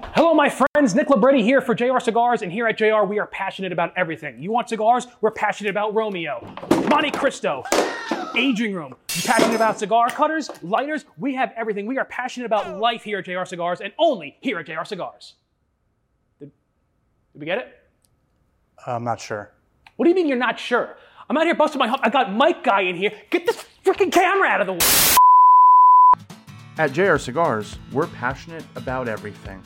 Hello, my friends. Nick Libretti here for JR Cigars, and here at JR, we are passionate about everything. You want cigars? We're passionate about Romeo, Montecristo, aging room. You passionate about cigar cutters, lighters? We have everything. We are passionate about life here at JR Cigars, and only here at JR Cigars. Did, did we get it? I'm not sure. What do you mean you're not sure? I'm out here busting my hump. I got Mike Guy in here. Get this freaking camera out of the way. At JR Cigars, we're passionate about everything.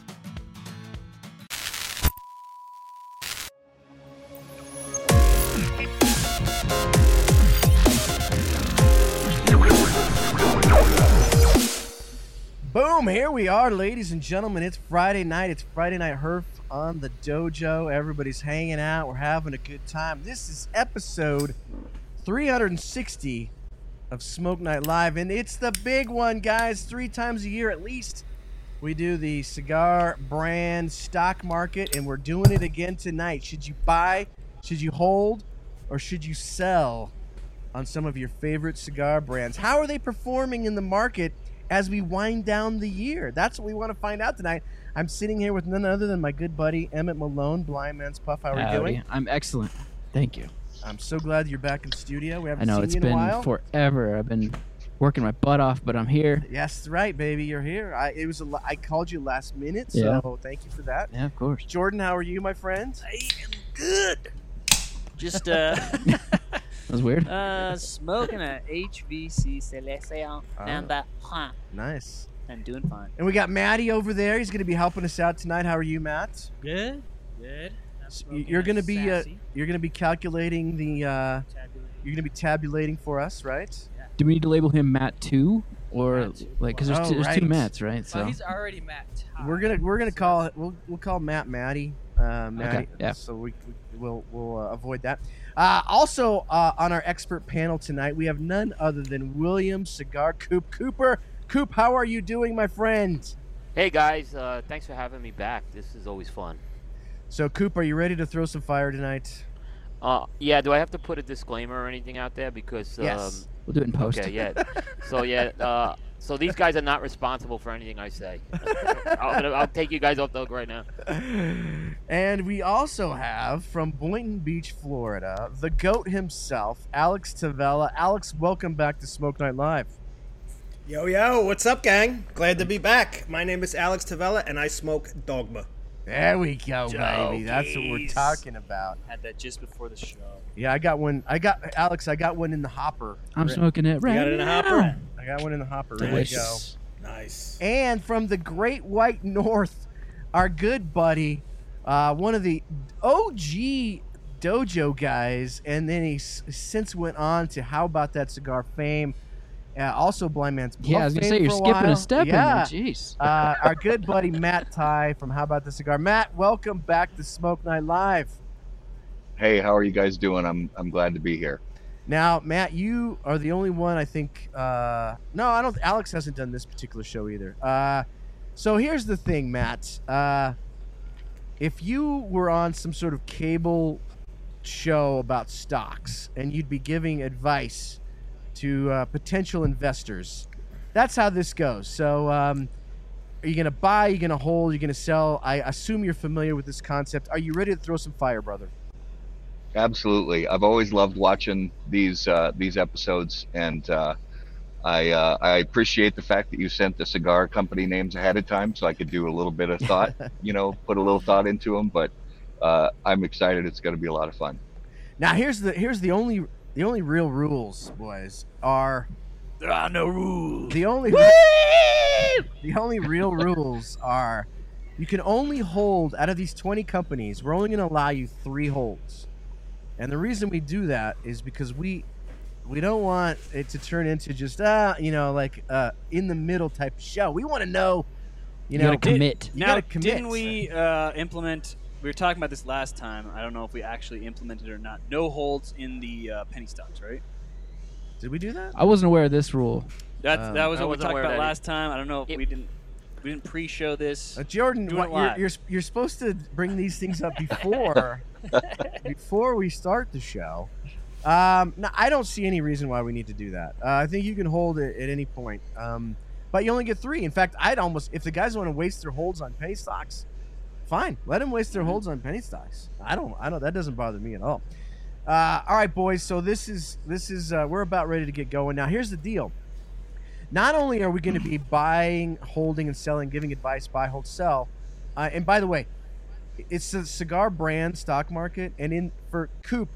Boom, here we are, ladies and gentlemen. It's Friday night. It's Friday Night Herf on the dojo. Everybody's hanging out. We're having a good time. This is episode 360 of Smoke Night Live, and it's the big one, guys. Three times a year at least, we do the cigar brand stock market, and we're doing it again tonight. Should you buy, should you hold, or should you sell on some of your favorite cigar brands? How are they performing in the market? As we wind down the year. That's what we want to find out tonight. I'm sitting here with none other than my good buddy Emmett Malone, Blind Man's Puff. How are you doing? I'm excellent. Thank you. I'm so glad you're back in studio. We haven't know seen it's you in a been while. forever. I've been working my butt off, but I'm here. yes, right, baby. You're here. I it was a, I called you last minute, so Yeah. thank you for that. Yeah, of course. Jordan, how are you, my friend? I am good. Just uh, That was weird. uh smoking a HVC Selection Ah. number one. Nice. I'm doing fine. And we got Matty over there. He's going to be helping us out tonight. How are you, Matt? Good, good. I'm So smoking you're a going to be uh, sassy, you're going to be calculating the uh, tabulating. you're going to be tabulating for us, right? Do we need to label him Matt two, or Matt two. like because there's, Oh, two, there's right. two Matts, right? So Well, he's already Matt. We're gonna we're gonna call it we'll we'll call Matt Matty uh, Matty yeah. so we, we will we'll uh, avoid that. Uh, also uh, on our expert panel tonight we have none other than William Cigar Coop Cooper. Coop, how are you doing, my friend? Hey guys, uh, thanks for having me back. This is always fun. So Coop, are you ready to throw some fire tonight? Uh, yeah, do I have to put a disclaimer or anything out there? Because um, Yes. we'll do it in post. okay, yeah. So yeah, uh, so these guys are not responsible for anything I say. I'll, I'll take you guys off the hook right now. and we also have from Boynton Beach, Florida, the goat himself, Alex Tavella. Alex, welcome back to Smoke Night Live. Yo, yo, what's up, gang? Glad to be back. My name is Alex Tavella, and I smoke Dogma. There we go, baby. That's what we're talking about. Had that just before the show. Yeah, I got one. I got Alex. I got one in the hopper. I'm Re- smoking it right got it in a now. hopper? I got one in the hopper. Ready to go. Nice. And from the Great White North, our good buddy, uh, one of the OG dojo guys, and then he s- since went on to How About That Cigar fame. Uh, also, Blind Man's Yeah, I was gonna say you're for skipping while. a step yeah. in there. Jeez. uh, our good buddy Matt Ty from How About That Cigar. Matt, welcome back to Smoke Night Live. Hey, how are you guys doing? I'm I'm glad to be here. Now, Matt, you are the only one I think. Uh, no, I don't. Alex hasn't done this particular show either. Uh, so here's the thing, Matt. Uh, if you were on some sort of cable show about stocks and you'd be giving advice to uh, potential investors, that's how this goes. So, um, are you going to buy? Are you going to hold? Are you going to sell? I assume you're familiar with this concept. Are you ready to throw some fire, brother? Absolutely. I've always loved watching these uh, these episodes, and uh, I uh, I appreciate the fact that you sent the cigar company names ahead of time, so I could do a little bit of thought. you know, put a little thought into them. But uh, I'm excited. It's going to be a lot of fun. Now here's the here's the only the only real rules, boys, are There are no rules. the only the only real rules are you can only hold out of these 20 companies, we're only going to allow you 3 holds. And the reason we do that is because we we don't want it to turn into just ah, you know, like uh in the middle type of show. We want to know you, You know, gotta commit. You now, gotta commit. didn't we uh, implement? We were talking about this last time. I don't know if we actually implemented it or not. No holds in the uh, penny stocks, right? Did we do that? I wasn't aware of this rule. That Um, that was I what we talked about last time. I don't know if It- we didn't we didn't pre-show this. Uh, Jordan, what, you're, you're you're supposed to bring these things up before before we start the show. Um, no, I don't see any reason why we need to do that. Uh, I think you can hold it at any point. Um, but you only get three. In fact, I'd almost if the guys want to waste their holds on penny stocks, fine, let them waste their holds on penny stocks. I don't, I don't. That doesn't bother me at all. Uh, all right, boys. So this is this is uh, we're about ready to get going now. Here's the deal. Not only are we going to be buying, holding, and selling, giving advice, buy, hold, sell. Uh, and by the way, it's the cigar brand stock market, and in for Coop,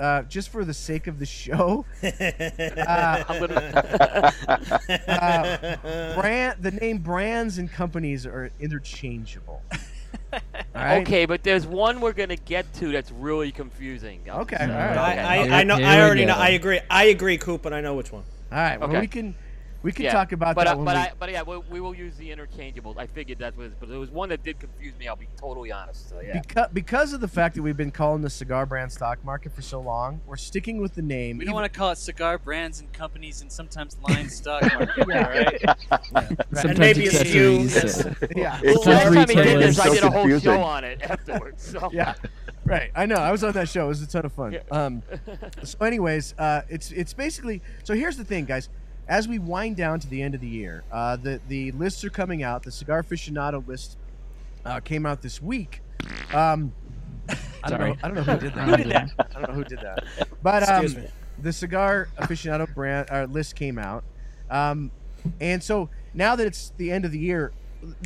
uh, just for the sake of the show, uh, I'm gonna. uh, brand the name brands and companies are interchangeable. All right? Okay, but there's one we're gonna get to that's really confusing. Okay, sorry. all right. I, I, I know. here I already know. I agree. I agree, Coop, and I know which one. All right. Well, Okay. we can we can Yeah, talk about but that I, when but we. I, but yeah, we, we will use the interchangeables. I figured that was, but there was one that did confuse me. I'll be totally honest. So yeah. because, because of the fact that we've been calling the cigar brand stock market for so long, we're sticking with the name. We don't want to call it cigar brands and companies and sometimes line stock market, Yeah. right? Sometimes maybe it's accessories. you. uh, yeah. Well, last time we did this, retailers- I did a whole confusing. show on it afterwards. So. yeah right i know i was on that show it was a ton of fun um so anyways uh it's it's basically so here's the thing guys as we wind down to the end of the year uh the the lists are coming out the cigar aficionado list uh came out this week um I don't, Sorry. know, I don't know who did that. Who did that? I don't know who did that. But um, the cigar aficionado brand uh, list came out, um, and so now that it's the end of the year,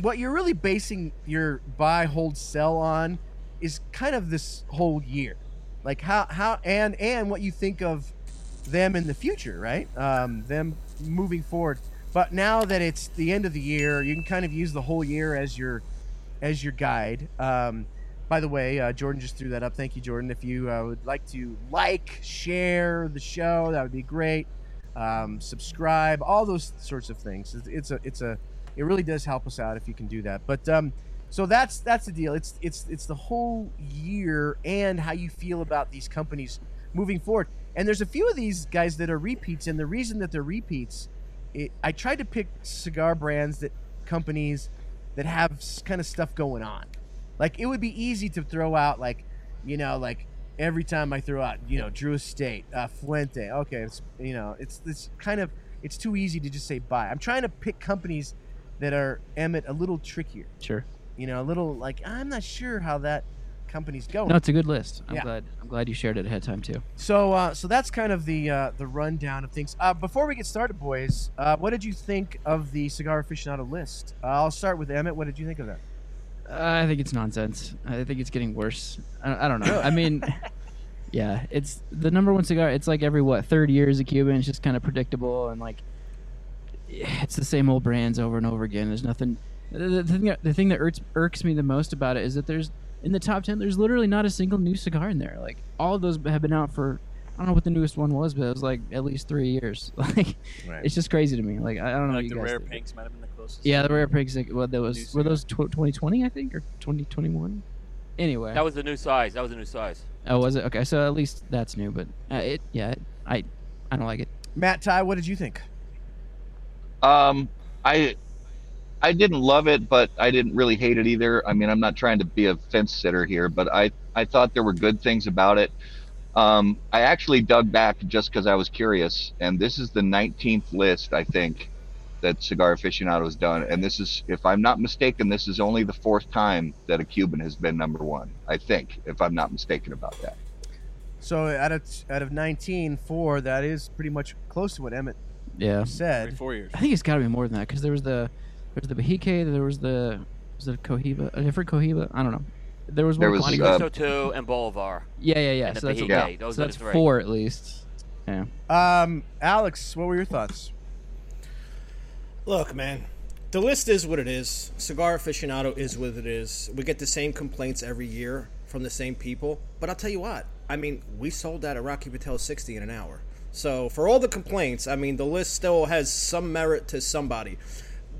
what you're really basing your buy, hold, sell on is kind of this whole year, like how how and and what you think of them in the future, right? Um, them moving forward. But now that it's the end of the year, you can kind of use the whole year as your as your guide. Um, by the way, uh, Jordan just threw that up. Thank you, Jordan. If you uh, would like to like, share the show, that would be great. Um, subscribe, all those sorts of things. It's, it's a, it's a, it really does help us out if you can do that. But um, so that's that's the deal. It's it's it's the whole year and how you feel about these companies moving forward. And there's a few of these guys that are repeats, and the reason that they're repeats, it, I tried to pick cigar brands that companies that have kind of stuff going on. Like it would be easy to throw out like, you know, like every time I throw out, you know, Drew Estate, uh, Fuente. Okay, it's you know, it's it's kind of it's too easy to just say buy. I'm trying to pick companies that are Emmett a little trickier. Sure. You know, a little like I'm not sure how that company's going. No, it's a good list. I'm Yeah. glad. I'm glad you shared it ahead of time too. So, uh, so that's kind of the uh, the rundown of things. Uh, before we get started, boys, uh, what did you think of the cigar aficionado list? Uh, I'll start with Emmett. What did you think of that? Uh, I think it's nonsense. I think it's getting worse. I, I don't know. I mean, yeah, it's the number one cigar. It's like every what third year is a Cuban. It's just kind of predictable and like it's the same old brands over and over again. There's nothing. The, the thing that, the thing that irks, irks me the most about it is that there's in the top ten. There's literally not a single new cigar in there. Like all of those have been out for. I don't know what the newest one was, but it was like at least three years. Like, Right. it's just crazy to me. Like I, I don't know. what like you the guys rare think. pinks might have been the closest. Yeah, the rare pinks Like, what that was? Were those 2020? I think or 2021? Anyway, That was the new size. That was the new size. oh, was it? Okay, so at least that's new. But uh, it, yeah, it, I, I don't like it. Matt Ty, what did you think? Um, I I didn't love it, but I didn't really hate it either. I mean, I'm not trying to be a fence sitter here, but I I thought there were good things about it. Um, I actually dug back just because I was curious, and this is the 19th list I think that Cigar Aficionado has done, and this is, if I'm not mistaken, this is only the fourth time that a Cuban has been number one. I think, if I'm not mistaken about that. So out of out of 19, four, that is pretty much close to what Emmett Yeah, Every said. four years. I think it's got to be more than that because there was the, there was the Behike, there was the, was it Cohiba, a different Cohiba? I don't know. There was There one. was, quantity- uh, Cristo two and Bolivar. yeah, yeah, yeah. and the So that's, Behike. Yeah. Those so that's three. four at least. Yeah. Um, Alex, what were your thoughts? Look, man, the list is what it is. Cigar aficionado is what it is. We get the same complaints every year from the same people. But I'll tell you what. I mean, we sold that at Rocky Patel 60 in an hour. So for all the complaints, I mean, the list still has some merit to somebody.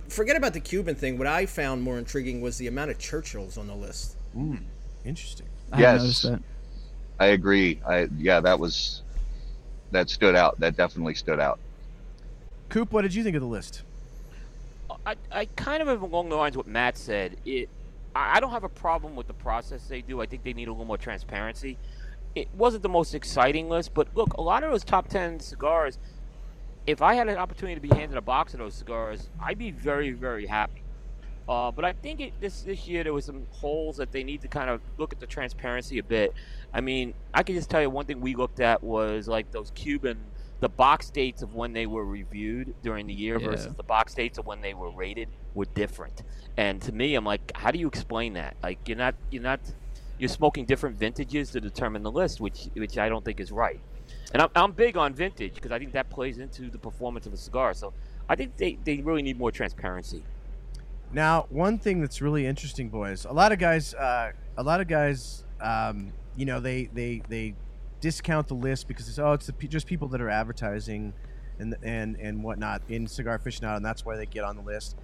Forget about the Cuban thing. What I found more intriguing was the amount of Churchills on the list. Hmm, interesting. I Yes. yes. that. I agree. I yeah, that was that stood out. That definitely stood out. Coop, what did you think of the list? I, I kind of am along the lines of what Matt said. It, I I don't have a problem with the process they do. I think they need a little more transparency. It wasn't the most exciting list, but look, a lot of those top ten cigars, if I had an opportunity to be handed a box of those cigars, I'd be very, very happy. Uh, but I think it, this this year there was some holes that they need to kind of look at the transparency a bit. I mean, I can just tell you one thing we looked at was like those Cuban, the box dates of when they were reviewed during the year Yeah. versus the box dates of when they were rated were different. And to me, I'm like, how do you explain that? Like, you're not you're not you're smoking different vintages to determine the list, which which I don't think is right. And I'm, I'm big on vintage because I think that plays into the performance of a cigar. So I think they, they really need more transparency. Now, one thing that's really interesting, boys. A lot of guys, uh, a lot of guys, um, you know, they they they discount the list because it's oh, it's the, just people that are advertising and and and whatnot in cigar aficionado, and that's why they get on the list.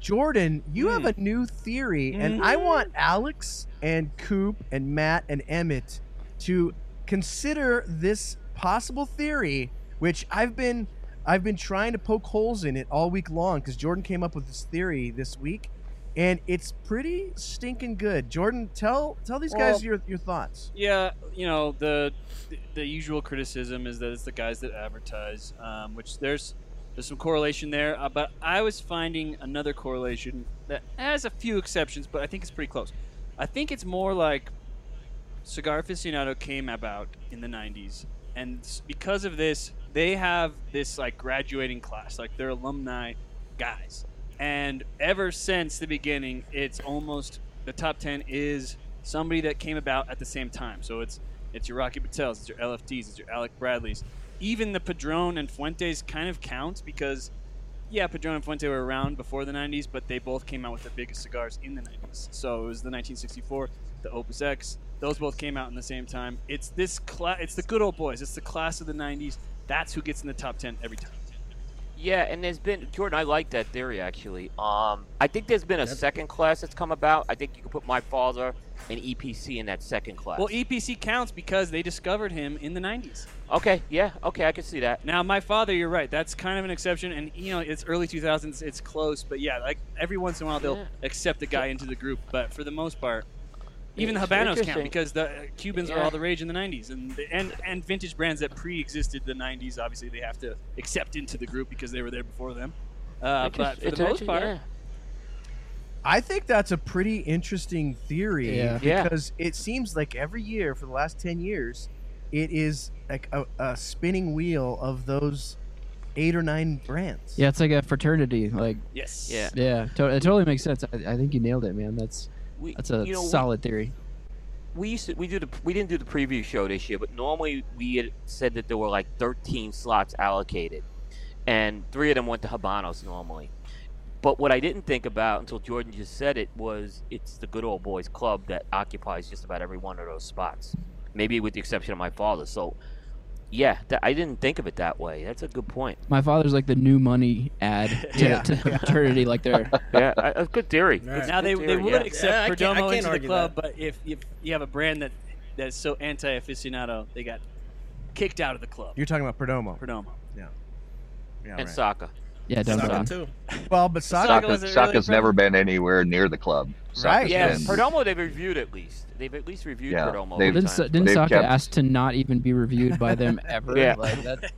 Jordan, you have a new theory, and I want Alex and Coop and Matt and Emmett to consider this possible theory, which I've been I've been trying to poke holes in it all week long because Jordan came up with this theory this week, and it's pretty stinking good. Jordan, tell tell these guys your your thoughts. Yeah, you know the the usual criticism is that it's the guys that advertise, um, which there's there's some correlation there. Uh, but I was finding another correlation that has a few exceptions, but I think it's pretty close. I think it's more like Cigar Aficionado came about in the '90s, and because of this, they have this like graduating class, like they're alumni guys. And ever since the beginning, it's almost the top ten is somebody that came about at the same time. So it's it's your Rocky Patels, it's your LFDs, it's your Alec Bradleys. Even the Padron and Fuentes kind of count because, yeah, Padron and Fuente were around before the 90s, but they both came out with the biggest cigars in the 90s. So it was the 1964, the Opus X. Those both came out in the same time. It's this cla- It's the good old boys. It's the class of the 90s. That's who gets in the top 10 every time. Yeah, and there's been Jordan. I like that theory actually. Um, I think there's been a second class that's come about. I think you could put my father and EPC in that second class. Well, EPC counts because they discovered him in the 90s. okay, yeah, okay, I can see that. Now, my father, you're right. That's kind of an exception, and you know, it's early 2000s. It's close, but yeah, like every once in a while they'll Yeah. accept a guy into the group. But for the most part, even the Habanos count because the uh, Cubans are all the rage in the 90s, and the- and and vintage brands that pre-existed the 90s. Obviously, they have to accept into the group because they were there before them. Uh, but for it's the most interest- part, yeah. I think that's a pretty interesting theory Yeah. Yeah. because it seems like every year for the last 10 years, it is like a, a spinning wheel of those eight or nine brands. Yeah, it's like a fraternity. Like, yes, Yeah. yeah, to- it totally makes sense. I, I think you nailed it, man. That's We, that's a you know, we- solid theory. we used to we do the we didn't do the preview show this year, but normally we had said that there were like 13 slots allocated, and three of them went to Habanos normally. But what I didn't think about until Jordan just said it was it's the good old boys club that occupies just about every one of those spots, maybe with the exception of my father. So, yeah, that, I didn't think of it that way. That's a good point. My father's like the new money ad to, Yeah. to fraternity. Like they're Yeah, a good theory. Right. Now good they, they would yeah. accept Yeah, I can't- Perdomo into the club, that. but if, if you have a brand that that's so anti-aficionado, they got kicked out of the club. You're talking about Perdomo. Perdomo. Yeah. yeah, and right. Saka. Yeah, dumb Saka dumb. too. Well, but Saka, Saka Saka, wasn't really never been anywhere near the club. Saka's Right. Yeah, been- Perdomo they've reviewed at least. They've at least reviewed Yeah, Perdomo. they've- Didn't, time. Didn't They've Saka kept- ask to not even be reviewed by them ever? Yeah. Like that,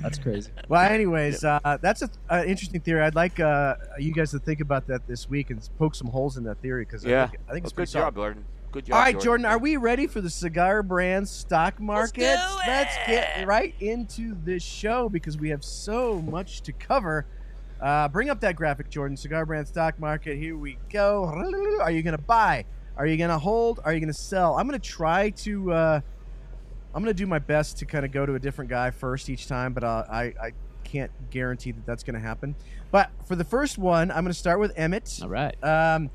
that's crazy. Well, anyways, uh, that's an interesting theory. I'd like uh, you guys to think about that this week and poke some holes in that theory because Yeah. I think, I think it's Well, pretty good solid. job, Jordan. Good job. All right, Jordan, are we ready for the cigar brand stock market? Let's get right into this show because we have so much to cover. Uh, bring up that graphic, Jordan. Cigar brand stock market. Here we go. Are you going to buy? Are you going to hold? Are you going to sell? I'm going to try to. Uh, I'm going to do my best to kind of go to a different guy first each time, but uh, I, I can't guarantee that that's going to happen. But for the first one, I'm going to start with Emmett. All right. Um,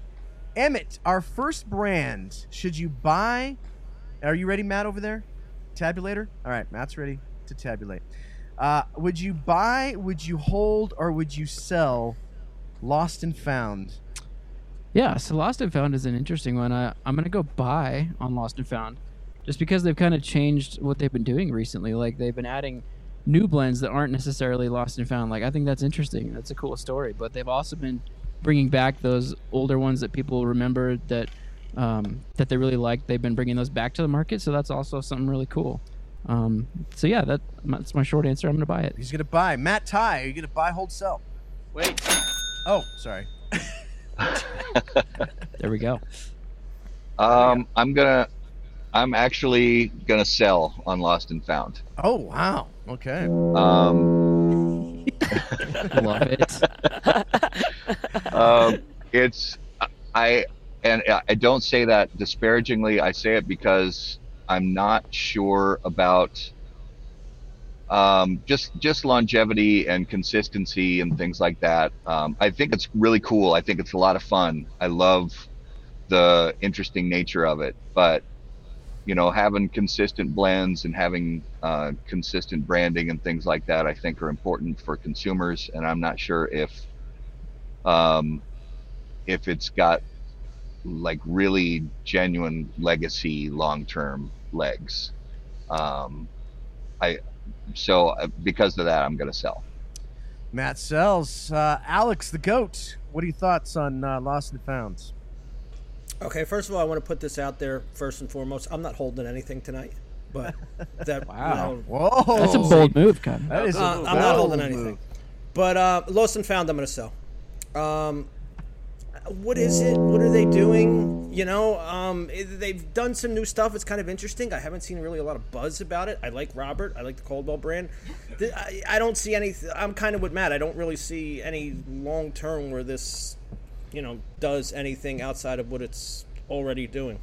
Emmett, our first brand. Should you buy? Are you ready, Matt, over there? Tabulator. All right, Matt's ready to tabulate. Uh, would you buy? Would you hold? Or would you sell? Lost and Found. Yeah, so Lost and Found is an interesting one. I, I'm gonna go buy on Lost and Found, just because they've kind of changed what they've been doing recently. Like they've been adding new blends that aren't necessarily Lost and Found. Like I think that's interesting. That's a cool story. But they've also been bringing back those older ones that people remember that um, that they really liked. They've been bringing those back to the market. So that's also something really cool. Um, so yeah, that that's my short answer. I'm gonna buy it. He's gonna buy. Matt Ty, are you gonna buy, hold, sell? Wait. Oh, sorry. There we go. Um, I'm gonna, I'm actually gonna sell on Lost and Found. Oh wow. Okay. Um, I love it. um, it's I and I don't say that disparagingly. I say it because I'm not sure about um, just just longevity and consistency and things like that. Um, I think it's really cool. I think it's a lot of fun. I love the interesting nature of it, but you know, having consistent blends and having uh, consistent branding and things like that, I think are important for consumers. And I'm not sure if um, if it's got like really genuine legacy long term legs. Um, I so uh, because of that, I'm gonna sell. Matt sells. Uh, Alex the goat. What are your thoughts on uh, Lost and Found? Okay, first of all, I want to put this out there first and foremost. I'm not holding anything tonight, but that Wow. you know, Whoa. That's a bold move, Kyle. That is. a Uh, I'm not holding bold anything. move. But uh, Lost and Found, I'm going to sell. Um, what is it? What are they doing? You know, um, they've done some new stuff. It's kind of interesting. I haven't seen really a lot of buzz about it. I like Robert. I like the Caldwell brand. The- I, I don't see any. I'm kind of with Matt. I don't really see any long term where this, you know, does anything outside of what it's already doing.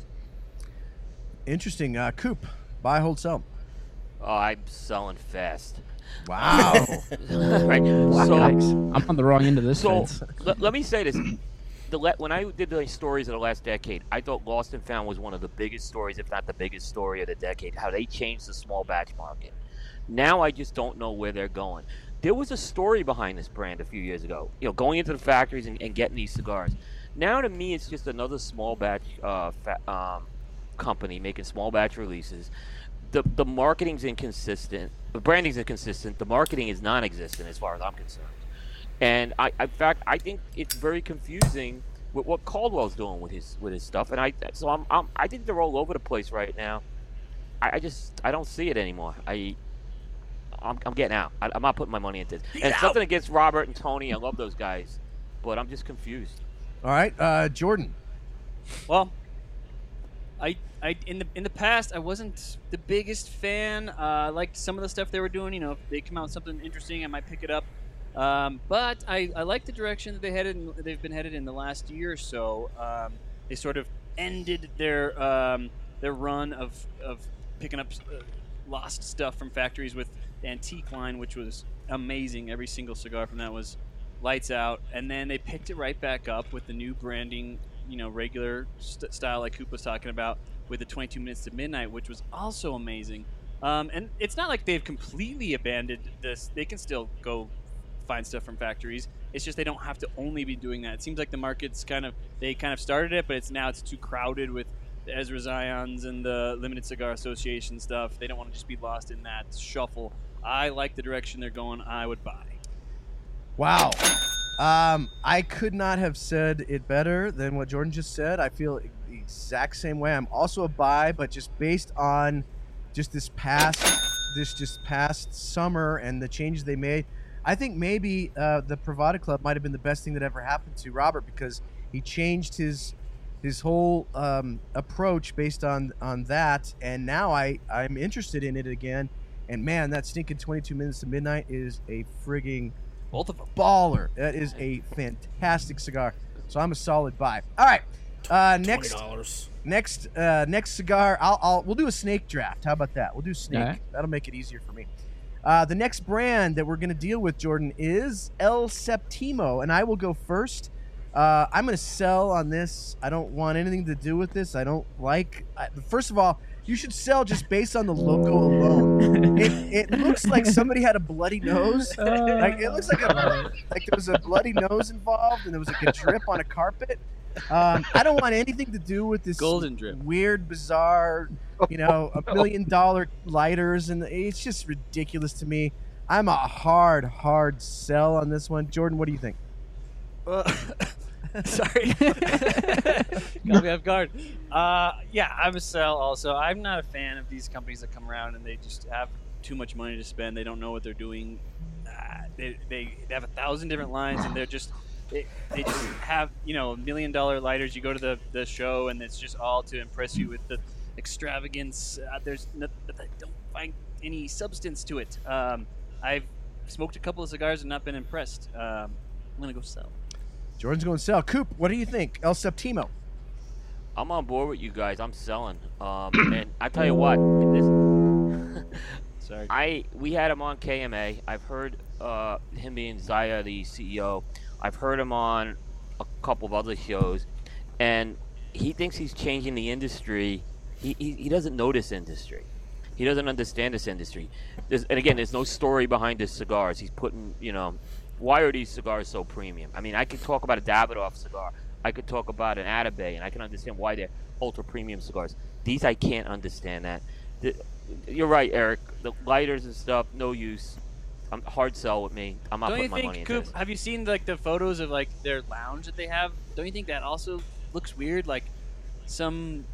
Interesting. Uh, Coop. Buy, hold, sell. Oh, I'm selling fast. Wow. right. So, Yikes. I'm on the wrong end of this so fence. let, let me say this: the le- when I did the stories of the last decade, I thought Lost and Found was one of the biggest stories, if not the biggest story of the decade. How they changed the small batch market. Now I just don't know where they're going. There was a story behind this brand a few years ago. You know, going into the factories and, and getting these cigars. Now to me, it's just another small batch uh, fa- um, company making small batch releases. The the marketing's inconsistent. The branding's inconsistent. The marketing is non-existent as far as I'm concerned. And I, in fact, I think it's very confusing with what Caldwell's doing with his with his stuff. And I, so I'm, I'm I think they're all over the place right now. I, I just I don't see it anymore. I, I'm, I'm getting out. I, I'm not putting my money into this. And something against Robert and Tony. I love those guys, but I'm just confused. All right. Uh, Jordan. Well, I, I in the in the past I wasn't the biggest fan. Uh, I liked some of the stuff they were doing. You know, if they come out with something interesting, I might pick it up. Um, but I, I like the direction that they headed. In, they've been headed in the last year or so. Um, they sort of ended their um, their run of of picking up uh, lost stuff from factories with the antique line, which was amazing. Every single cigar from that was lights out, and then they picked it right back up with the new branding, you know, regular st- style like Coop was talking about with the 22 minutes to midnight, which was also amazing. Um, and it's not like they've completely abandoned this; they can still go find stuff from factories. It's just they don't have to only be doing that. It seems like the market's kind of they kind of started it, but it's now it's too crowded with the Ezra Zions and the Limited Cigar Association stuff. They don't want to just be lost in that shuffle. I like the direction they're going. I would buy. Wow. Um, I could not have said it better than what Jordan just said. I feel the exact same way. I'm also a buy, but just based on just this past this just past summer and the changes they made, I think maybe uh, the Privada Club might have been the best thing that ever happened to Robert because he changed his his whole um, approach based on on that, and now I I'm interested in it again. And man, that stinking 22 minutes to midnight is a frigging Both of them. baller. That is a fantastic cigar. So I'm a solid buy. All right. Uh, next, dollars. next, uh, next cigar. I'll, I'll we'll do a snake draft. How about that? We'll do snake. All right. That'll make it easier for me. Uh, the next brand that we're going to deal with, Jordan, is El Septimo, and I will go first. Uh, I'm going to sell on this. I don't want anything to do with this. I don't like. I, first of all, you should sell just based on the logo alone. it, it looks like somebody had a bloody nose. like it looks like a, like there was a bloody nose involved, and there was like a drip on a carpet. Um, I don't want anything to do with this Golden drip. weird, bizarre, you know, a million dollar lighters, and it's just ridiculous to me. I'm a hard, hard sell on this one. Jordan, what do you think? Well, sorry, got me off guard. Uh, yeah, I'm a sell also. I'm not a fan of these companies that come around and they just have too much money to spend. They don't know what they're doing. Uh, they, they have a thousand different lines and they're just they, they just have you know million dollar lighters. You go to the, the show and it's just all to impress you with the extravagance. Uh, there's no, I don't find any substance to it. Um, I've smoked a couple of cigars and not been impressed. Um, I'm gonna go sell. Jordan's going to sell. Coop, what do you think? El Septimo. I'm on board with you guys. I'm selling. Um, and I tell you what, this, Sorry. I we had him on KMA. I've heard uh, him being Zaya, the CEO. I've heard him on a couple of other shows, and he thinks he's changing the industry. He, he, he doesn't know this industry. He doesn't understand this industry. There's, and again, there's no story behind his cigars. He's putting, you know, why are these cigars so premium? I mean, I could talk about a Davidoff cigar. I could talk about an Atabey, and I can understand why they're ultra premium cigars. These I can't understand that. The, you're right, Eric. The lighters and stuff, no use. I'm hard sell with me. I'm not Don't you putting my money think, Coop? Have you seen like the photos of like their lounge that they have? Don't you think that also looks weird? Like some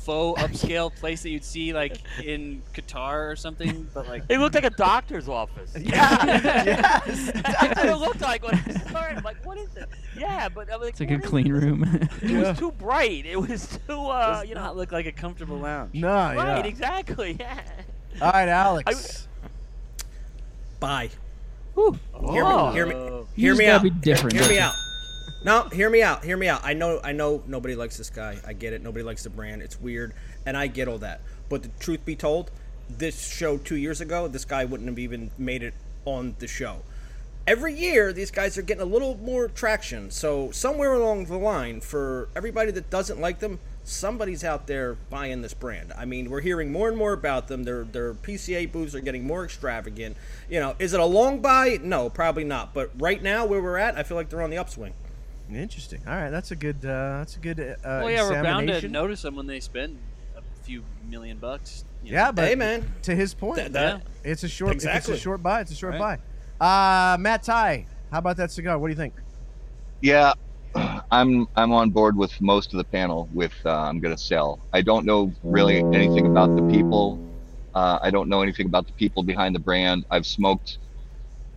faux upscale place that you'd see like in Qatar or something, but like It looked like a doctor's office. Yeah, yes. That's what it looked like when I started. I'm like, what is this? Yeah, but I'm like, It's like a clean this? room. It was too bright. It was too, uh, does you not know. look like a comfortable lounge. No, Right, yeah. exactly. Yeah. All right, Alex. Bye. Whew. Hear Oh. me. Hear me. Oh. You Hear me out. be different, Hear me out. No, hear me out. Hear me out. I know. I know. Nobody likes this guy. I get it. Nobody likes the brand. It's weird, and I get all that. But the truth be told, this show two years ago, this guy wouldn't have even made it on the show. Every year, these guys are getting a little more traction. So somewhere along the line, for everybody that doesn't like them, somebody's out there buying this brand. I mean, we're hearing more and more about them. Their their PCA booths are getting more extravagant. You know, is it a long buy? No, probably not. But right now, where we're at, I feel like they're on the upswing. Interesting. All right, that's a good. Uh, that's a good. Uh, Well, yeah, we're bound to notice them when they spend a few million bucks. you know. Yeah, but Hey, man. to his point, Th- that- it's a short. Exactly. it's a short buy. It's a short Right. buy. Uh, Matt Ty, how about that cigar? What do you think? Yeah, I'm I'm on board with most of the panel. With uh, I'm gonna sell. I don't know really anything about the people. Uh, I don't know anything about the people behind the brand. I've smoked,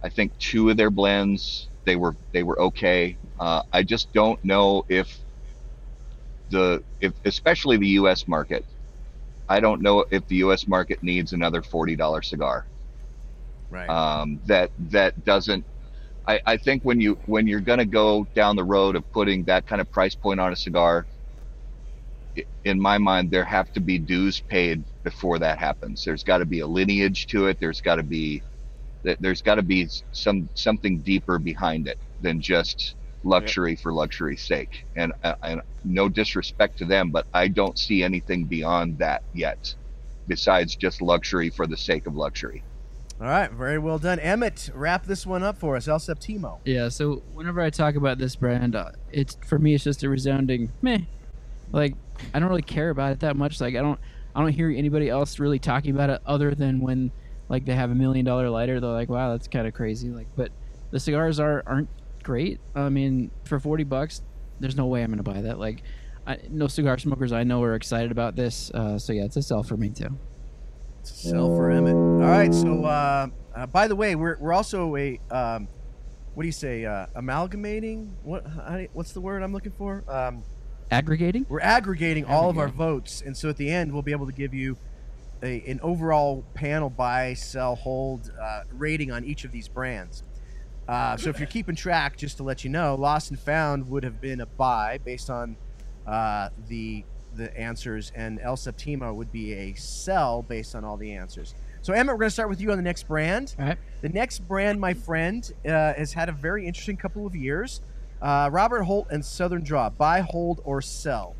I think two of their blends. They were they were okay. Uh, I just don't know if the if especially the U.S. market. I don't know if the U.S. market needs another forty dollar cigar Right. um, that that doesn't I, I think when you when you're going to go down the road of putting that kind of price point on a cigar in my mind there have to be dues paid before that happens there's got to be a lineage to it there's got to be that there's got to be some something deeper behind it than just luxury for luxury's sake and uh, and no disrespect to them but I don't see anything beyond that yet besides just luxury for the sake of luxury All right, very well done, Emmett. Wrap this one up for us, El Septimo. Yeah, so whenever I talk about this brand, uh, it's for me it's just a resounding meh. Like I don't really care about it that much. Like I don't I don't hear anybody else really talking about it other than when like they have a million dollar lighter. They're like, wow, that's kind of crazy. Like, but the cigars are aren't great. I mean, for forty bucks, there's no way I'm gonna buy that. Like, I, no cigar smokers I know are excited about this. Uh, so yeah, it's a sell for me too. It's a sell for Emmett. All right. So, uh, uh, by the way, we're, we're also a um, what do you say? Uh, amalgamating. What? You- what's the word I'm looking for? Um, Aggregating. we're aggregating all of our votes, and so at the end, we'll be able to give you a, an overall panel buy, sell, hold uh, rating on each of these brands. Uh, so if you're keeping track, just to let you know, Lost and Found would have been a buy based on uh, the the answers, and El Septimo would be a sell based on all the answers. So Emmett, we're going to start with you on the next brand. All right. The next brand, my friend, uh, has had a very interesting couple of years. Uh, Robert Holt and Southern Draw. Buy, hold, or sell.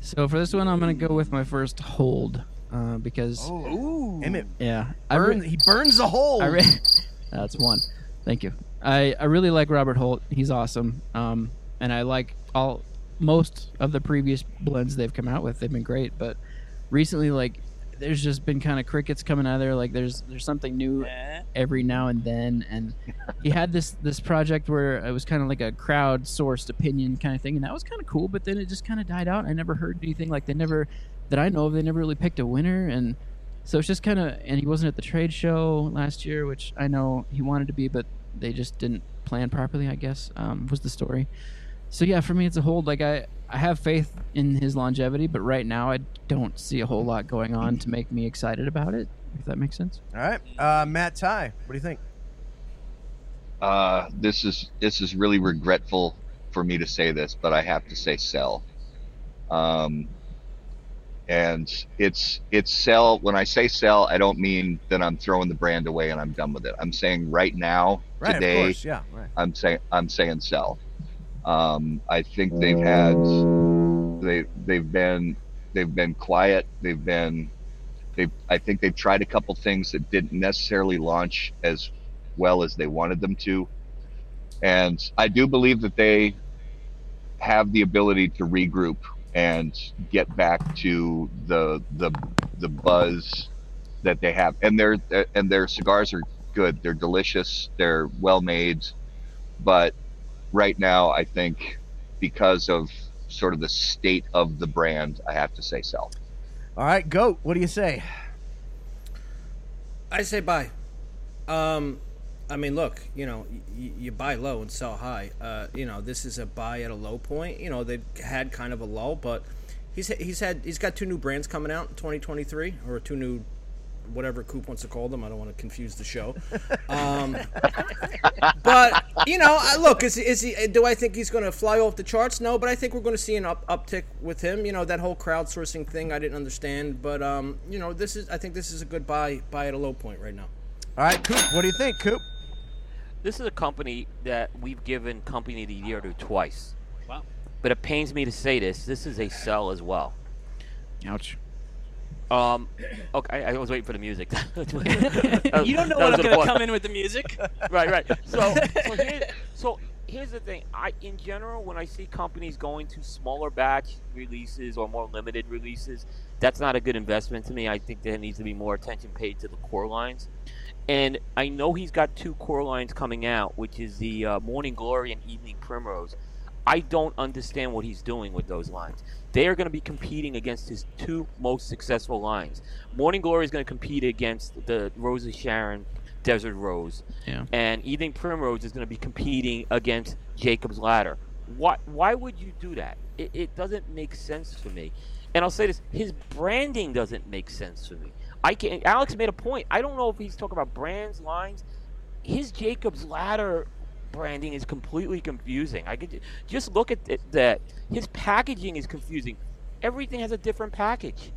So for this one, I'm gonna go with my first hold uh, because Oh, Emmett yeah, I re- he burns the hole. I re- That's one. Thank you. I, I really like Robert Holt. He's awesome. Um, and I like all most of the previous blends they've come out with. They've been great. But recently, like there's just been kind of crickets coming out of there. Like there's there's something new Eh? every now and then, and he had this this project where it was kind of like a crowd sourced opinion kind of thing, and that was kind of cool. But then it just kind of died out. I never heard anything like they never that I know of. They never really picked a winner, and so it's just kind of. And he wasn't at the trade show last year, which I know he wanted to be, but they just didn't plan properly. I guess um, was the story. So yeah, for me it's a hold. Like I, I have faith in his longevity, but right now I don't see a whole lot going on to make me excited about it. If that makes sense. All right, uh, Matt Ty, what do you think? Uh, this is this is really regretful for me to say this, but I have to say sell. Um, and it's it's sell. When I say sell, I don't mean that I'm throwing the brand away and I'm done with it. I'm saying right now, Right, today, course, yeah, right. I'm saying I'm saying sell. Um, I think they've had they they've been they've been quiet. They've been they I think they've tried a couple things that didn't necessarily launch as well as they wanted them to. And I do believe that they have the ability to regroup and get back to the the the buzz that they have. And their and their cigars are good. They're delicious. They're well made. But right now, I think because of sort of the state of the brand, I have to say sell. All right, goat. What do you say? I say buy. Um, I mean, look, you know, y- you buy low and sell high. Uh, you know, this is a buy at a low point. You know, they've had kind of a lull, but he's he's had he's got two new brands coming out in 2023, or two new whatever Coop wants to call them. I don't want to confuse the show. Um, but you know, I- look, is is he? Do I think he's going to fly off the charts? No, but I think we're going to see an up, uptick with him. You know, that whole crowdsourcing thing I didn't understand, but um, you know, this is I think this is a good buy buy at a low point right now. All right, Coop. What do you think, Coop? This is a company that we've given Company of the Year to twice. Wow. But it pains me to say this. This is a sell as well. Ouch. Um, okay, I, I was waiting for the music. You don't know when I'm gonna come in with the music. right, right. So, so, here, so here's the thing. I, in general, when I see companies going to smaller batch releases or more limited releases, that's not a good investment to me. I think there needs to be more attention paid to the core lines. And I know he's got two core lines coming out, which is the uh, Morning Glory and Evening Primrose. I don't understand what he's doing with those lines. They are going to be competing against his two most successful lines. Morning Glory is going to compete against the Rose of Sharon Desert Rose. Yeah. And Evening Primrose is going to be competing against Jacob's Ladder. Why, why would you do that? It, it doesn't make sense for me. And I'll say this his branding doesn't make sense for me. I can Alex made a point. I don't know if he's talking about brands, lines. His Jacob's Ladder branding is completely confusing. I could just look at that. His packaging is confusing. Everything has a different package.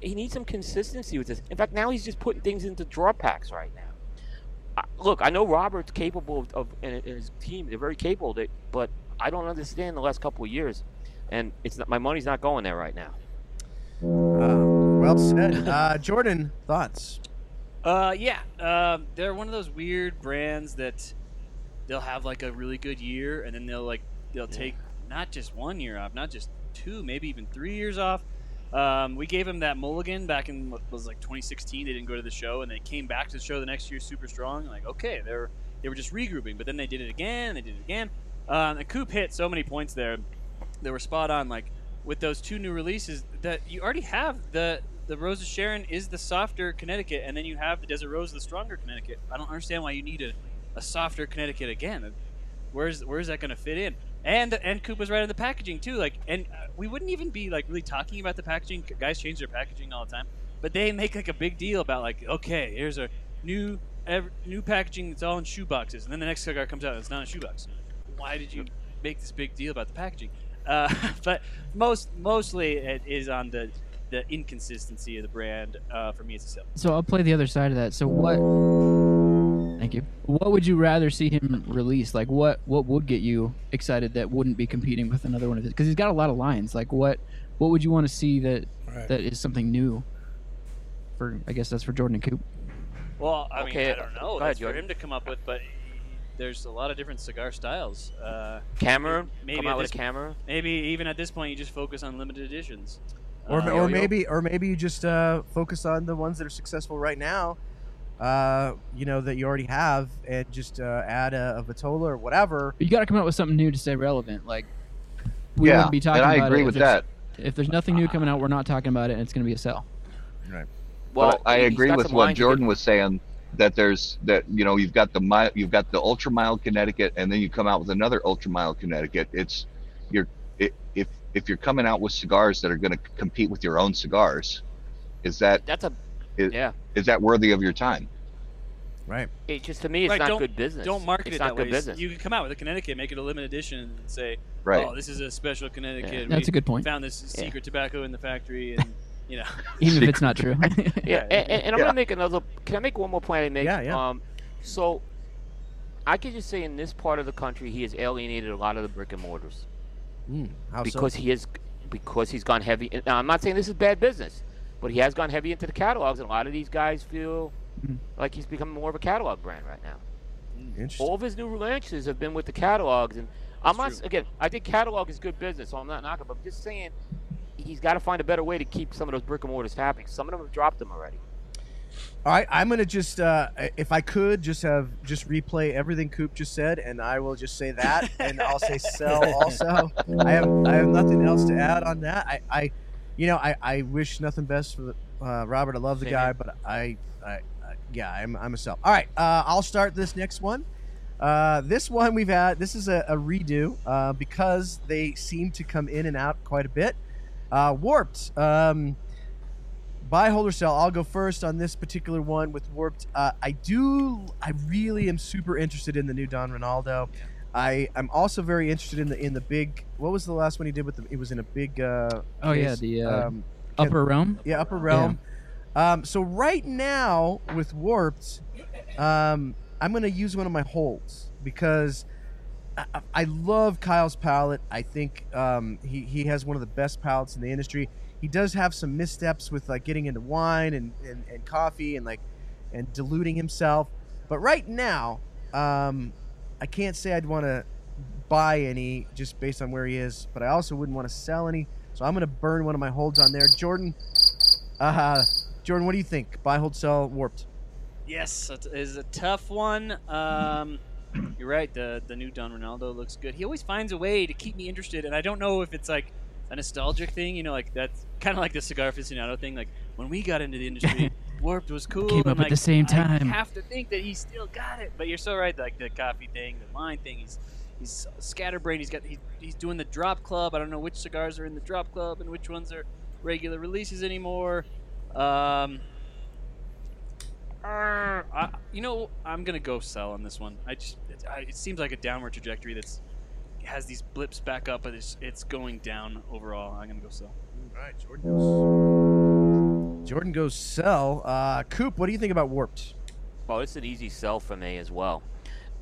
He needs some consistency with this. In fact, now he's just putting things into draw packs right now. Look, I know Robert's capable of, of and his team. They're very capable it, but I don't understand the last couple of years, and it's not, my money's not going there right now. Well said. Uh, Jordan, thoughts? Uh, yeah. Um, they're one of those weird brands that they'll have like a really good year, and then they'll like they'll take not just one year off, not just two, maybe even three years off. Um, we gave them that mulligan back in what was like 2016. They didn't go to the show, and they came back to the show the next year super strong. Like, okay, they're they were just regrouping, but then they did it again. and They did it again. Um, and Coop hit so many points there. They were spot on. Like with those two new releases, that you already have the the Rose of Sharon is the softer Connecticut, and then you have the Desert Rose, the stronger Connecticut. I don't understand why you need a, a softer Connecticut again. Where's where's that going to fit in? And and Coop was right on the packaging too. Like, and uh, we wouldn't even be like really talking about the packaging. Guys change their packaging all the time, but they make like a big deal about like, okay, here's a new ev- new packaging that's all in shoe boxes, and then the next cigar comes out and it's not in a shoebox. Why did you make this big deal about the packaging? Uh, but most mostly it is on the the inconsistency of the brand. Uh, for me, as a seller. So I'll play the other side of that. So what? Thank you. What would you rather see him release? Like what? What would get you excited that wouldn't be competing with another one of his? Because he's got a lot of lines. Like what? What would you want to see that Right. that is something new? For I guess that's for Jordan and Coop. Well, I Okay, mean, I don't know. go ahead, for him to come up with, but there's a lot of different cigar styles. Uh, Cameroon, maybe come at out with this- a camera. maybe even at this point, you just focus on limited editions. Or, Uh, or maybe or maybe you just uh, focus on the ones that are successful right now. Uh, you know that you already have, and just uh, add a, a Vitola or whatever. You got to come out with something new to stay relevant. Like we Yeah, wouldn't be talking and I about agree it if with there's- that. If there's nothing new coming out, we're not talking about it, and it's going to be a sell. Right. Well, but I agree with what Jordan was saying that there's that you know you've got the mi- you've got the ultra mile Connecticut and then you come out with another ultra mile Connecticut. It's you're it, if if you're coming out with cigars that are going to compete with your own cigars, is that That's a is, yeah. is that worthy of your time? Right. It just to me, it's Right, not don't- good business. Don't market it's it not that good way. business. You can come out with a Connecticut, make it a limited edition, and say, Right. "Oh, this is a special Connecticut. That's a good point. Found this Yeah. secret tobacco in the factory, and you know." Even if it's not true. yeah, Yeah, and, and, and I'm Yeah. gonna make another. Can I make one more point? I make. Yeah, yeah. Um, so, I could just say in this part of the country, he has alienated a lot of the brick and mortars Mm, how because so? he is because he's gone heavy. Now, I'm not saying this is bad business, but he has gone heavy into the catalogs, and a lot of these guys feel Mhm. like he's becoming more of a catalog brand right now. Interesting. All of his new launches have been with the catalogs, and I'm not true. again. I think catalog is good business, so I'm not knocking. But I'm just saying, he's got to find a better way to keep some of those brick and mortars happy. Some of them have dropped them already. All right, I'm gonna just, uh, if I could, just have just replay everything Coop just said, and I will just say that, and I'll say sell also. I have I have nothing else to add on that. I, I you know, I, I wish nothing best for uh, Robert. I love the Same guy, but I, I, I yeah, I'm I'm a sell. All right, uh, I'll start this next one. Uh, this one we've had. This is a, a redo uh, because they seem to come in and out quite a bit. Uh, warped. Um, buy, hold, or sell. I'll go first on this particular one with Warped. Uh, I do. I really am super interested in the new Don Ronaldo. I I'm also very interested in the in the big. What was the last one he did with the? It was in a big. Uh, Oh, yeah, the, uh, um, Upper realm. yeah, Upper Realm. Um, so right now with Warped, um, I'm gonna use one of my holds because I, I- I love Kyle's palette. I think um, he he has one of the best palettes in the industry. He does have some missteps with like getting into wine and, and, and coffee and like and diluting himself. But right now, um, I can't say I'd want to buy any just based on where he is, but I also wouldn't want to sell any. So I'm gonna burn one of my holds on there. Jordan, uh, Jordan, what do you think? Buy, hold, sell, warped. Yes, it is a tough one. Um, you're right. The the new Don Ronaldo looks good. He always finds a way to keep me interested, and I don't know if it's like a nostalgic thing. You know, like that's kind of like the cigar aficionado thing. Like when we got into the industry, Warped was cool. Came up at the same time. I have to think that he still got it. But you're so right. Like the coffee thing, the wine thing. He's he's scatterbrained. He's got he, he's doing the drop club. I don't know which cigars are in the drop club and which ones are regular releases anymore. Um, uh, I, you know, I'm gonna go sell on this one. I just it, I, it seems like a downward trajectory that's has these blips back up, but it's it's going down overall. I'm gonna go sell. All right, Jordan goes. Jordan goes sell. Uh, Coop, what do you think about warped? Well, it's an easy sell for me as well.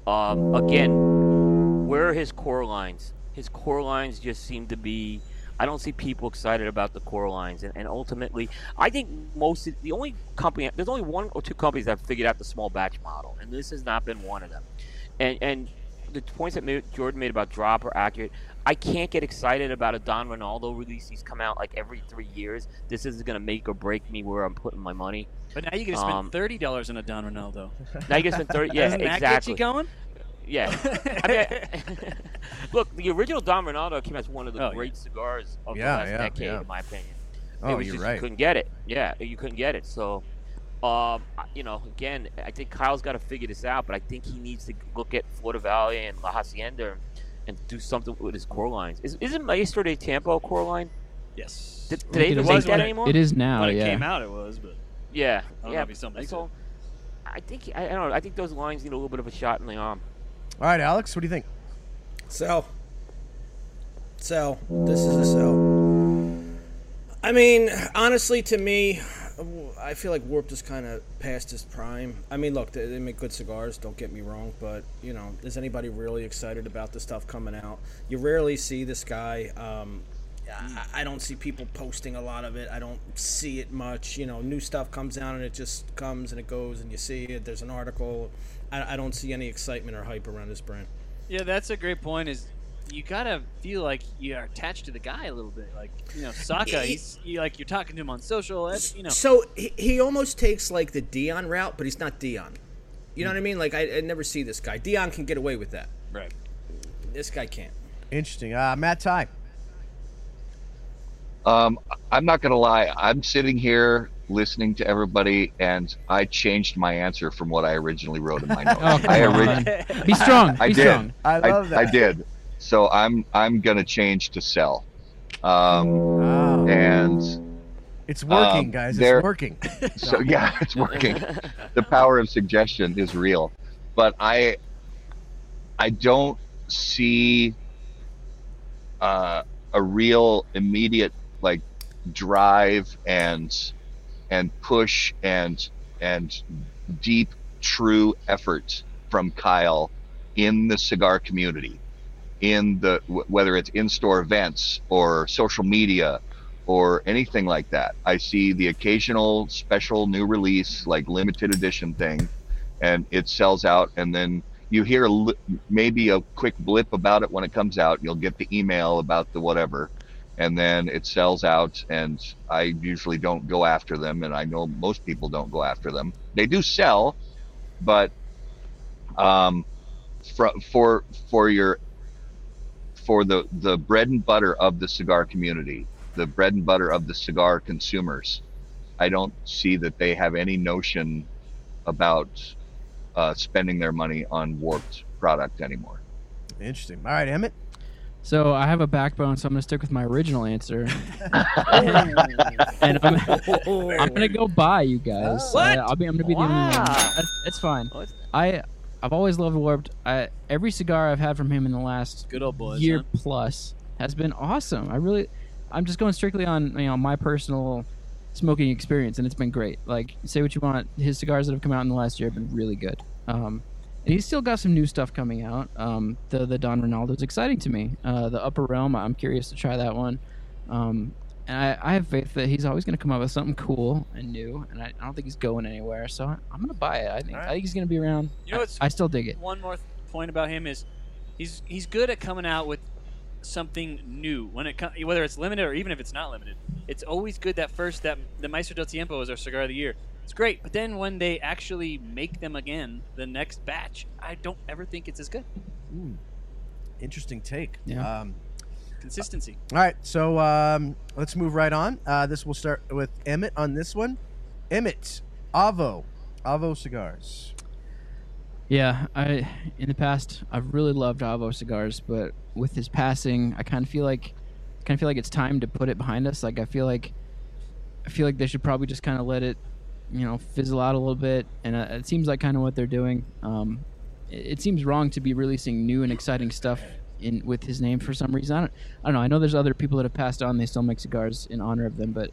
Um, again, where are his core lines? His core lines just seem to be. I don't see people excited about the core lines, and, and ultimately, I think most of, the only company there's only one or two companies that have figured out the small batch model, and this has not been one of them. And and the points that made, Jordan made about drop are accurate. I can't get excited about a Don Ronaldo release. He's come out like every three years. This is going to make or break me where I'm putting my money. But now you can spend Um, thirty dollars on a Don Ronaldo. Now you can spend thirty. Yeah, Doesn't that exactly. get you going? Yeah. I mean, look, the original Don Ronaldo came as one of the Oh, yeah. great cigars of Yeah, the last yeah, decade, yeah. in my opinion. Oh, it was you're just, right. You couldn't get it. Yeah, you couldn't get it. So, um, you know, again, I think Kyle's got to figure this out, but I think he needs to look at Flor del Valle and La Hacienda and do something with his core lines. Is, isn't Maestro del Tiempo a core line? Yes. Did, It did they even make that it- anymore? It is now, when it yeah. came out, it was, but Yeah, don't know yeah. if he still makes so, I think I, I don't know. I think those lines need a little bit of a shot in the arm. All right, Alex, what do you think? Sell. Sell. This is a sell. I mean, honestly, to me, I feel like Warped is kind of past his prime. I mean, look, they, they make good cigars. Don't get me wrong, but you know, is anybody really excited about the stuff coming out? You rarely see this guy. Um, I, I don't see people posting a lot of it. I don't see it much. You know, new stuff comes out and it just comes and it goes, and you see it. There's an article. I, I don't see any excitement or hype around this brand. Yeah, that's a great point. Is you gotta feel like you are attached to the guy a little bit. Like you know, Saka, he's you, like you're talking to him on social. ev- You know, So he, he almost takes like the Dion route, but he's not Dion. You know what I mean? Like I, I never see this guy. Dion can get away with that. right? This guy can't. Interesting. Uh, Matt Ty. Um, I'm not gonna lie. I'm sitting here listening to everybody, and I changed my answer from what I originally wrote in my notes. Oh, come I on. orig- Be strong. I Be did. strong. I love that. I did. So I'm I'm gonna change to sell. Um, Wow. and It's working, Um, guys. It's working. so yeah, it's working. the power of suggestion is real, but I I don't see uh, a real immediate like drive and and push and and deep true effort from Kyle in the cigar community in the wh- whether it's in-store events or social media or anything like that. I see the occasional special new release, like limited edition thing, and it sells out. And then you hear a maybe a quick blip about it when it comes out. You'll get the email about the whatever, and then it sells out. And I usually don't go after them, and I know most people don't go after them. They do sell, but um, for for for your for the the bread and butter of the cigar community, the bread and butter of the cigar consumers, I don't see that they have any notion about uh, spending their money on warped product anymore. Interesting. All right, Emmett. So I have a backbone, so I'm gonna stick with my original answer. and I'm, I'm gonna go buy you guys. What? Uh, I'll be. I'm gonna be the only one. Wow. That's, it's fine. I I've always loved Warped. I, every cigar I've had from him in the last Good old boys. year huh? plus has been awesome. I really, I'm just going strictly on you know my personal smoking experience, and it's been great. Like say what you want, his cigars that have come out in the last year have been really good. Um, and he's still got some new stuff coming out. Um, the the Don Ronaldo is exciting to me. Uh, the Upper Realm, I'm curious to try that one. Um, and I, I have faith that he's always going to come up with something cool and new, and I, I don't think he's going anywhere. So I, I'm going to buy it. I think I think he's going to be around. You know I- what's I, still dig it. One more th- point about him is he's he's good at coming out with something new when it com- whether it's limited or even if it's not limited. It's always good that first that the Maestro del Tiempo was our cigar of the year. It's great, but then when they actually make them again, the next batch, I don't ever think it's as good. Ooh, interesting take. Yeah. Um, Consistency. all right, so um, let's move right on. Uh, this will start with Emmett on this one. Emmett, Avo, Avo cigars. Yeah, I in the past I've really loved Avo cigars, but with his passing, I kind of feel like kind of feel like it's time to put it behind us. Like I feel like I feel like they should probably just kind of let it, you know, fizzle out a little bit, and uh, it seems like kind of what they're doing. Um, it, it seems wrong to be releasing new and exciting stuff in with his name for some reason. I don't, I don't know. I know there's other people that have passed on; they still make cigars in honor of them, but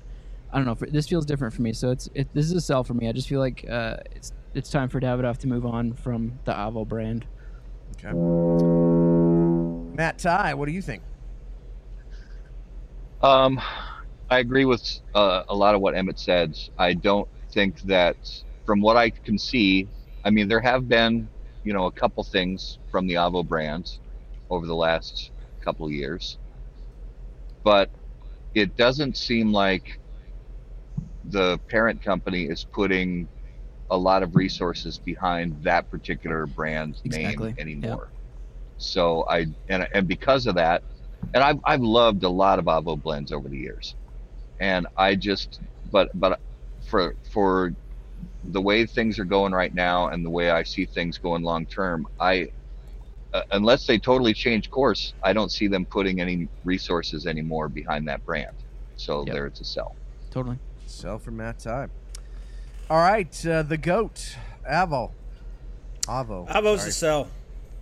I don't know. For, this feels different for me, so it's it, this is a sell for me. I just feel like uh, it's it's time for Davidoff to move on from the Avo brand. Okay. Matt Ty, what do you think? Um, I agree with uh, a lot of what Emmett said. I don't think that, from what I can see, I mean, there have been, you know, a couple things from the Avo brand over the last couple of years, but it doesn't seem like the parent company is putting a lot of resources behind that particular brand Exactly, name anymore. So I and and because of that, and I've I've loved a lot of Avo blends over the years, and I just but but for for the way things are going right now and the way I see things going long term, I uh, unless they totally change course, I don't see them putting any resources anymore behind that brand. So Yep. there it's a sell. Totally. Sell for Matt Ty. All right, uh, the goat, Avo. Avo. Avo's Sorry. a sell.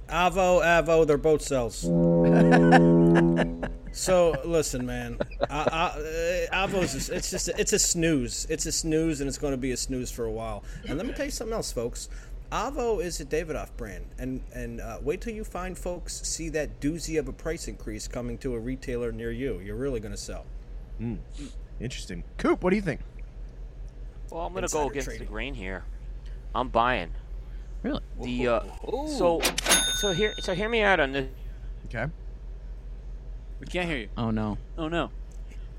Avo, Avo, they're both cells. so listen, man. I, I, uh, Avo's is, it's just it's a snooze. It's a snooze, and it's going to be a snooze for a while. And let me tell you something else, folks. Avo is a Davidoff brand, and and uh, wait till you find folks see that doozy of a price increase coming to a retailer near you. You're really going to sell. Interesting. Coop, what do you think? Well, I'm gonna go against trading. the grain here. I'm buying Really? the. Uh, so, so here, so hear me out on this. Okay. We can't hear you. Oh no. Oh no.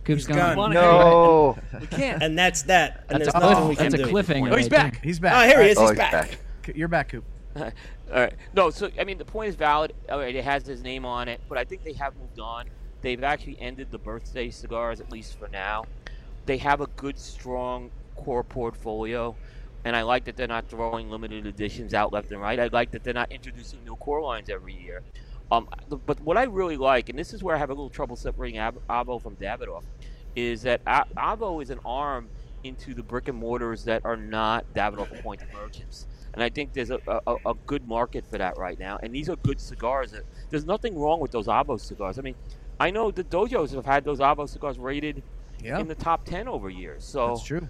Coop's He's gone. gone. Wanna No. We can't. And that's that. And That's there's a, nothing cliff- we can that's a do. cliffhanger. Oh, he's right back. there. He's back. Oh, here he is. Oh, He's he's back. You're back, Coop. All right. No, so I mean the point is valid. All right, it has his name on it, but I think they have moved on. They've actually ended the birthday cigars at least for now. They have a good, strong core portfolio, and I like that they're not throwing limited editions out left and right. I like that they're not introducing new core lines every year. Um, but what I really like, and this is where I have a little trouble separating Ab- Avo from Davidoff, is that A- Avo is an arm into the brick and mortars that are not Davidoff appointed merchants. And I think there's a, a, a good market for that right now. And these are good cigars. Uh, there's nothing wrong with those Avo cigars. I mean, I know the dojos have had those Avo cigars rated Yeah, in the top 10 over years. So that's true.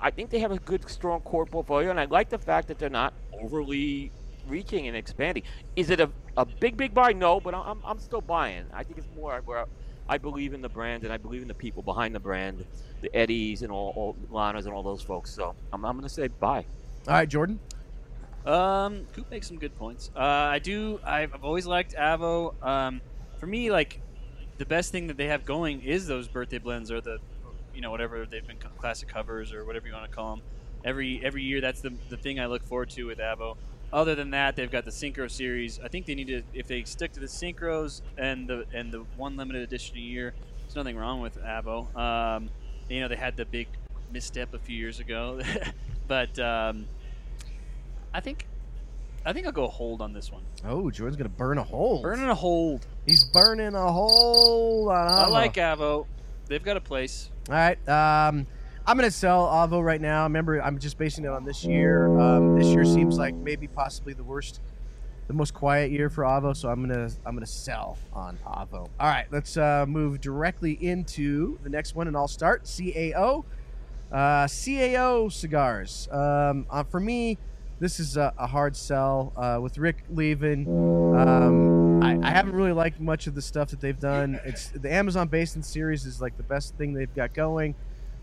I think they have a good, strong core portfolio. And I like the fact that they're not overly reaching and expanding. Is it a, a big, big buy? No, but I'm, I'm still buying. I think it's more where I believe in the brand and I believe in the people behind the brand, the Eddies and all, all Lanas and all those folks. So I'm, I'm going to say buy. All right, Jordan. Um, Coop makes some good points. Uh, I do. I've, always liked Avo. Um, for me, like the best thing that they have going is those birthday blends or the, you know, whatever they've been classic covers or whatever you want to call them. Every every year, that's the the thing I look forward to with Avo. Other than that, they've got the Syncro series. I think they need to if they stick to the Syncros and the and the one limited edition a year. There's nothing wrong with Avo. Um, you know, they had the big misstep a few years ago, but. Um, I think I think I'll go hold on this one. Oh, Jordan's gonna burn a hole. Burning a hold. He's burning a hole on I Avo. like Avo. They've got a place. All right. Um, I'm gonna sell Avo right now. Remember, I'm just basing it on this year. Um, this year seems like maybe possibly the worst, the most quiet year for Avo. So I'm gonna I'm gonna sell on Avo. All right. Let's uh, move directly into the next one, and I'll start CAO. Uh, CAO cigars. Um, uh, for me, this is a, a hard sell. Uh, with Rick leaving, um, I, I haven't really liked much of the stuff that they've done. It's the Amazon Basin series is like the best thing they've got going,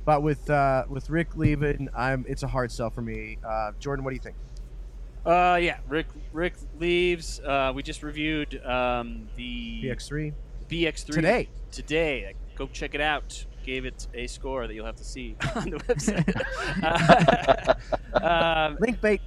but with uh, with Rick leaving, I'm it's a hard sell for me. Uh, Jordan, what do you think? Uh, yeah. Rick Rick leaves. Uh, we just reviewed um, the BX3 BX3 today. Today, go check it out. Gave it a score that you'll have to see on the website. uh, um, Link bait.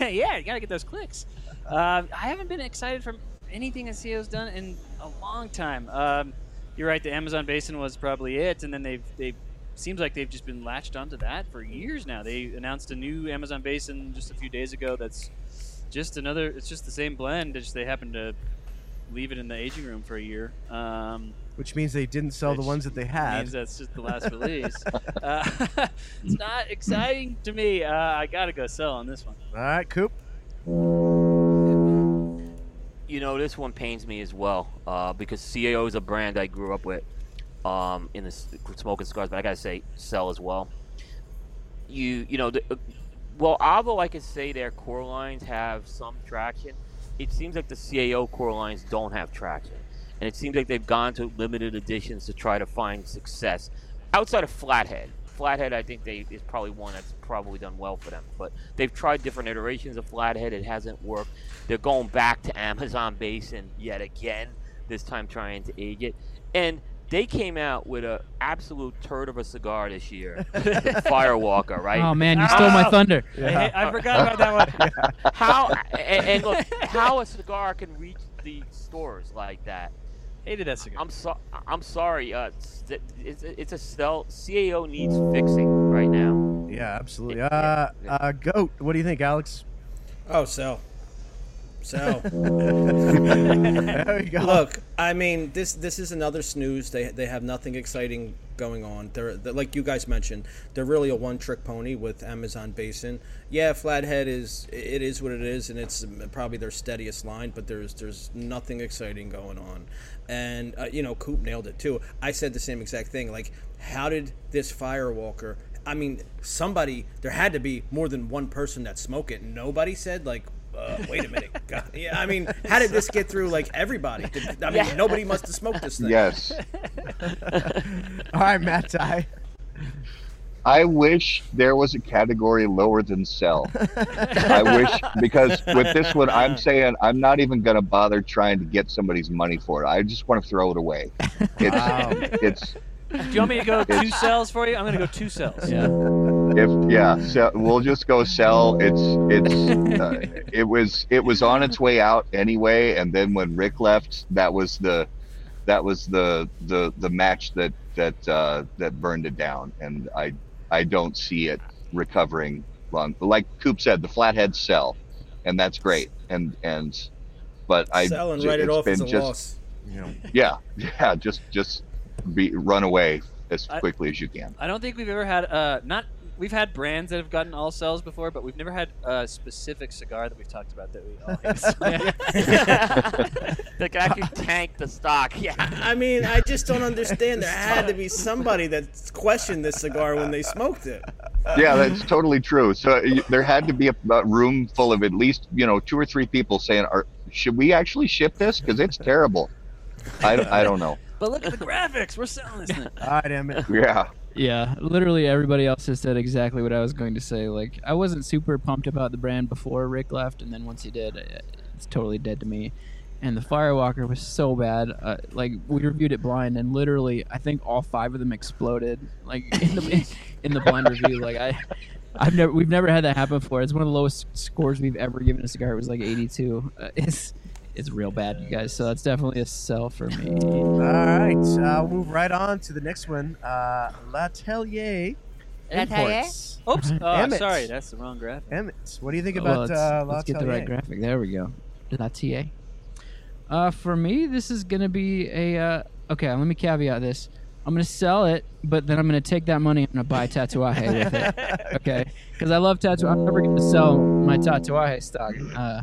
yeah, you gotta get those clicks. Um, I haven't been excited from anything that CAO's done in a long time. Um, you're right. The Amazon Basin was probably it, and then they've they've seems like they've just been latched onto that for years now. They announced a new Amazon Basin just a few days ago. That's just another. It's just the same blend. It's just they happen to leave it in the aging room for a year. Um, Which means they didn't sell the ones that they had. means that's just the last release. uh, it's not exciting to me. Uh, I gotta go sell on this one. All right, Coop. You know, this one pains me as well uh, because CAO is a brand I grew up with um, in the s- smoking cigars, but I gotta say, sell as well. You, you know, the, uh, well, although I could say their core lines have some traction, it seems like the CAO core lines don't have traction, and it seems like they've gone to limited editions to try to find success outside of Flathead. Flathead, I think they is probably one that's probably done well for them. But they've tried different iterations of Flathead. It hasn't worked. They're going back to Amazon Basin yet again. This time trying to age it, and they came out with an absolute turd of a cigar this year, Firewalker, right? Oh man, you stole my Oh. thunder. Hey, I forgot about that one. How and, and look, how a cigar can reach the stores like that? Hated that cigar. I'm so I'm sorry. Uh, it's, it's, it's a sell. CAO needs fixing right now. Yeah, absolutely. Yeah, Uh, yeah. uh, goat. What do you think, Alex? Oh, sell. Sell. There we go. Look, I mean, this this is another snooze. They they have nothing exciting going on. They're, they're like you guys mentioned. They're really a one trick pony with Amazon Basin. Yeah, Flathead is it is what it is, and it's probably their steadiest line. But there's there's nothing exciting going on, and uh, you know, Coop nailed it too. I said the same exact thing. Like, how did this Firewalker? I mean, somebody there had to be more than one person that smoked it. Nobody said like. Uh, wait a minute. God, yeah, I mean, how did this get through like everybody? Did, I mean, nobody must have smoked this thing. Yes. All right, Matt Ty. I wish there was a category lower than sell. I wish because with this one, I'm saying I'm not even going to bother trying to get somebody's money for it. I just want to throw it away. It's Wow. it's Do you want me to go two cells for you? I'm gonna go two cells. Yeah. if yeah, so we'll just go sell. It's it's uh, it was it was on its way out anyway, and then when Rick left, that was the that was the the the match that that uh, that burned it down, and I I don't see it recovering long. Like Coop said, the flatheads sell, and that's great, and and but I Sell and write it it's off as been a just loss. yeah yeah just just be run away as I- quickly as you can. I don't think we've ever had uh not we've had brands that have gotten all cells before, but we've never had a specific cigar that we've talked about that we all hate. the guy can tank the stock. Yeah. I mean, I just don't understand. There had to be somebody that questioned this cigar when they smoked it. yeah, that's totally true. So y- there had to be a, a room full of at least you know two or three people saying, "Are should we actually ship this? Because it's terrible." I, I don't know. but look at the graphics. We're selling this thing. All right, Emmett. Yeah, Yeah, literally everybody else has said exactly what I was going to say. Like, I wasn't super pumped about the brand before Rick left, and then once he did, it's totally dead to me. And the Firewalker was so bad. Uh, like, we reviewed it blind, and literally, I think all five of them exploded. Like in the in the blind review. Like I, I've never we've never had that happen before. It's one of the lowest scores we've ever given a cigar. It was like 82. Uh, it's it's real bad, you guys. So that's definitely a sell for me. All right, uh, we'll move right on to the next one. Uh, L'Atelier Imports. Oops. Oh, Emmett. sorry, that's the wrong graphic. Emmett, what do you think Well, about let's, uh, let's get the right graphic. There we go. La TA. Uh, for me, this is gonna be a. Uh, okay, let me caveat this. I'm gonna sell it, but then I'm gonna take that money and I'm gonna buy Tatuaje with it. Okay, because I love tattoo. I'm never gonna sell my Tatuaje stock. Uh,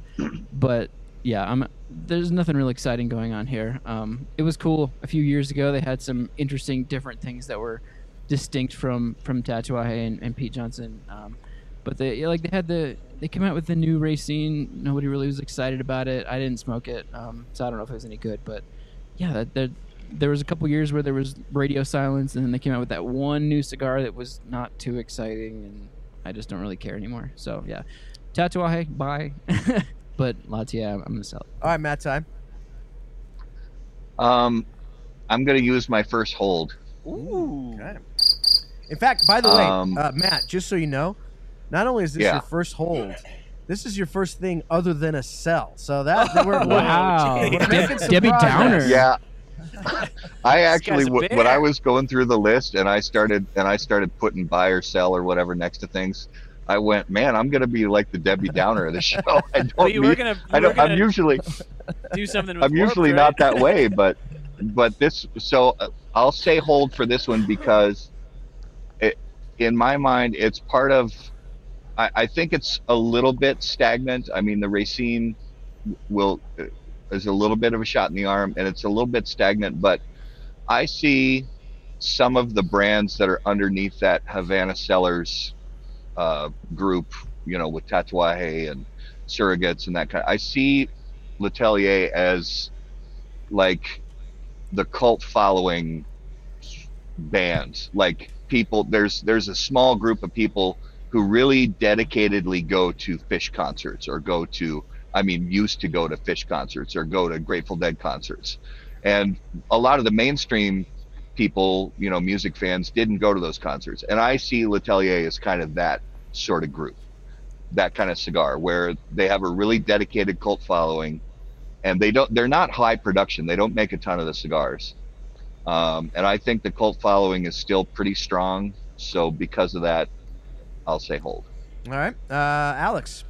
but yeah, I'm. There's nothing really exciting going on here. Um, it was cool a few years ago. They had some interesting, different things that were distinct from from Tatuaje and, and Pete Johnson. Um, but they like they had the they came out with the new Racine. Nobody really was excited about it. I didn't smoke it, um, so I don't know if it was any good. But yeah, that, that there was a couple years where there was radio silence, and then they came out with that one new cigar that was not too exciting, and I just don't really care anymore. So yeah, Tatuaje, bye. but Latia, I'm gonna sell it. All right, Matt, time. um, I'm gonna use my first hold. Ooh. Okay. In fact, by the way, Um, uh, Matt, just so you know, not only is this Yeah. your first hold, this is your first thing other than a sell. So that we're, we're, Wow, we're Deb- Debbie progress. Downer. Yeah. I actually, guy's a w- when I was going through the list and I started and I started putting buy or sell or whatever next to things, I went, man, I'm gonna be like the Debbie Downer of the show. I don't. Well, you mean, were gonna, you I don't. I'm usually. Do something. I'm usually Warped, not right? that way, but but this. So uh, I'll say hold for this one because, it, in my mind, it's part of. I, I think it's a little bit stagnant. I mean, the Racine will uh, is a little bit of a shot in the arm, and it's a little bit stagnant. But I see some of the brands that are underneath that Havana Cellars uh, group, you know, with Tatuaje and surrogates and that kind. I see L'Atelier as like the cult following band. Like people, there's there's a small group of people who really dedicatedly go to Phish concerts or go to, I mean, used to go to Phish concerts or go to Grateful Dead concerts, and a lot of the mainstream people, you know, music fans didn't go to those concerts. And I see L'Atelier as kind of that sort of group, that kind of cigar where they have a really dedicated cult following and they don't they're not high production they don't make a ton of the cigars um, and i think the cult following is still pretty strong so because of that i'll say hold All right, uh, Alex.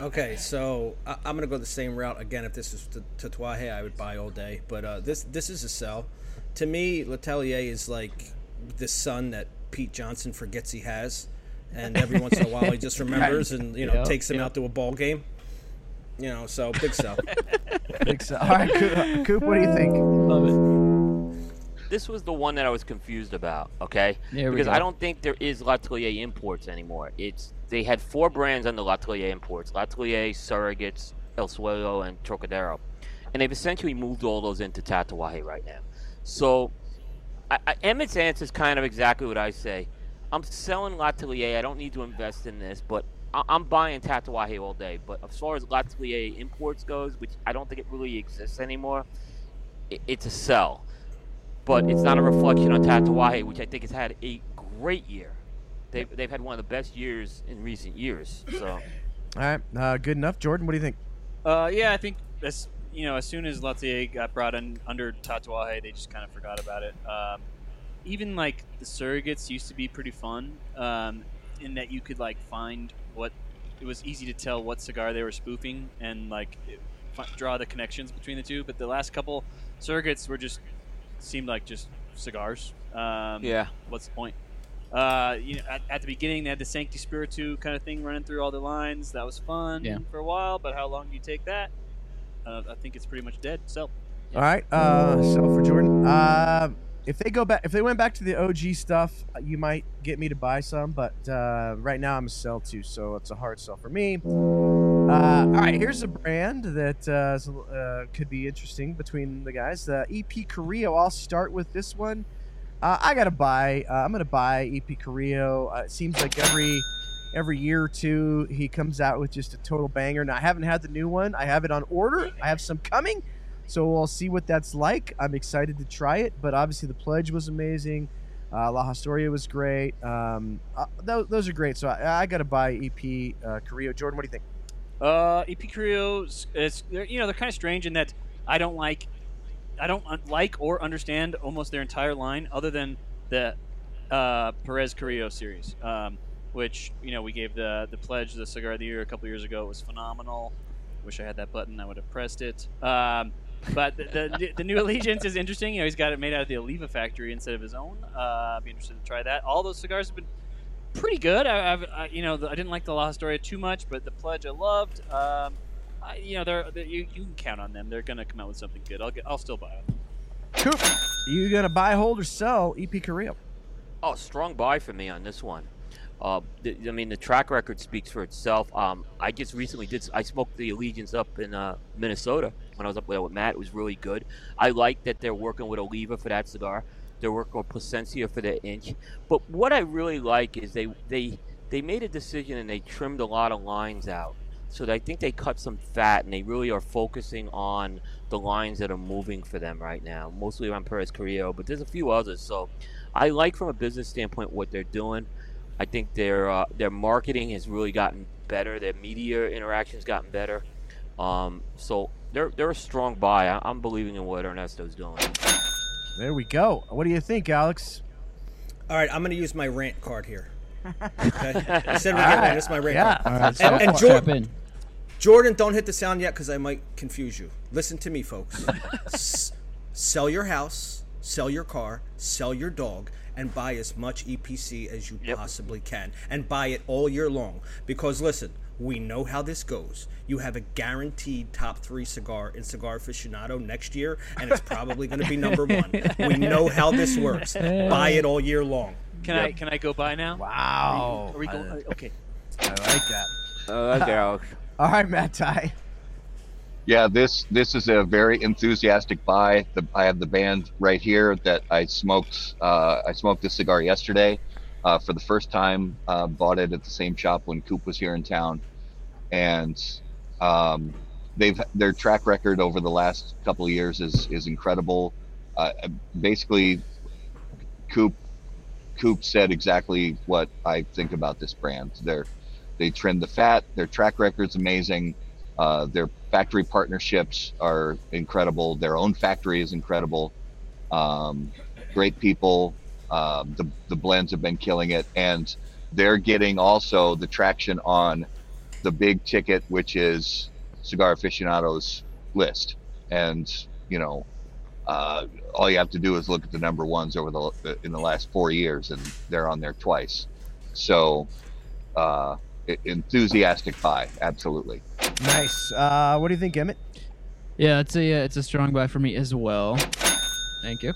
Okay, so I, I'm gonna go the same route again. If this is to, to Tatuaje, I would buy all day. But uh, this this is a sell. To me, L'Atelier is like the son that Pete Johnson forgets he has, and every once in a while he just remembers and you know Yeah, takes him yeah. out to a ball game. You know, so big sell. Big sell. All right, Coop, Coop, what do you think? Love it. This was the one that I was confused about. Okay, There because go. I don't think there is L'Atelier Imports anymore. It's they had four brands under L'Atelier Imports: L'Atelier, Surrogates, El Suelo, and Trocadero, and they've essentially moved all those into Tatuaje right now. So, I, I, Emmett's answer is kind of exactly what I say. I'm selling L'Atelier. I don't need to invest in this, but I- I'm buying Tatuaje all day. But as far as L'Atelier imports goes, which I don't think it really exists anymore, i it's a sell. But it's not a reflection on Tatuaje, which I think has had a great year. They've, they've had one of the best years in recent years. So All right, uh, good enough. Jordan, what do you think? Uh, yeah, I think as you know, as soon as L'Atelier got brought in under Tatuaje, they just kind of forgot about it. Um, even like the surrogates used to be pretty fun, um, in that you could like find what it was easy to tell what cigar they were spoofing and like it, fi- draw the connections between the two. But the last couple surrogates were just seemed like just cigars. Um, Yeah. What's the point? Uh, you know, at, at the beginning they had the Sancti Spiritu kind of thing running through all the lines. That was fun Yeah. for a while, but how long do you take that? Uh, I think it's pretty much dead. So, All right, uh, so for Jordan, uh, if they go back, if they went back to the OG stuff, you might get me to buy some, but uh, right now I'm a sell too, so it's a hard sell for me. Uh, all right, here's a brand that uh, uh, could be interesting between the guys. The EP Carrillo. I'll start with this one. Uh, I gotta buy. Uh, I'm gonna buy EP Carrillo. Uh, it seems like every every year or two he comes out with just a total banger. Now I haven't had the new one. I have it on order. I have some coming. So we'll see what that's like. I'm excited to try it, but obviously the pledge was amazing. Uh, La Historia was great. Um, uh, those, those are great. So I, I got to buy EP uh, Carrillo. Jordan, what do you think? uh, EP Carrillo's, it's you know they're kind of strange in that I don't like, I don't un- like or understand almost their entire line other than the uh, Perez Carrillo series, um, which you know we gave the the pledge the cigar of the year a couple years ago. It was phenomenal. Wish I had that button. I would have pressed it. Um, but the, the, the new Allegiance is interesting. You know, he's got it made out of the Oliva factory instead of his own. Uh, I'd be interested to try that. All those cigars have been pretty good. I, I've, I, you know, the, I didn't like the La Historia too much, but the Pledge I loved. Um, I, you know, they're, they you, you can count on them. They're gonna come out with something good. I'll get, I'll still buy them. Coop, you gonna buy, hold, or sell EP Carrillo? Oh, strong buy for me on this one. Uh, I mean, the track record speaks for itself. Um, I just recently did. I smoked the Allegiance up in uh, Minnesota when I was up there with Matt. It was really good. I like that they're working with Oliva for that cigar. They're working with Plasencia for the inch. But what I really like is they they they made a decision and they trimmed a lot of lines out. So I think they cut some fat and they really are focusing on the lines that are moving for them right now, mostly around Perez Carrillo, but there's a few others. So I like from a business standpoint what they're doing. I think their uh, their marketing has really gotten better. Their media interactions gotten better. Um, so they're they're a strong buy. I, I'm believing in what Ernesto's doing. There we go. What do you think, Alex? All right, I'm going to use my rant card here. Okay? Instead of All getting right. this is my rant Yeah. card. All right, and, and Jordan. Jordan, don't hit the sound yet because I might confuse you. Listen to me, folks. S- sell your house, sell your car, sell your dog, and buy as much EPC as you possibly can, and buy it all year long. Because listen, we know how this goes. You have a guaranteed top three cigar in Cigar Aficionado next year, and it's probably going to be number one. We know how this works. Buy it all year long. Can I can I go buy now? Wow. Are we going? uh, okay. I like that. okay, Alex. All right, Matt Ty. Yeah, this this is a very enthusiastic buy. The, I have the band right here that I smoked. Uh, I smoked this cigar yesterday uh, for the first time. Uh, bought it at the same shop when Coop was here in town, and um, they've their track record over the last couple of years is is incredible. Uh, basically, Coop Coop said exactly what I think about this brand. They're they trim the fat. Their track record's amazing. Uh, their factory partnerships are incredible. Their own factory is incredible. Um, great people. Um, the the blends have been killing it, and they're getting also the traction on the big ticket, which is Cigar Aficionado's list. And you know, uh, all you have to do is look at the number ones over the in the last four years, and they're on there twice. So, uh, enthusiastic buy, absolutely. Nice. Uh, what do you think, Emmett? Yeah, it's a uh, it's a strong buy for me as well. Thank you.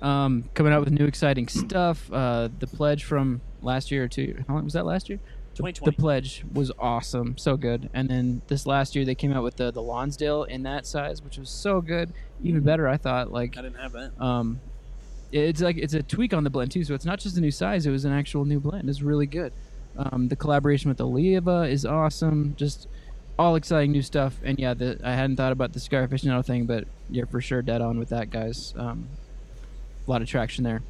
Um, coming out with new exciting stuff. Uh, the pledge from last year or two. How long was that last year? The, the pledge was awesome, so good. And then this last year they came out with the the Lonsdale in that size, which was so good, even better. I thought. Like I didn't have that. um, it's like it's a tweak on the blend too. So it's not just a new size; it was an actual new blend. It's really good. Um, the collaboration with Oliva is awesome. Just all exciting new stuff. And yeah, the, I hadn't thought about the cigar aficionado thing, but you're for sure dead on with that, guys. Um, a lot of traction there.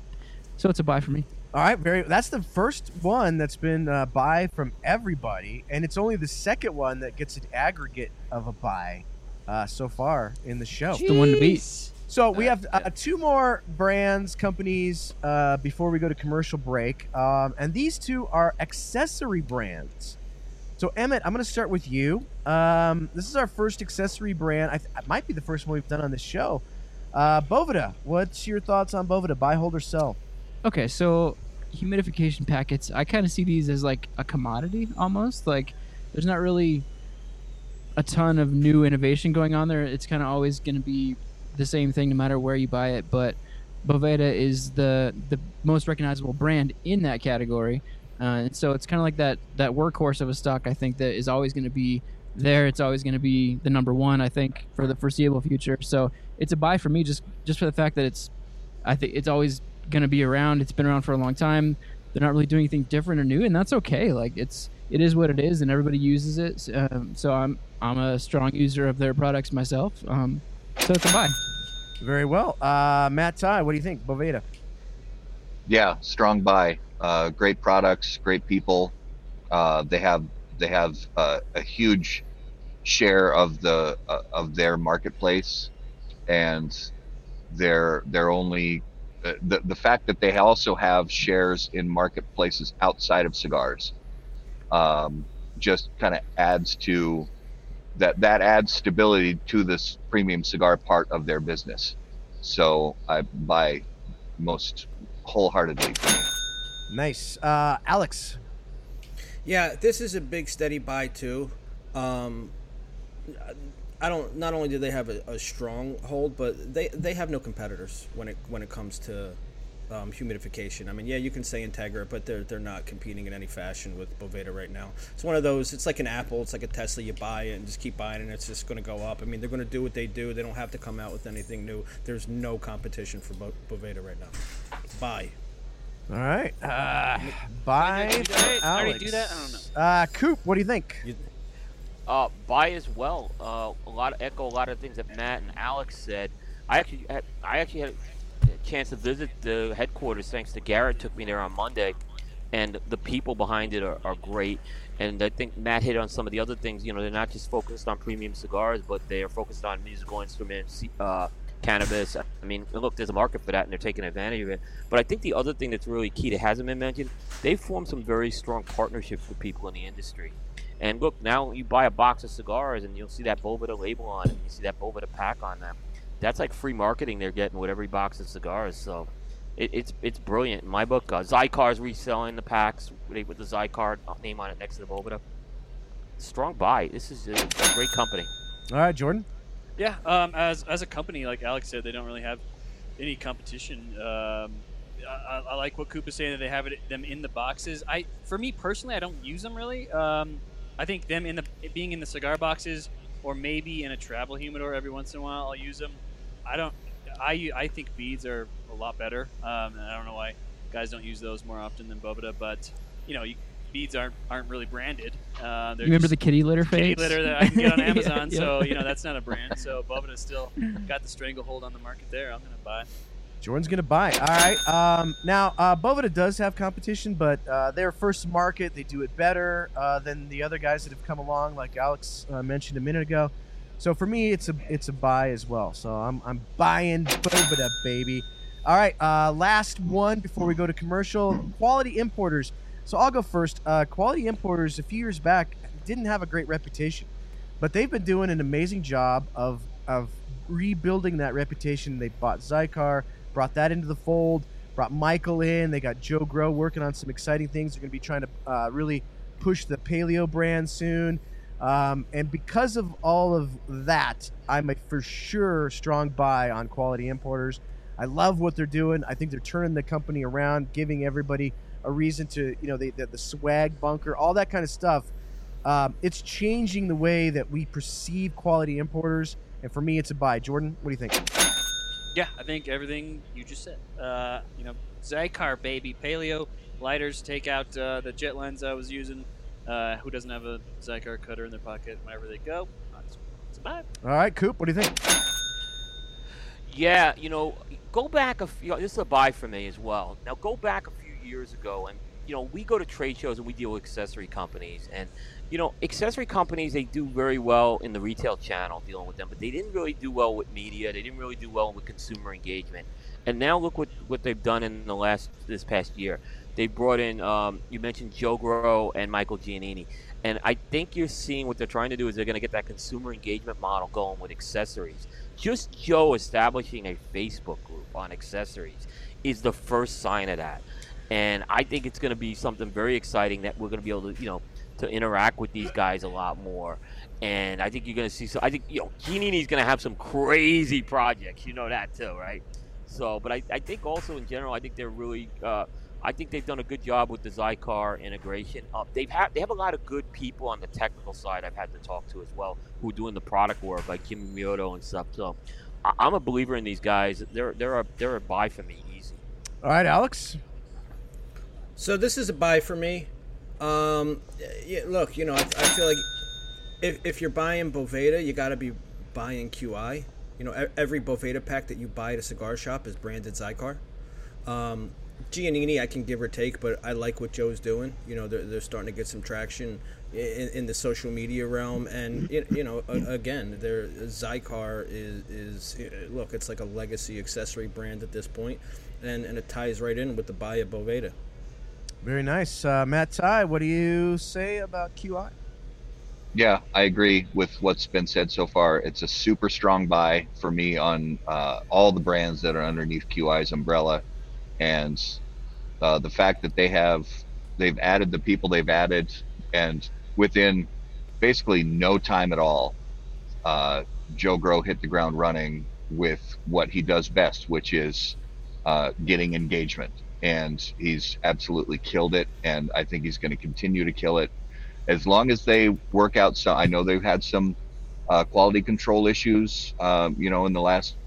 So it's a buy for me. All right, very. That's the first one that's been uh, buy from everybody, and it's only the second one that gets an aggregate of a buy uh, so far in the show. the one to beat. So we have uh, two more brands, companies uh, before we go to commercial break, um, and these two are accessory brands. So Emmett, I'm going to start with you. Um, this is our first accessory brand. I th- it might be the first one we've done on this show. Uh, Boveda, what's your thoughts on Boveda? Buy, hold, or sell? Okay, so humidification packets, I kind of see these as like a commodity almost. Like there's not really a ton of new innovation going on there. It's kind of always going to be the same thing no matter where you buy it, but Boveda is the the most recognizable brand in that category. Uh, and so it's kind of like that that workhorse of a stock I think that is always going to be there. It's always going to be the number one I think for the foreseeable future. So it's a buy for me just just for the fact that it's I think it's always going to be around. It's been around for a long time. They're not really doing anything different or new, and that's okay. Like it's it is what it is, and everybody uses it. Um, so I'm I'm a strong user of their products myself. Um, so it's a buy. Very well, uh, Matt Ty, what do you think, Boveda? Yeah, strong buy. Uh, great products, great people. Uh, they have they have uh, a huge share of the uh, of their marketplace, and they're they're only uh, the the fact that they also have shares in marketplaces outside of cigars, um, just kind of adds to that that adds stability to this premium cigar part of their business. So I buy most wholeheartedly. Nice, uh, Alex. Yeah, this is a big steady buy too. Um, I don't. Not only do they have a, a strong hold, but they they have no competitors when it when it comes to um, humidification. I mean, yeah, you can say Integra, but they're they're not competing in any fashion with Boveda right now. It's one of those. It's like an Apple. It's like a Tesla. You buy it and just keep buying, it and it's just going to go up. I mean, they're going to do what they do. They don't have to come out with anything new. There's no competition for Bo- Boveda right now. Buy. All right, uh, buy. Did I, did I already do that? I don't know. Uh, Coop, what do you think? Uh, buy as well. Uh, a lot of echo a lot of things that Matt and Alex said. I actually had, I actually had a chance to visit the headquarters thanks to Garrett took me there on Monday, and the people behind it are, are great. And I think Matt hit on some of the other things. You know, they're not just focused on premium cigars, but they are focused on musical instruments, uh, cannabis. I mean, look, there's a market for that, and they're taking advantage of it. But I think the other thing that's really key that hasn't been mentioned, they've formed some very strong partnerships with people in the industry. And look, now you buy a box of cigars and you'll see that Boveda label on it. You see that Boveda pack on them. That's like free marketing they're getting with every box of cigars. So it, it's it's brilliant in my book. Uh, Xikar's reselling the packs with with the Xikar name on it next to the Boveda. Strong buy. This is a, a great company. All right, Jordan. Yeah, um, as as a company, like Alex said, they don't really have any competition. Um, I, I like what Coop is saying that they have it, them in the boxes. I, for me personally, I don't use them really. Um, I think them in the being in the cigar boxes, or maybe in a travel humidor every once in a while, I'll use them. I don't. I I think beads are a lot better. Um, and I don't know why guys don't use those more often than Boveda, but you know, you, beads aren't aren't really branded. Uh, You remember the kitty litter kitty litter that I can get on Amazon. yeah. So you know that's not a brand. So Boveda's still got the stranglehold on the market there. I'm gonna buy. Jordan's gonna buy. All right. Um, now, uh, Boveda does have competition, but uh, they're first to market. They do it better uh, than the other guys that have come along, like Alex uh, mentioned a minute ago. So for me, it's a it's a buy as well. So I'm I'm buying Boveda, baby. All right. Uh, last one before we go to commercial. Quality importers. So I'll go first. Uh, quality importers a few years back didn't have a great reputation, but they've been doing an amazing job of of rebuilding that reputation. They bought Xikar, brought that into the fold, brought Michael in. They got Joe Grow working on some exciting things. They're going to be trying to uh, really push the Palio brand soon. Um, and because of all of that, I'm a for sure strong buy on quality importers. I love what they're doing. I think they're turning the company around, giving everybody a reason to, you know, they, the, the swag bunker, all that kind of stuff. Um, it's changing the way that we perceive quality importers. And for me, it's a buy. Jordan, what do you think? Yeah, I think everything you just said. Uh, you know, Xikar baby, Palio lighters take out uh, the jet lens I was using. Uh, who doesn't have a Xikar cutter in their pocket whenever they go? It's, it's a vibe. All right, Coop, what do you think? Yeah, you know, go back a few. This is a buy for me as well. Now, go back a few years ago, and you know, we go to trade shows and we deal with accessory companies, and you know, accessory companies they do very well in the retail channel dealing with them, but they didn't really do well with media. They didn't really do well with consumer engagement. And now look what what they've done in the last this past year. They brought in um, you mentioned Joe Grow and Michael Giannini. And I think you're seeing what they're trying to do is they're going to get that consumer engagement model going with accessories. Just Joe establishing a Facebook group on accessories is the first sign of that. And I think it's going to be something very exciting that we're going to be able to, you know, to interact with these guys a lot more. And I think you're going to see. So I think you know, Giannini's going to have some crazy projects. You know that too, right? So, but I, I think also in general, I think they're really. Uh, I think they've done a good job with the Xikar integration. Uh, they've had they have a lot of good people on the technical side. I've had to talk to as well, who are doing the product work, like Kim Mioto and stuff. So, I, I'm a believer in these guys. They're they're a they're a buy for me, easy. All right, Alex. So this is a buy for me. Um, yeah, look, you know, I, I feel like if, if you're buying Boveda, you got to be buying QI. You know, e- every Boveda pack that you buy at a cigar shop is branded Xikar. Um, Giannini, I can give or take, but I like what Joe's doing. You know, they're, they're starting to get some traction in, in the social media realm, and you you know, a- again, their Xikar is is look, it's like a legacy accessory brand at this point, and and it ties right in with the buy of Boveda. Very nice. Uh, Matt Ty, what do you say about QI? Yeah, I agree with what's been said so far. It's a super strong buy for me on uh, all the brands that are underneath QI's umbrella, and uh, the fact that they have they've added the people they've added, and within basically no time at all, uh, Joe Grow hit the ground running with what he does best, which is uh, getting engagement, and he's absolutely killed it, and I think he's going to continue to kill it. As long as they work out so i know they've had some uh, quality control issues um, you know in the last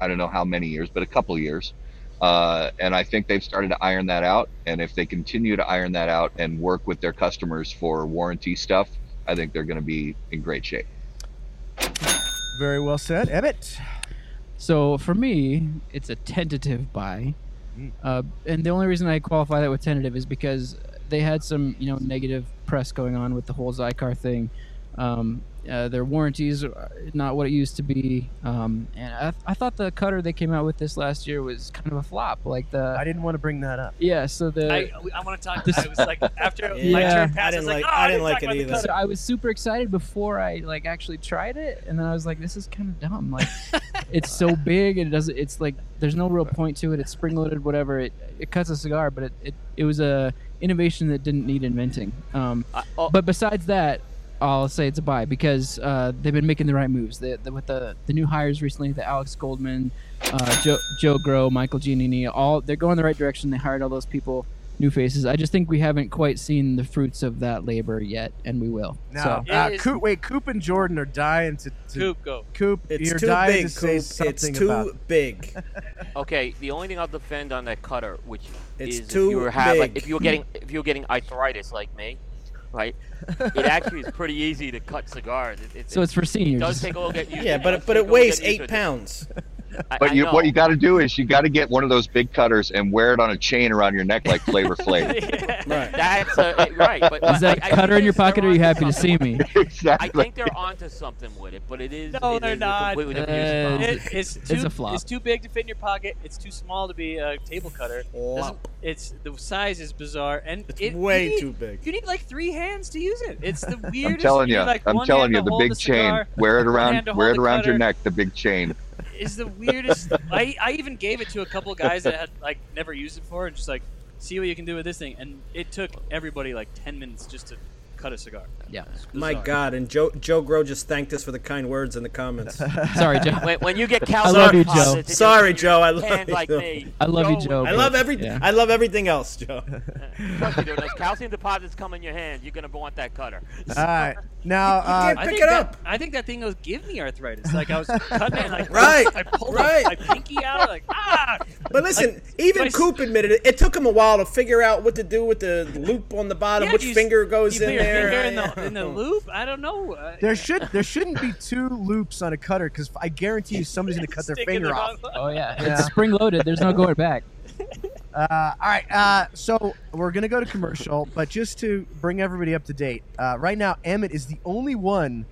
i don't know how many years but a couple years uh, and i think they've started to iron that out and if they continue to iron that out and work with their customers for warranty stuff i think they're going to be in great shape Very well said. Emmett. So for me, it's a tentative buy, uh, and the only reason I qualify that with tentative is because they had some you know negative press going on with the whole Xikar thing. Um, uh, their warranties are not what it used to be, um, and I, I thought the cutter they came out with this last year was kind of a flop. Like the I didn't want to bring that up. yeah, so the I, I want to talk. This- I was like, after my turn I passed, I, didn't was like, like- oh, I I didn't didn't like talk it about either. So I was super excited before I like actually tried it, and then I was like, "This is kind of dumb. Like, it's so big, and it doesn't. It's like there's no real point to it. It's spring loaded, whatever. It it cuts a cigar, but it, it it was a innovation that didn't need inventing. Um, I, oh, but besides that, I'll say it's a buy because uh, they've been making the right moves. The, the, with the the new hires recently, the Alex Goldman, uh, Joe Joe Grow, Michael Giannini, all they're going the right direction. They hired all those people, new faces. I just think we haven't quite seen the fruits of that labor yet, and we will. Now, So, uh, It is- Coop, wait, Coop and Jordan are dying to, to Coop, go. Coop, It's you're too dying big, to say Coop. something It's too about big. Okay, the only thing I'll defend on that cutter, which It's is too if you were have like big. if you were getting if you were getting arthritis like me, right? it actually is pretty easy to cut cigars. It, it, so it's for it seniors. does take a little get used. Yeah, it but it, but it weighs get used eight to pounds. I, but I you, know. what you got to do is you got to get one of those big cutters and wear it on a chain around your neck like Flavor Flav. Right. That's uh, right. But Is that I- I a cutter think in your pocket? Or are you happy to see something. me? I think they're onto something with it, but it is. No, it they're is not. A completely different Uh, It, it's too, It's a flop. It's too big to fit in your pocket. It's too small to be a table cutter. Doesn't- It's the size is bizarre, and It's it, way you need- too big. You need like three hands to use it. It's the weirdest. I'm telling you. you, like, I'm telling you, the big chain. Wear it around, wear it around your neck. The big chain. Is the weirdest. I, I even gave it to a couple guys that had like never used it before, and just like see what you can do with this thing. And it took everybody like ten minutes just to cut a cigar. Yeah. My Bizarre. God! And Joe Joe Grow just thanked us for the kind words in the comments. Sorry, Joe. When, when you get I calcium love you, deposits Joe. in your- Sorry, Joe, I love hands you. Like me. I love you, Joe. I love every. Yeah. I love everything else, Joe. Trust me, dude. Those calcium deposits come in your hand. You're gonna want that cutter. All right. Now, uh, can't I Pick think it that, up. I think that thing goes give me arthritis. Like I was cutting it, like Right, I pulled right. my pinky out, like ah. But listen, even Coop admitted it. It took him a while to figure out what to do with the loop on the bottom, Yeah, which you- finger goes in your there. finger in the, in the loop. I don't know. Uh, there should there shouldn't be two loops on a cutter because I guarantee you somebody's gonna cut their stick finger the off. bottom. Oh yeah, Yeah. it's spring loaded. There's no going back. Uh, all right, uh, so we're gonna go to commercial, but just to bring everybody up to date, uh, right now Emmett is the only one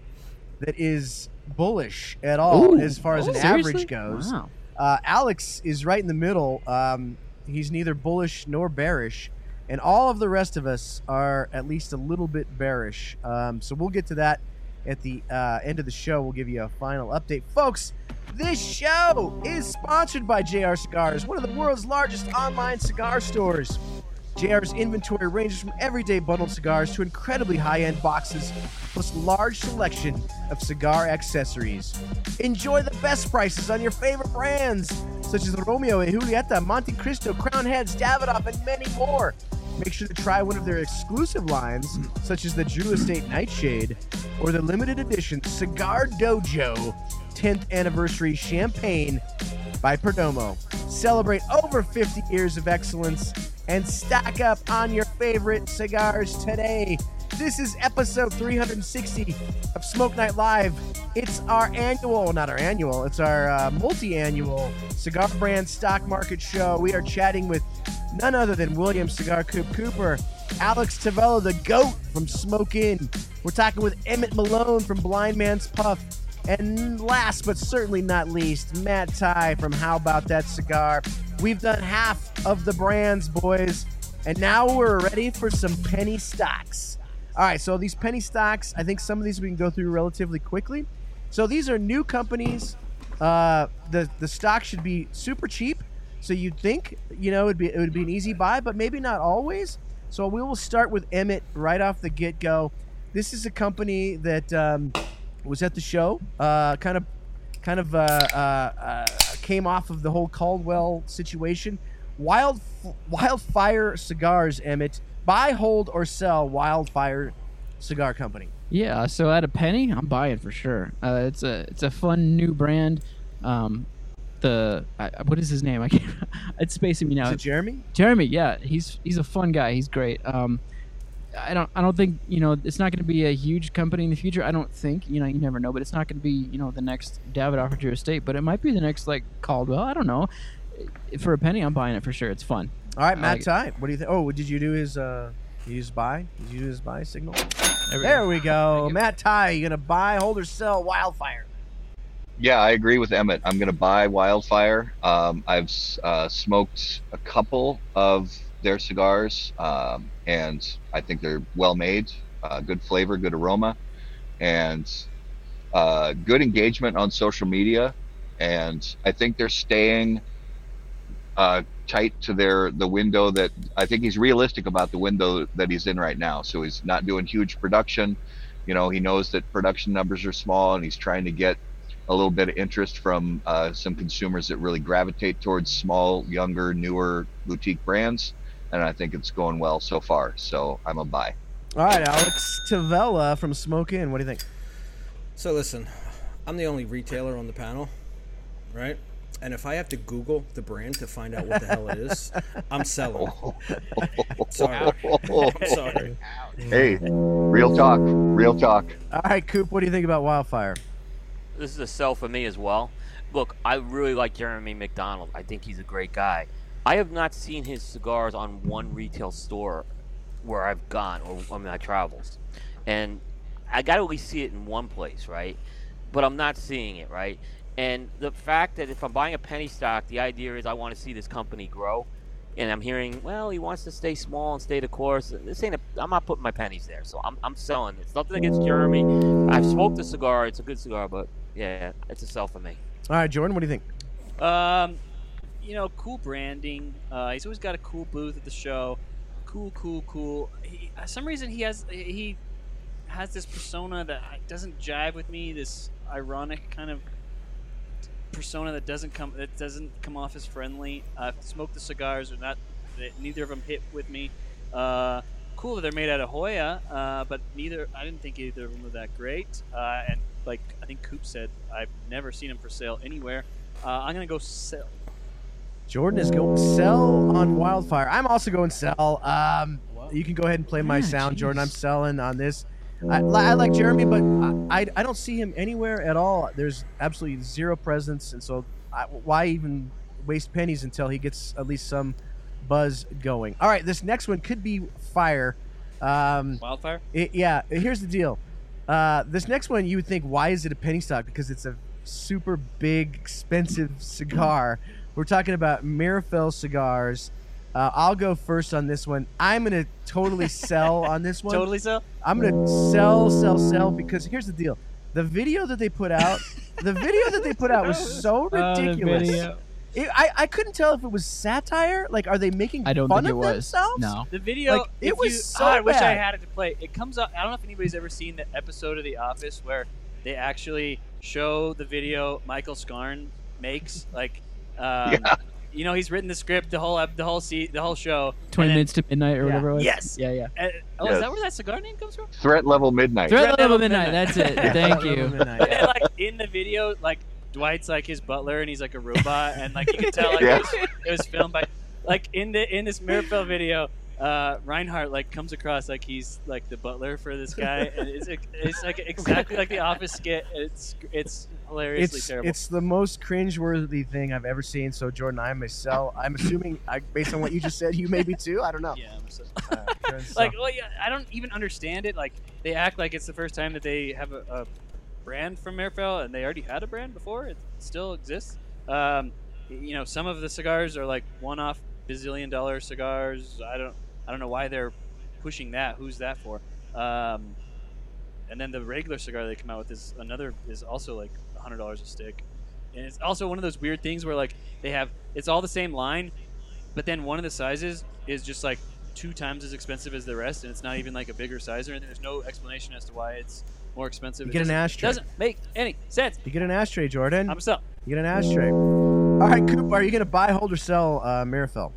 that is bullish at all Ooh. as far as Oh, an seriously? average goes. Wow. Uh, Alex is right in the middle. Um, he's neither bullish nor bearish, and all of the rest of us are at least a little bit bearish. Um, so we'll get to that at the uh, end of the show. We'll give you a final update, folks. This show is sponsored by JR Cigars, one of the world's largest online cigar stores. JR's inventory ranges from everyday bundled cigars to incredibly high-end boxes, plus large selection of cigar accessories. Enjoy the best prices on your favorite brands, such as Romeo and Julieta, Montecristo, Crown Heads, Davidoff, and many more. Make sure to try one of their exclusive lines, such as the Drew Estate Nightshade or the limited edition Cigar Dojo 10th Anniversary Champagne by Perdomo. Celebrate over 50 years of excellence and stack up on your favorite cigars today. This is episode 360 of Smoke Night Live. It's our annual, not our annual, it's our uh, multi annual cigar brand stock market show. We are chatting with none other than William Cigar Coop Cooper, Alex Tavella, the GOAT from Smoke Inn. We're talking with Emmett Malone from Blind Man's Puff. And last but certainly not least, Matt Ty from How About That Cigar. We've done half of the brands, boys, and now we're ready for some penny stocks. All right, so these penny stocks, I think some of these we can go through relatively quickly. So these are new companies. Uh, the the stock should be super cheap. So you'd think, you know, it'd be it would be an easy buy, but maybe not always. So we will start with Emmett right off the get go. This is a company that um, was at the show, uh, kind of, kind of uh, uh, uh, came off of the whole Caldwell situation. Wild Wildfire Cigars, Emmett. Buy, hold, or sell Wildfire Cigar Company. Yeah, so at a penny, I'm buying for sure. Uh, it's a it's a fun new brand. Um, the I, what is his name? I can't. It's spacing me now. Is it Jeremy? Jeremy, yeah, he's he's a fun guy. He's great. Um, I don't I don't think you know it's not going to be a huge company in the future. I don't think you know you never know, but it's not going to be you know the next Davidoff or Drew Estate, but it might be the next like Caldwell. I don't know. For a penny, I'm buying it for sure. It's fun. All right, Matt like. What do you think? Oh, did you do his uh, use buy? Did you do his buy signal? There we There go. we go. Matt Ty, you gonna buy, hold, or sell Wildfire? Yeah, I agree with Emmett. I'm going to buy Wildfire. Um, I've uh, smoked a couple of their cigars, um, and I think they're well made, uh, good flavor, good aroma, and uh, good engagement on social media. And I think they're staying uh, tight to their the window that I think he's realistic about the window that he's in right now. So he's not doing huge production. You know, he knows that production numbers are small, and he's trying to get a little bit of interest from uh, some consumers that really gravitate towards small, younger, newer boutique brands. And I think it's going well so far. So I'm a buy. All right, Alex Tavella from Smoke Inn. What do you think? So listen, I'm the only retailer on the panel, right? And if I have to Google the brand to find out what the hell it is, I'm selling. Sorry. I'm sorry. Hey, real talk, real talk. All right, Coop. What do you think about Wildfire? This is a sell for me as well. Look, I really like Jeremy McDonald. I think he's a great guy. I have not seen his cigars on one retail store where I've gone or on my travels, and I got to at least see it in one place, right? But I'm not seeing it, right? And the fact that if I'm buying a penny stock, the idea is I want to see this company grow. And I'm hearing, well, he wants to stay small and stay the course. This ain't a. I'm not putting my pennies there, so I'm, I'm selling. It's nothing against Jeremy. I've smoked the cigar. It's a good cigar, but yeah, it's a sell for me. All right, Jordan. What do you think? Um, you know, cool branding. Uh, he's always got a cool booth at the show. Cool, cool, cool. He, uh, some reason he has he has this persona that doesn't jive with me. This ironic kind of persona that doesn't come that doesn't come off as friendly. I've smoked the cigars, or not. They, neither of them hit with me. Uh, cool that they're made out of Hoya, uh, but neither. I didn't think either of them were that great. Uh, and like I think Coop said, I've never seen him for sale anywhere. Uh, I'm gonna go sell. Jordan is going sell on wildfire. I'm also going sell. Um, you can go ahead and play my Yeah, sound, Jordan. I'm selling on this. I, I like Jeremy, but I, I, I don't see him anywhere at all. There's absolutely zero presence, and so I, why even waste pennies until he gets at least some buzz going? All right, this next one could be fire. Um, Wildfire. it, yeah, here's the deal. Uh, this next one, you would think, why is it a penny stock? Because it's a super big, expensive cigar. We're talking about Mirafel cigars. Uh, I'll go first on this one. I'm gonna totally sell on this one. Totally sell. I'm gonna sell, sell, sell because here's the deal: the video that they put out, the video that they put out was so Oh, ridiculous. video. It- I, I couldn't tell if it was satire. Like, are they making I don't fun think it of was. themselves? No. The video. Like, it was you- so oh, I wish I bad. had it to play. It comes up. I don't know if anybody's ever seen the episode of The Office where they actually show the video Michael Scarn makes. Like, um, Yeah. you know, he's written the script, the whole ep- the whole se- the whole show. Twenty then- minutes to midnight or Yeah. whatever it was. Yes. Yeah, yeah. and- oh, Yes. is that where that cigar name comes from? Threat level midnight. Threat Threat level Level midnight. Midnight. That's it. Thank you. Midnight, yeah. then, like in the video, like Dwight's like his butler, and he's like a robot, and like you can tell like Yeah. it, was, it was filmed by, like in the in this Mirafel video, uh, Reinhardt like comes across like he's like the butler for this guy, and it's it's like exactly like the Office skit. It's it's hilariously it's terrible. it's the most cringeworthy thing I've ever seen. So Jordan, I myself. I'm assuming, I, based on what you just said, you may be too. I don't know. yeah, I'm so, Uh, like well, yeah, I don't even understand it. Like they act like it's the first time that they have a, a brand from Mirafel, and they already had a brand before. It still exists. Um, you know, some of the cigars are like one-off bazillion dollar cigars. I don't I don't know why they're pushing that. Who's that for? Um, and then the regular cigar they come out with is another is also like hundred dollars a stick. And it's also one of those weird things where like they have it's all the same line, but then one of the sizes is just like two times as expensive as the rest, and it's not even like a bigger size or anything. There's no explanation as to why it's more expensive. You get an doesn't- ashtray. Doesn't make any sense. you get an ashtray, Jordan. I'm selling. You get an ashtray. All right, Coop, are you going to buy, hold, or sell uh, Mirafel?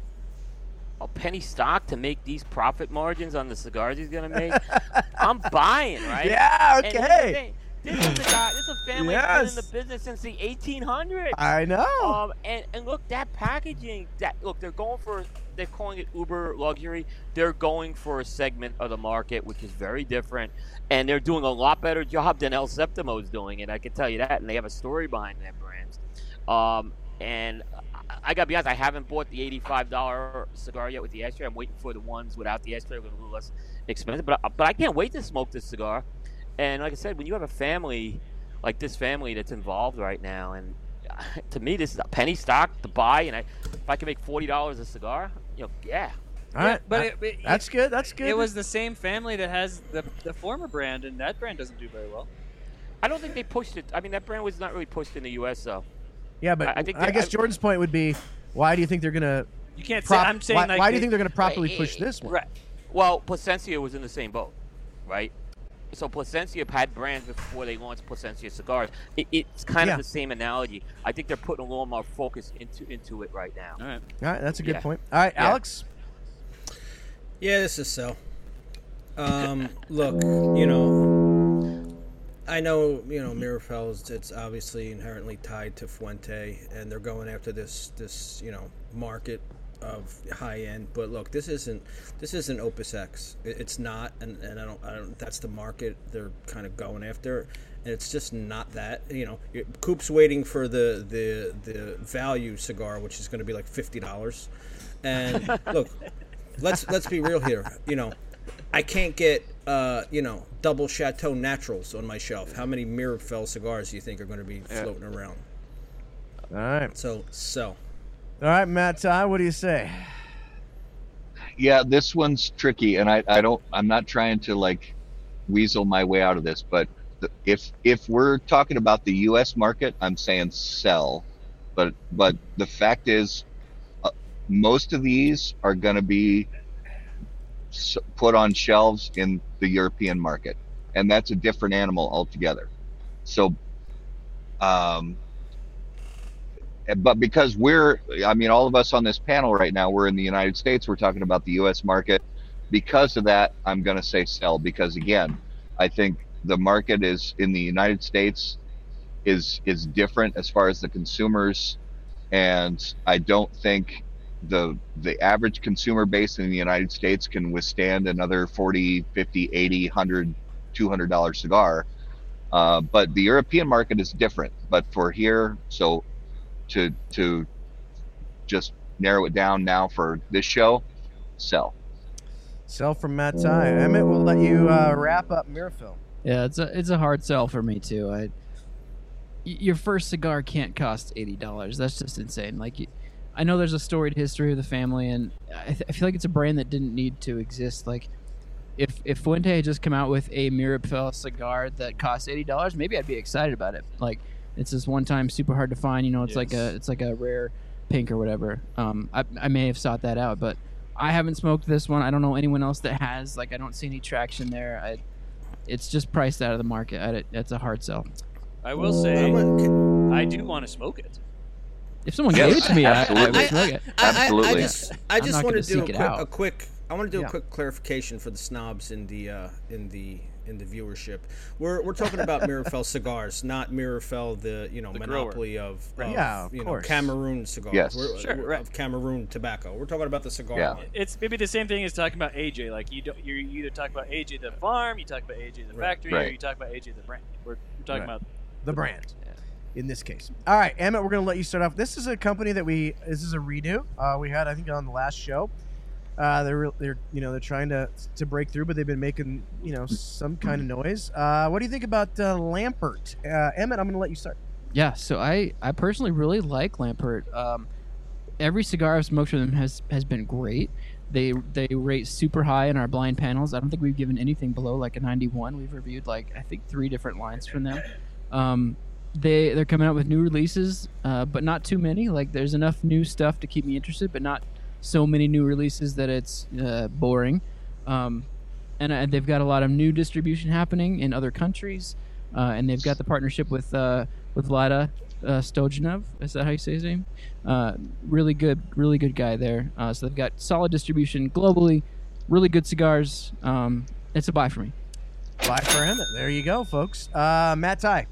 a penny stock to make these profit margins on the cigars he's gonna make. I'm buying, right? Yeah, And here's the okay. This is a guy. This is a family that's been in the business since the 1800s. I know. Um, and, and look, that packaging. That look, they're going for. They're calling it Uber luxury. They're going for a segment of the market which is very different, and they're doing a lot better job than El Septimo is doing it. I can tell you that, and they have a story behind their brands. Um, and I, gotta be honest, I haven't bought the eighty-five dollar cigar yet with the ashtray. I'm waiting for the ones without the ashtray, a little less expensive. But I- but I can't wait to smoke this cigar. And like I said, when you have a family like this family that's involved right now, and to me, this is a penny stock to buy. And I, if I can make forty dollars a cigar, you know, yeah. All right. but I- it, it, that's good. That's good. It was the same family that has the the former brand, and that brand doesn't do very well. I don't think they pushed it. I mean, that brand was not really pushed in the U.S. though. Yeah, but I- I, I think I they- guess I- Jordan's point would be, why do you think they're going to You can't prop? say. I'm saying why, like why do you think they're going to properly Right, push this one? Right. Well, Plasencia was in the same boat, right? So Plasencia had brands before they launched Plasencia cigars. It, it's kind Yeah. of the same analogy. I think they're putting a little more focus into into it right now. All right. All right, that's a good Yeah. point. All right, Yeah. Alex. Yeah, this is so. Um, look, you know, I know you know Mirafels. It's obviously inherently tied to Fuente, and they're going after this this you know market of high end. But look, this isn't this isn't Opus X. It's not, and, and I don't I don't. That's the market they're kind of going after, and it's just not that. You know, it- Coop's waiting for the the the value cigar, which is going to be like fifty dollars. And look, let's let's be real here. You know, I can't get uh, you know double Chateau Naturals on my shelf. How many Mirafel cigars do you think are going to be floating around? All right. So so. All right, Matt Ty, what do you say? Yeah, this one's tricky, and I, I don't. I'm not trying to like weasel my way out of this, but if if we're talking about the U.S. market, I'm saying sell. But but the fact is, uh, most of these are going to be put on shelves in the European market, and that's a different animal altogether. So, um, but because we're, I mean, all of us on this panel right now, we're in the United States. We're talking about the U.S. market. Because of that, I'm going to say sell because again, I think the market is in the United States is is different as far as the consumers, and I don't think the the average consumer base in the United States can withstand another 40, 50, 80, 100, 200 dollar cigar. Uh, but the European market is different. But for here, so to to just narrow it down now for this show, sell. Sell from Matt Ty. Emmett, we'll let you uh, wrap up Mirafel. Yeah, it's a it's a hard sell for me too. I y- your first cigar can't cost eighty dollars. That's just insane. Like, I know there's a storied history of the family, and I, th- I feel like it's a brand that didn't need to exist. Like, if if Fuente had just come out with a Mirafel cigar that costs eighty dollars, maybe I'd be excited about it. Like, it's this one time super hard to find. You know, it's like a it's like a rare pink or whatever. Um, I I may have sought that out, but I haven't smoked this one. I don't know anyone else that has. Like, I don't see any traction there. I it's just priced out of the market. I, it's a hard sell. I will say, I do want to smoke it. If someone Yes, gave it to me, I, I absolutely. would smoke it. I, I, I Absolutely. just, I just want to do a quick, a quick. I want to do Yeah. a quick clarification for the snobs in the uh, in the in the viewership. We're we're talking about Mirafel cigars, not Mirafel, the you know The grower. monopoly of, of Yeah, of you course. know Cameroon cigars. Yes. We're- Sure, we're- right. of Cameroon tobacco. We're talking about the cigar. Yeah. line. It's maybe the same thing as talking about AJ. Like you, don't, you either talk about AJ the farm, you talk about AJ the Right. factory, or you talk about AJ the brand. We're, we're talking Right. about the brand in this case. All right, Emmett, we're going to let you start off. This is a company that we this is a redo. Uh, we had I think on the last show. Uh, they're they're you know they're trying to to break through, but they've been making you know some kind of noise. Uh, what do you think about uh, Lampert? Uh, Emmett, I'm going to let you start. Yeah, so I, I personally really like Lampert. Um, every cigar I've smoked from them has has been great. They they rate super high in our blind panels. I don't think we've given anything below like a 91. We've reviewed like I think three different lines from them. Um, they they're coming out with new releases, uh, but not too many. Like there's enough new stuff to keep me interested, but not so many new releases that it's uh, boring. Um, and uh, they've got a lot of new distribution happening in other countries, uh, and they've got the partnership with uh, with Vlada uh, Stojanov. Is that how you say his name? Uh, really good, really good guy there. Uh, so they've got solid distribution globally, really good cigars. Um, it's a buy for me. Buy for him. There you go, folks. Uh, Matt Ty.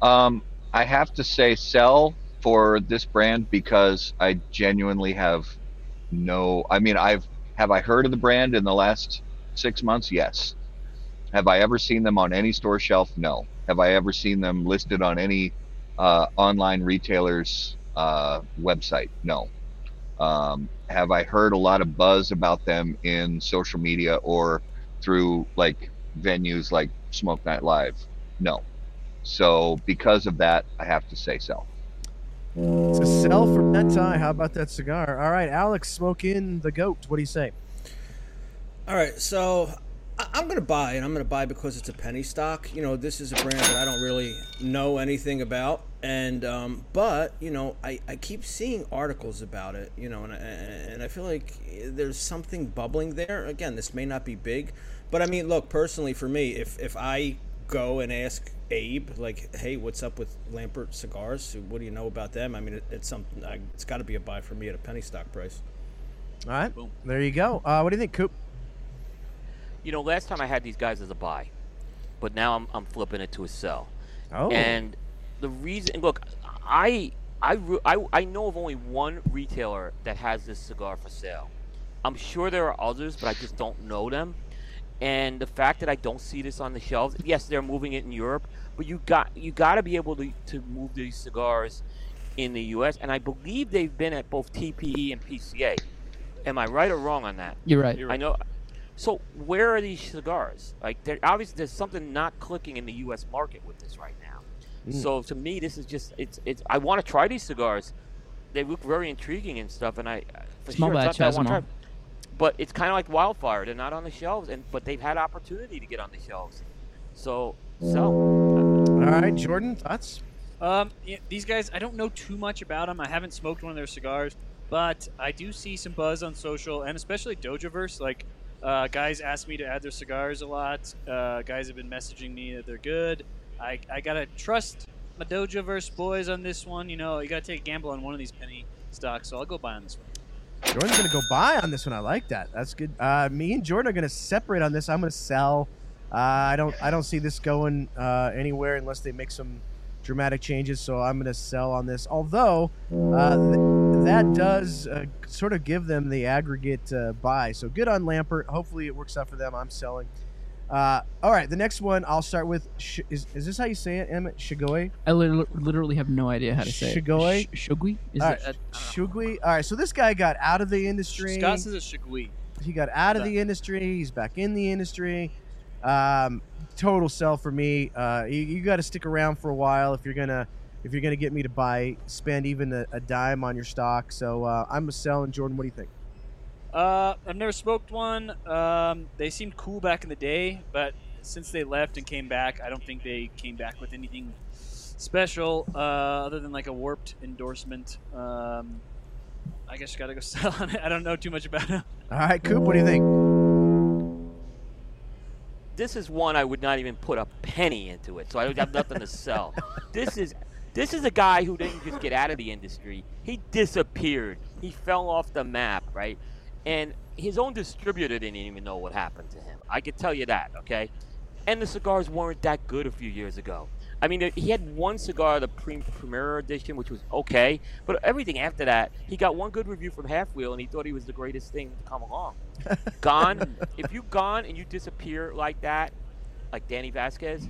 Um, I have to say sell for this brand because I genuinely have no. I mean, I've have I heard of the brand in the last six months? Yes. Have I ever seen them on any store shelf? No. Have I ever seen them listed on any uh, online retailers' uh, website? No. Um, have I heard a lot of buzz about them in social media or through like venues like Smoke Night Live? No. So because of that, I have to say so. It's a sell for Ty. How about that cigar? All right, Alex, Smoke Inn the goat. What do you say? All right, so I'm going to buy, and I'm going to buy because it's a penny stock. You know, this is a brand that I don't really know anything about, and um, but you know, I, I keep seeing articles about it. You know, and I, and I feel like there's something bubbling there. Again, this may not be big, but I mean, look, personally for me, if if I go and ask Abe, like, hey, what's up with Lampert cigars? What do you know about them? I mean, it, it's something. I, it's got to be a buy for me at a penny stock price. All right, Boom. there you go. Uh, what do you think, Coop? You know, last time I had these guys as a buy, but now I'm, I'm flipping it to a sell. Oh, And the reason, look, I I, re- I I know of only one retailer that has this cigar for sale. I'm sure there are others, but I just don't know them. And the fact that I don't see this on the shelves, yes, they're moving it in Europe, but you got you got to be able to to move these cigars in the U.S. And I believe they've been at both TPE and PCA. Am I right or wrong on that? You're right. I know. So where are these cigars? Like, there obviously there's something not clicking in the U.S. market with this right now. So to me, this is just it's it's. I want to try these cigars. They look very intriguing and stuff, and I uh, for Small sure it's batch something I has wanna them all. But it's kind of like wildfire. They're not on the shelves, and but they've had opportunity to get on the shelves. So so all right, Jordan, thoughts? Um, yeah, these guys, I don't know too much about them. I haven't smoked one of their cigars, but I do see some buzz on social and especially Dojoverse. Like, Uh, guys ask me to add their cigars a lot. Uh, guys have been messaging me that they're good. I, I gotta trust my Dojo verse boys on this one. You know, you gotta take a gamble on one of these penny stocks, so I'll go buy on this one. Jordan's gonna go buy on this one. I like that. That's good. Uh, me and Jordan are gonna separate on this. I'm gonna sell. Uh, I don't. I don't see this going uh, anywhere unless they make some dramatic changes. So I'm gonna sell on this. Although uh, th- that does uh, sort of give them the aggregate uh, buy. So good on Lampert. Hopefully it works out for them. I'm selling. Uh, all right, the next one I'll start with. Sh- is, is this how you say it, Emmett? Shigoi? I lit- literally have no idea how to say Shigoi? it. Sh- Shugui? Is All it? right, Shugui. All right, so this guy got out of the industry. Scott says it's Shigui. He got out of the industry. He's back in the industry. Um, total sell for me. Uh, you, you got to stick around for a while if you're gonna if you're gonna get me to buy spend even a, a dime on your stock. So uh, I'm a sell. And Jordan, what do you think? Uh, I've never smoked one. Um, they seemed cool back in the day, but since they left and came back, I don't think they came back with anything special uh, other than like a warped endorsement. Um, I guess you gotta go sell on it. I don't know too much about it. All right, Coop, what do you think? This is one I would not even put a penny into it, so I don't have nothing to sell. This is this is a guy who didn't just get out of the industry; he disappeared. He fell off the map, right? And his own distributor didn't even know what happened to him. I can tell you that, okay? And the cigars weren't that good a few years ago. I mean, he had one cigar, the Pre- Premier Edition, which was okay, but everything after that, he got one good review from Half Wheel, and he thought he was the greatest thing to come along. gone. If you gone and you disappear like that, like Danny Vasquez,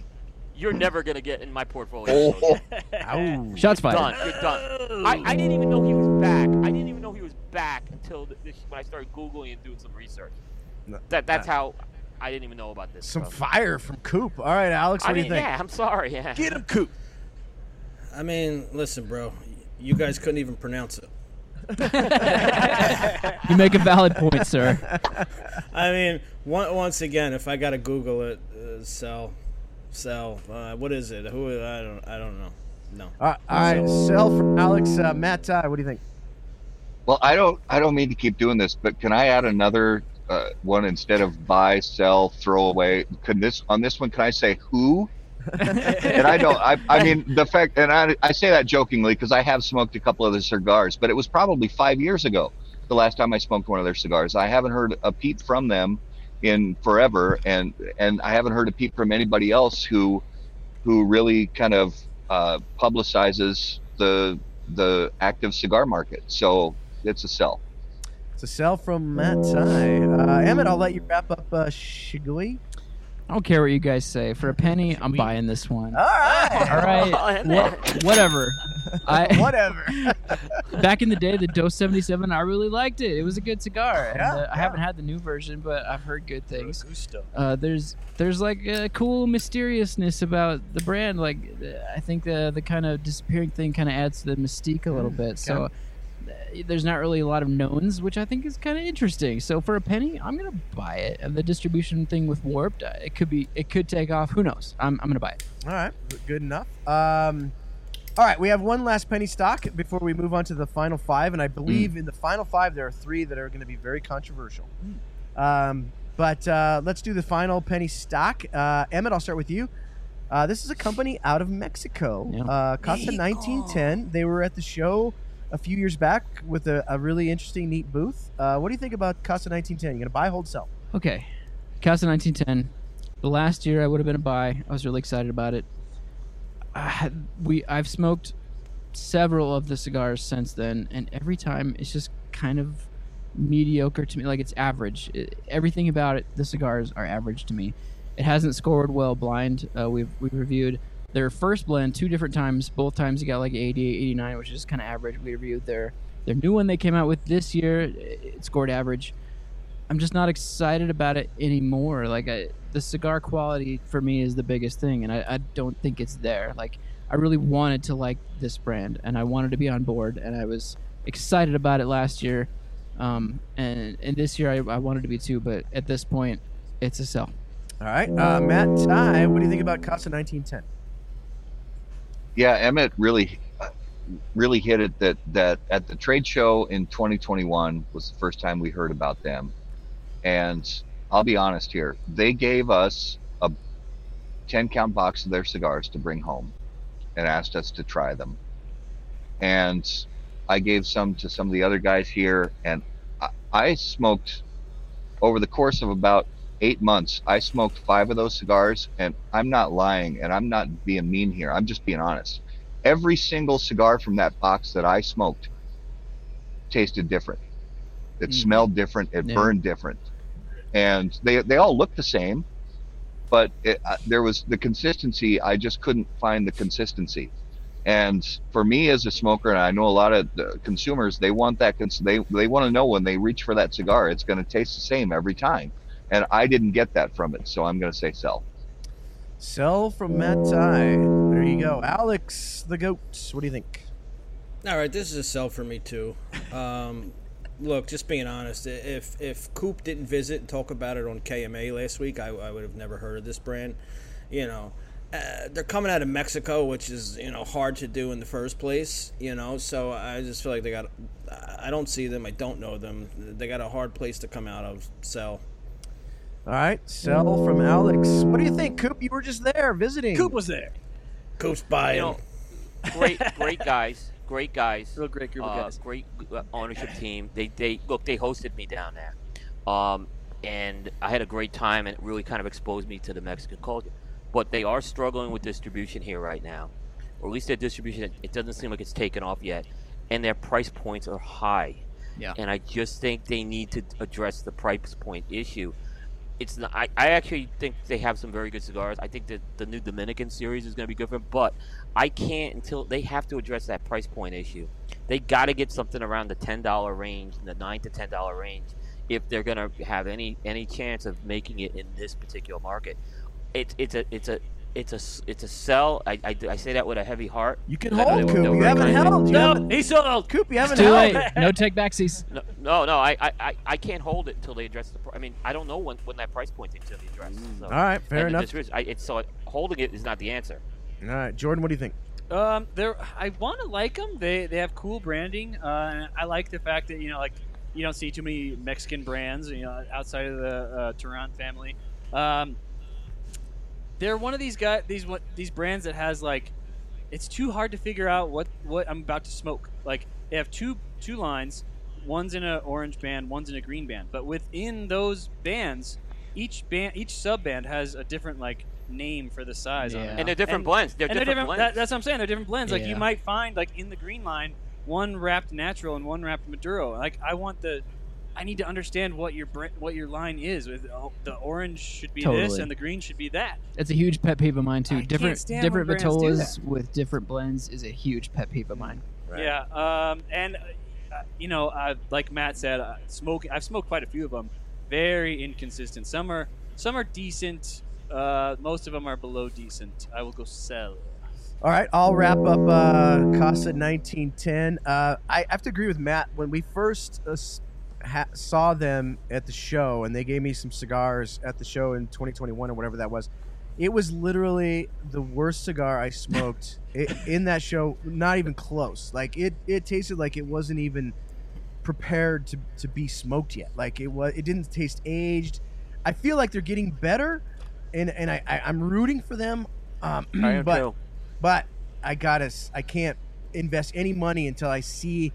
you're never gonna get in my portfolio. Oh. Shots fired. Done. You're done. I, I didn't even know he was back. I didn't even know he was back until the, this, when I started googling and doing some research. That that's how I didn't even know about this. Some bro. fire from Coop. All right, Alex, what I do mean, you think? yeah, I'm sorry. Yeah. Get him, Coop. I mean, listen, bro. You guys couldn't even pronounce it. You make a valid point, sir. I mean, one, once again, if I gotta Google it, uh, sell, sell. Uh, what is it? Who? I don't. I don't know. No. All right, all right, sell for Alex. Uh, Matt, Ty, what do you think? Well, I don't I don't mean to keep doing this, but can I add another uh, one instead of buy, sell, throw away? Can this on this one? Can I say who? and I don't. I, I mean the fact, and I, I say that jokingly because I have smoked a couple of their cigars, but it was probably five years ago the last time I smoked one of their cigars. I haven't heard a peep from them in forever, and and I haven't heard a peep from anybody else who who really kind of uh, publicizes the the active cigar market. So it's a sell. It's a sell from Matt Ty. Uh, Emmett, I'll let you wrap up uh, Shigui. I don't care what you guys say. For a penny, I'm buying this one. All right. All right. Wha- whatever. I Whatever. back in the day, the Dose 77, I really liked it. It was a good cigar. And, Yeah, uh, I haven't had the new version, but I've heard good things. Uh, there's there's like a cool mysteriousness about the brand. Like I think the the kind of disappearing thing kind of adds to the mystique a little bit. So there's not really a lot of knowns, which I think is kind of interesting. So for a penny, I'm gonna buy it. And the distribution thing with Warped, uh, it could be it could take off. Who knows? I'm I'm gonna buy it. All right, good enough. Um, all right, we have one last penny stock before we move on to the final five, and I believe in the final five there are three that are going to be very controversial. Um, but uh, let's do the final penny stock. Uh, Emmett, I'll start with you. Uh, this is a company out of Mexico, Yeah. uh, Casa 1910. They were at the show a few years back with a, a really interesting, neat booth. Uh, what do you think about Casa 1910? You to buy, hold, sell? Okay, Casa 1910. The last year I would have been a buy. I was really excited about it. I we I've smoked several of the cigars since then, and every time it's just kind of mediocre to me. Like it's average. It, everything about it, the cigars are average to me. It hasn't scored well blind. Uh, we've we've reviewed their first blend two different times. Both times it got like 88, 89, which is kind of average. We reviewed their their new one they came out with this year. It scored average. I'm just not excited about it anymore. Like I, the cigar quality for me is the biggest thing, and I, I don't think it's there. Like I really wanted to like this brand, and I wanted to be on board, and I was excited about it last year, um, and and this year I, I wanted to be too. But at this point, it's a sell. All right, uh, Matt, Ty, what do you think about Casa 1910? Yeah, Emmett really, really hit it that that at the trade show in 2021 was the first time we heard about them, and I'll be honest here. They gave us a 10 count box of their cigars to bring home and asked us to try them. And I gave some to some of the other guys here, and I, I smoked over the course of about eight months. I smoked five of those cigars, and I'm not lying, and I'm not being mean here. I'm just being honest. Every single cigar from that box that I smoked tasted different. It Mm. smelled different. It Yeah. burned different, and they they all looked the same, but it, uh, there was the consistency. I just couldn't find the consistency. And for me as a smoker, and I know a lot of the consumers, they want that. Cons- they they want to know when they reach for that cigar, it's going to taste the same every time. And I didn't get that from it, so I'm going to say sell. Sell from Matt Ty. There you go. Alex the Goat. What do you think? All right, this is a sell for me too. Um, look, just being honest, if if Coop didn't visit and talk about it on KMA last week, I, I would have never heard of this brand. You know, uh, they're coming out of Mexico, which is you know hard to do in the first place. You know, so I just feel like they got. I don't see them. I don't know them. They got a hard place to come out of. Sell. All right, sell from Alex. What do you think, Coop? You were just there visiting. Coop was there. Coop's buying. You know, great, great guys, great guys. Real great group of uh, guys. Great uh, ownership team. They they look. They hosted me down there, um, and I had a great time, and it really kind of exposed me to the Mexican culture. But they are struggling with distribution here right now, or at least their distribution. It, it doesn't seem like it's taken off yet, and their price points are high. Yeah. And I just think they need to address the price point issue. It's not, I, I actually think they have some very good cigars. I think that the new Dominican series is going to be good for them, but I can't until they have to address that price point issue. They got to get something around the ten dollar range, the nine to ten dollar range, if they're going to have any any chance of making it in this particular market. It's it's a it's a it's a s- it's a sell. I, I, I say that with a heavy heart. You can hold, they Coop. You haven't kind to me. held. No, haven't, he sold. Coop, you haven't too held. late. No take backsies. No, no, no I, I, I- I can't hold it until they address the. Pr- I mean, I don't know when, when that price point is going to be addressed. So. All right, fair And enough. distribution- I, it's so holding it is not the answer. All right, Jordan, what do you think? Um, they're I want to like them. They they have cool branding. Uh, I like the fact that you know like you don't see too many Mexican brands you know outside of the uh, Turrent family. Um, they're one of these guys these what these brands that has like it's too hard to figure out what what I'm about to smoke. Like they have two two lines, one's in an orange band, one's in a green band. But within those bands, each band each sub band has a different like name for the size on it. And they're different And- blends. They're and they're different, different. blends. That, that's what I'm saying. They're different blends. Like you might find like in the green line, one wrapped natural and one wrapped Maduro. Like I want the, I need to understand what your what your line is. With oh, the orange should be this and the green should be that. It's a huge pet peeve of mine I too. can't Different stand different when brands do vitolas with different blends is a huge pet peeve of mine. Yeah. Um. And uh, you know, uh, like Matt said, uh, smoking. I've smoked quite a few of them. Very inconsistent. Some are some are decent. Uh, most of them are below decent. I will go sell. All right, I'll wrap up uh, Casa 1910. Uh, I have to agree with Matt. When we first uh, s- ha- saw them at the show, and they gave me some cigars at the show in 2021 or whatever that was, it was literally the worst cigar I smoked i in that show. Not even close. Like it, it tasted like it wasn't even prepared to, to be smoked yet. Like it was, it didn't taste aged. I feel like they're getting better, and and I, I I'm rooting for them. Um, I am but too. but I gotta, I can't invest any money until I see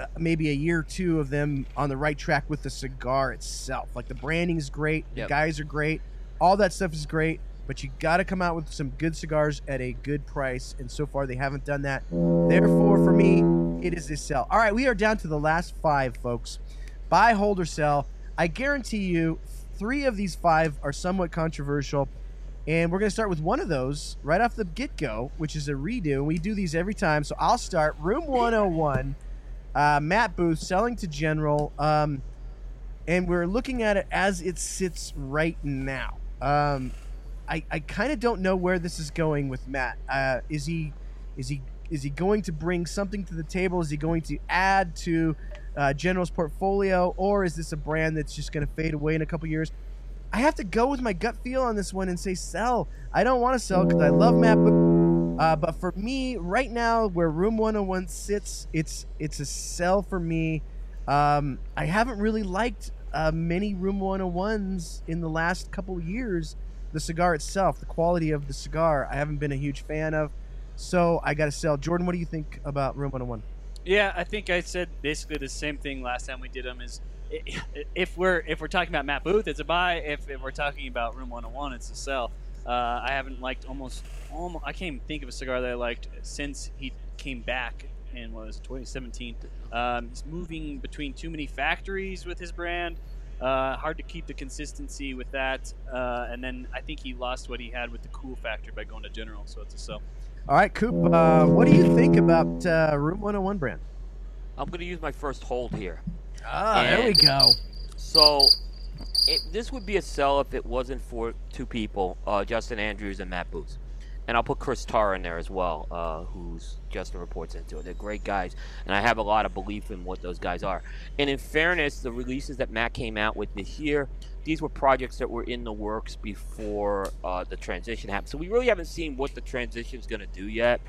Uh, maybe a year or two of them on the right track with the cigar itself. Like the branding is great, the guys are great, all that stuff is great. But you got to come out with some good cigars at a good price, and so far they haven't done that. Therefore, for me, it is a sell. All right, we are down to the last five, folks. Buy, hold, or sell. I guarantee you, three of these five are somewhat controversial. And we're going to start with one of those right off the get go, which is a redo. We do these every time. So I'll start. Room 101, uh, Matt Booth, selling to General. Um, and we're looking at it as it sits right now. Um, I, I kind of don't know where this is going with Matt. Uh, is he is he is he going to bring something to the table? Is he going to add to uh, General's portfolio, or is this a brand that's just going to fade away in a couple years? I have to go with my gut feel on this one and say sell. I don't want to sell because I love Matt, uh, but for me right now, where Room 101 sits, it's it's a sell for me. Um, I haven't really liked uh, many Room 101s in the last couple years. The cigar itself, the quality of the cigar, I haven't been a huge fan of. So I got to sell. Jordan, what do you think about Room 101? Yeah, I think I said basically the same thing last time we did them. Is if we're if we're talking about Matt Booth, it's a buy. If, if we're talking about Room 101, it's a sell. Uh, I haven't liked almost almost I can't even think of a cigar that I liked since he came back in what was it, 2017. Um, he's moving between too many factories with his brand. Uh, hard to keep the consistency with that. Uh, and then I think he lost what he had with the cool factor by going to General, so it's a sell. All right, Coop, uh, what do you think about uh, Room 101 brand? I'm going to use my first hold here. Ah, there we go. So, it, this would be a sell if it wasn't for two people, uh, Justin Andrews and Matt Booth. And I'll put Chris Tarr in there as well, uh, who's Justin reports into. They're great guys, and I have a lot of belief in what those guys are. And in fairness, the releases that Matt came out with this year, these were projects that were in the works before uh, the transition happened. So we really haven't seen what the transition is going to do yet.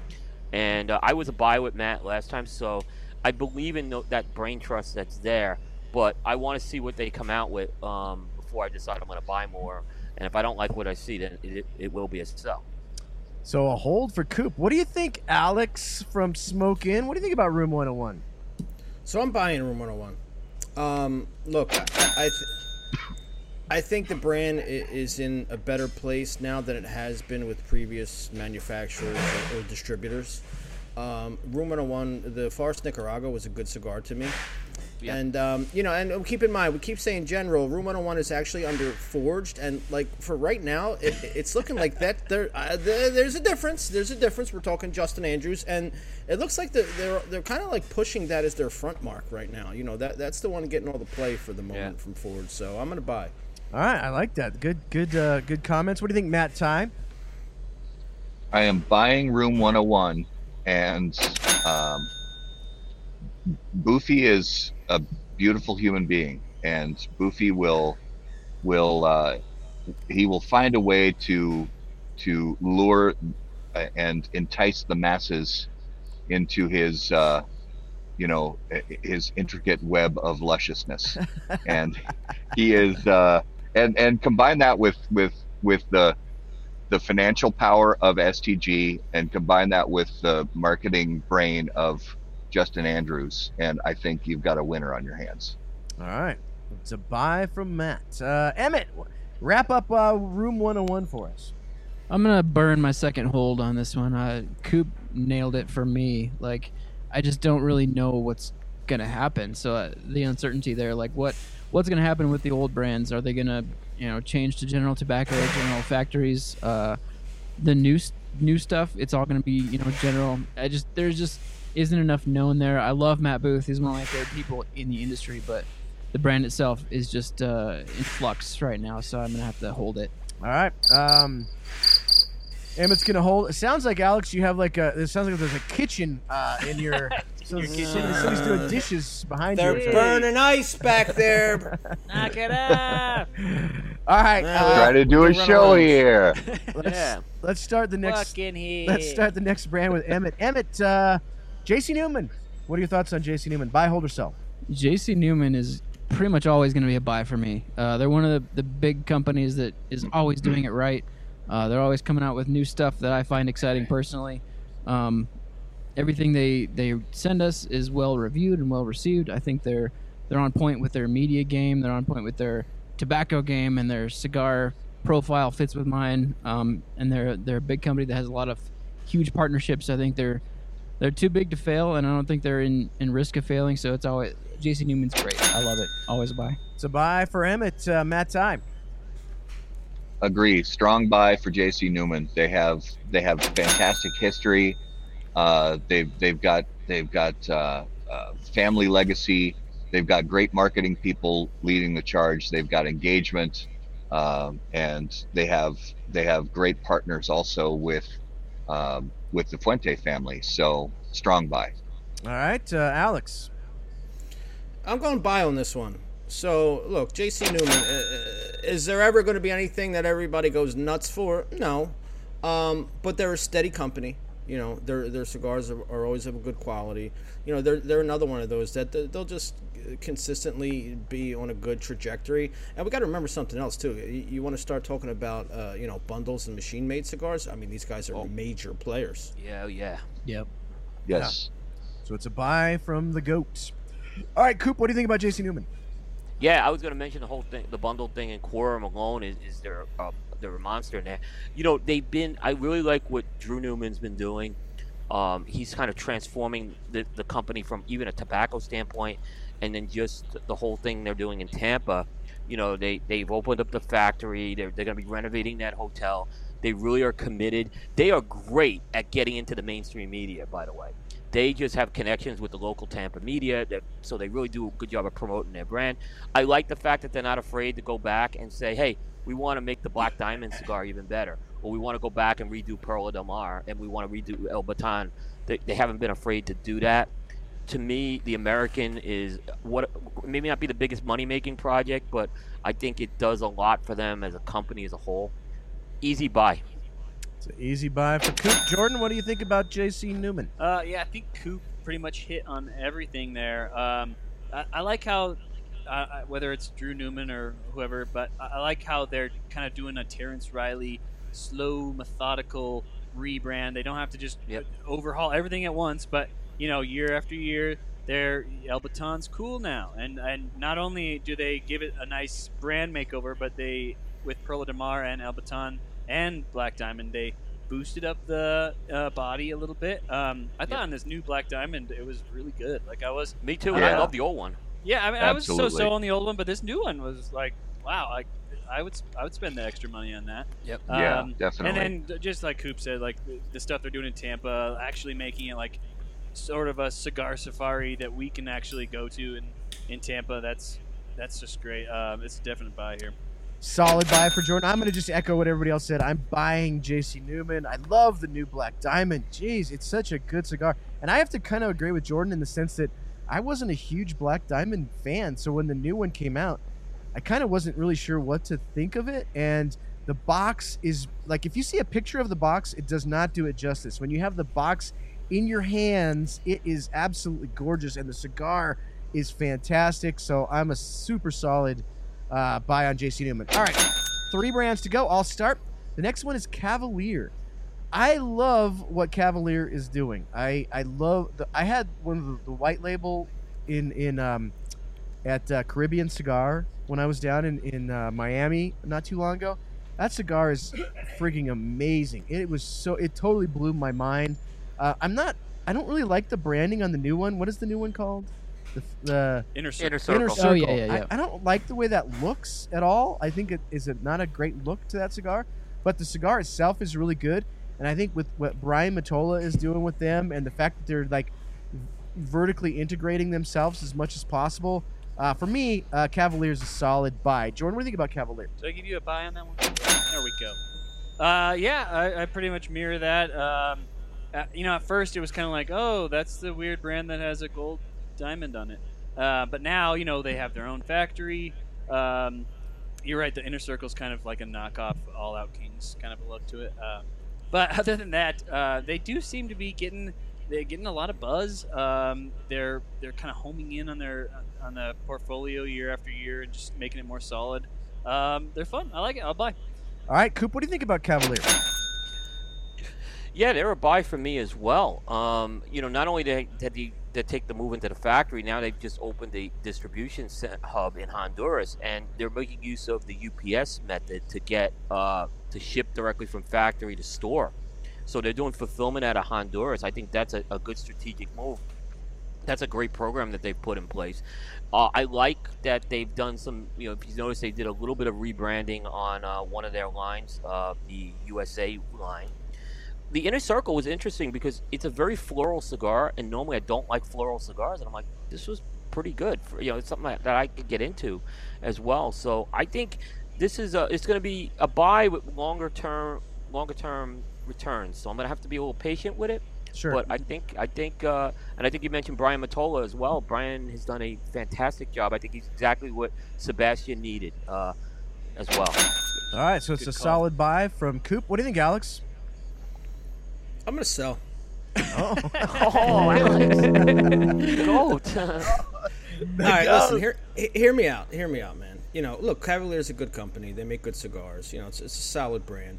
And uh, I was a buy with Matt last time, so I believe in tho- that brain trust that's there. But I want to see what they come out with um, before I decide I'm going to buy more. And if I don't like what I see, then it, it will be a sell. So a hold for Coop. What do you think, Alex from Smoke Inn? What do you think about Room 101? So I'm buying Room 101. Um, look, I I, th- I think the brand is in a better place now than it has been with previous manufacturers or, or distributors. Um, Room 101, the Forest Nicaragua was a good cigar to me. And um, you know, and keep in mind, we keep saying general. Room 101 is actually under forged, and like for right now, it, it's looking like that. There, uh, there, there's a difference. There's a difference. We're talking Justin Andrews, and it looks like they're they're, they're kind of like pushing that as their front mark right now. You know, that that's the one getting all the play for the moment from Ford. So I'm gonna buy. All right, I like that. Good, good, uh, good comments. What do you think, Matt? Time? I am buying Room 101, and um, Boofy is a beautiful human being, and Boofy will will uh, he will find a way to to lure uh, and entice the masses into his uh, you know his intricate web of lusciousness, and he is uh, and and combine that with with with the the financial power of STG and combine that with the marketing brain of Justin Andrews, and I think you've got a winner on your hands. All right, it's a buy from Matt. Uh, Emmett, wrap up uh, Room 101 for us. I'm gonna burn my second hold on this one. Uh, Coop nailed it for me. Like, I just don't really know what's gonna happen. So uh, the uncertainty there, like what what's gonna happen with the old brands? Are they gonna you know change to General Tobacco, General Factories? Uh, the new s- new stuff, it's all gonna be you know General. I just there's just isn't enough known there. I love Matt Booth. He's one of my favorite people in the industry, but the brand itself is just uh, in flux right now. So I'm gonna have to hold it. All right. Um, Emmett's gonna hold. It sounds like Alex, you have like a. It sounds like there's a kitchen uh, in your. so your kitchen. somebody's doing dishes behind They're you. burning ice back there. Knock it up. All right. uh, Try to do a show here. Let's, let's start the next. Fucking. Let's start the next brand with Emmett. Emmett, uh, J.C. Newman. What are your thoughts on J.C. Newman? Buy, hold, or sell? JC Newman is pretty much always going to be a buy for me. Uh, they're one of the, the big companies that is always doing it right. Uh, they're always coming out with new stuff that I find exciting personally. Um, everything they, they send us is well reviewed and well received. I think they're they're on point with their media game. They're on point with their tobacco game, and their cigar profile fits with mine. Um, and they're they're a big company that has a lot of huge partnerships. I think they're they're too big to fail, and I don't think they're in, in risk of failing. So it's always JC Newman's great. I love it. Always a buy. It's a buy for Emmett. Uh, Matt Time. Agree. Strong buy for J.C. Newman. They have they have fantastic history. Uh, they've they've got they've got uh, uh, family legacy. They've got great marketing people leading the charge. They've got engagement, um, and they have they have great partners also with um, with the Fuente family. So strong buy. All right, uh, Alex. I'm going to buy on this one. So, look, J.C. Newman, uh, is there ever going to be anything that everybody goes nuts for? No. Um, but they're a steady company. You know, their their cigars are, are always of a good quality. You know, they're they're another one of those that they'll just consistently be on a good trajectory. And we got to remember something else too. You, you want to start talking about uh, you know bundles and machine made cigars. I mean, these guys are major players. Yeah, yeah. Yep. Yes. So it's a buy from the goat. All right, Coop, what do you think about JC Newman? Yeah, I was going to mention the whole thing, the bundle thing, and Quorum alone is, is their uh, their monster in there. You know, they've been. I really like what Drew Newman's been doing. Um, he's kind of transforming the, the company from even a tobacco standpoint, and then just the whole thing they're doing in Tampa. You know, they they've opened up the factory. They're they're going to be renovating that hotel. They really are committed. They are great at getting into the mainstream media. By the way, they just have connections with the local Tampa media, that, so they really do a good job of promoting their brand. I like the fact that they're not afraid to go back and say, "Hey, we want to make the Black Diamond cigar even better," or "We want to go back and redo Perla Del Mar, and we want to redo El Baton." They, they haven't been afraid to do that. To me, the American is what maybe not be the biggest money making project, but I think it does a lot for them as a company as a whole. Easy buy. It's an easy buy for Coop. Jordan, what do you think about JC Newman? Uh, yeah, I think Coop pretty much hit on everything there. Um, I, I like how, uh, whether it's Drew Newman or whoever, but I, I like how they're kind of doing a Terrence Riley, slow, methodical rebrand. They don't have to just overhaul everything at once, but you know, year after year, their El Baton's cool now, and and not only do they give it a nice brand makeover, but they with Perla de Mar and El Baton and Black Diamond, they boosted up the uh, body a little bit. Um, I thought on this new Black Diamond, it was really good. Like I was, Me too. and I love the old one. yeah, I mean, I was so Absolutely. so on the old one, but this new one was like, wow, like I would I would spend the extra money on that. Yep. Yeah, Um, definitely. And then just like Coop said, like the, the stuff they're doing in Tampa, actually making it like sort of a cigar safari that we can actually go to in in Tampa. That's that's just great. Um, it's a definite buy here. Solid buy for Jordan. I'm going to just echo what everybody else said. I'm buying JC Newman. I love the new Black Diamond. Jeez, it's such a good cigar. And I have to kind of agree with Jordan in the sense that I wasn't a huge Black Diamond fan. So when the new one came out, I kind of wasn't really sure what to think of it. And the box is like, if you see a picture of the box, it does not do it justice. When you have the box in your hands, it is absolutely gorgeous. And the cigar is fantastic. So I'm a super solid uh, buy on JC Newman. All right, three brands to go. I'll start. The next one is Cavalier. I love what Cavalier is doing. I I love. The, I had one of the, the white label in in um, at uh, Caribbean Cigar when I was down in in uh, Miami not too long ago. That cigar is freaking amazing. It was so. It totally blew my mind. Uh, I'm not. I don't really like the branding on the new one. What is the new one called? The, the Inner Inner circle. circle. Inner Circle. Oh, yeah, yeah, yeah. I, I don't like the way that looks at all. I think it is a, not a great look to that cigar, but the cigar itself is really good. And I think with what Brian Matola is doing with them, and the fact that they're like vertically integrating themselves as much as possible, uh, for me, uh, Cavalier is a solid buy. Jordan, what do you think about Cavalier? Did I give you a buy on that one? There we go. Uh, yeah, I, I pretty much mirror that. Um, uh, you know, at first it was kind of like, oh, that's the weird brand that has a gold diamond on it. Uh, but now, you know, they have their own factory. Um, you're right, the inner circle's kind of like a knockoff All Out Kings kind of a look to it. Uh, but other than that, uh, they do seem to be getting they're getting a lot of buzz. Um, they're they're kind of homing in on their on the portfolio year after year and just making it more solid. Um, they're fun. I like it. I'll buy. All right, Coop, what do you think about Cavalier? Yeah, they're a buy for me as well. Um, you know, not only did they, they take the move into the factory, now they've just opened a distribution hub in Honduras, and they're making use of the UPS method to get uh, to ship directly from factory to store. So they're doing fulfillment out of Honduras. I think that's a, a good strategic move. That's a great program that they've put in place. Uh, I like that they've done some. You know, if you notice, they did a little bit of rebranding on uh, one of their lines, uh, the USA line the inner circle was interesting because it's a very floral cigar, and normally I don't like floral cigars, and I'm like, this was pretty good. For, you know, it's something that, that I could get into as well. So I think this is a, it's going to be a buy with longer term, longer term returns. So I'm going to have to be a little patient with it. Sure. But I think I think, uh, and I think you mentioned Brian Matola as well. Brian has done a fantastic job. I think he's exactly what Sebastian needed uh, as well. All right, so it's Good a call. solid buy from Coop. What do you think, Alex? I'm gonna sell. Oh, Oh, Alex. Goat. All right, listen. Hear, hear me out. Hear me out, man. You know, look, Cavalier's a good company. They make good cigars. You know, it's, it's a solid brand.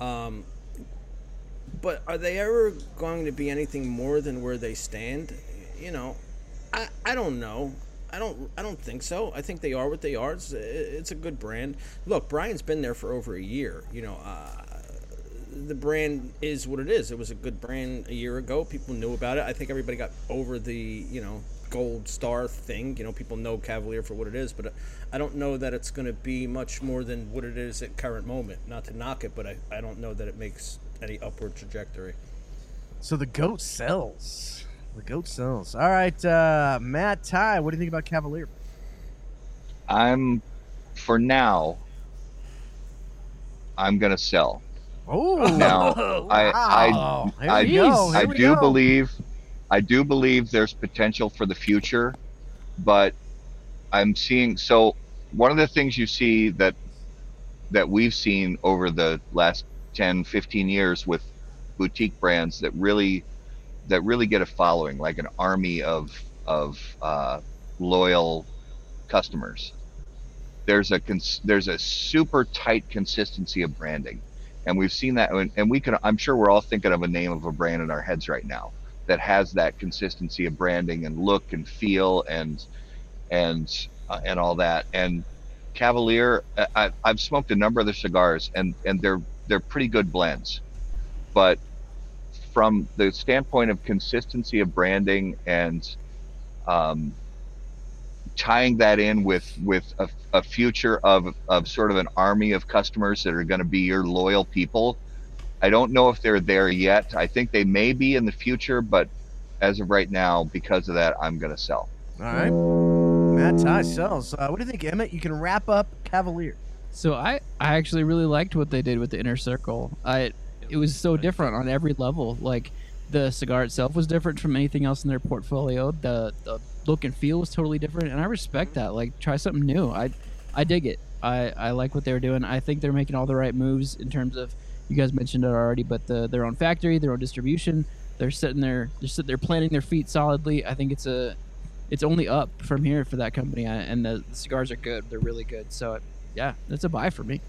Um, but are they ever going to be anything more than where they stand? You know, I I don't know. I don't I don't think so. I think they are what they are. It's, it's a good brand. Look, Brian's been there for over a year. You know, uh, the brand is what it is. It was a good brand a year ago. People knew about it. I think everybody got over the you know gold star thing. You know, people know Cavalier for what it is, but I don't know that it's going to be much more than what it is at current moment. Not to knock it, but I, I don't know that it makes any upward trajectory. so the goat sells. The goat sells. All right, uh, Matt Ty, what do you think about Cavalier? I'm, for now, I'm gonna sell. Oh, Now, I, wow. I, I. I do go. believe, I do believe there's potential for the future, but I'm seeing. So one of the things you see that that we've seen over the last 10, 15 years with boutique brands that really that really get a following, like an army of of uh, loyal customers. There's a cons- there's a super tight consistency of branding, and we've seen that. And, we can I'm sure we're all thinking of a name of a brand in our heads right now that has that consistency of branding and look and feel and and uh, and all that. And Cavalier, I, I've smoked a number of their cigars, and and they're they're pretty good blends, but from the standpoint of consistency of branding and um, tying that in with with a, a future of of sort of an army of customers that are going to be your loyal people. I don't know if they're there yet. I think they may be in the future, but as of right now, because of that, I'm going to sell. All right. Matt Ty sells. Uh, what do you think, Emmett? You can wrap up Cavalier. So I, I actually really liked what they did with the inner circle. I it was so different on every level. Like the cigar itself was different from anything else in their portfolio. The the look and feel was totally different, and I respect that. Like try something new. I I dig it. I, I like what they're doing. I think they're making all the right moves in terms of you guys mentioned it already, but the their own factory, their own distribution. They're sitting there. They're sit, they're planting their feet solidly. I think it's a it's only up from here for that company, I- and the, the cigars are good. They're really good. So yeah, that's a buy for me.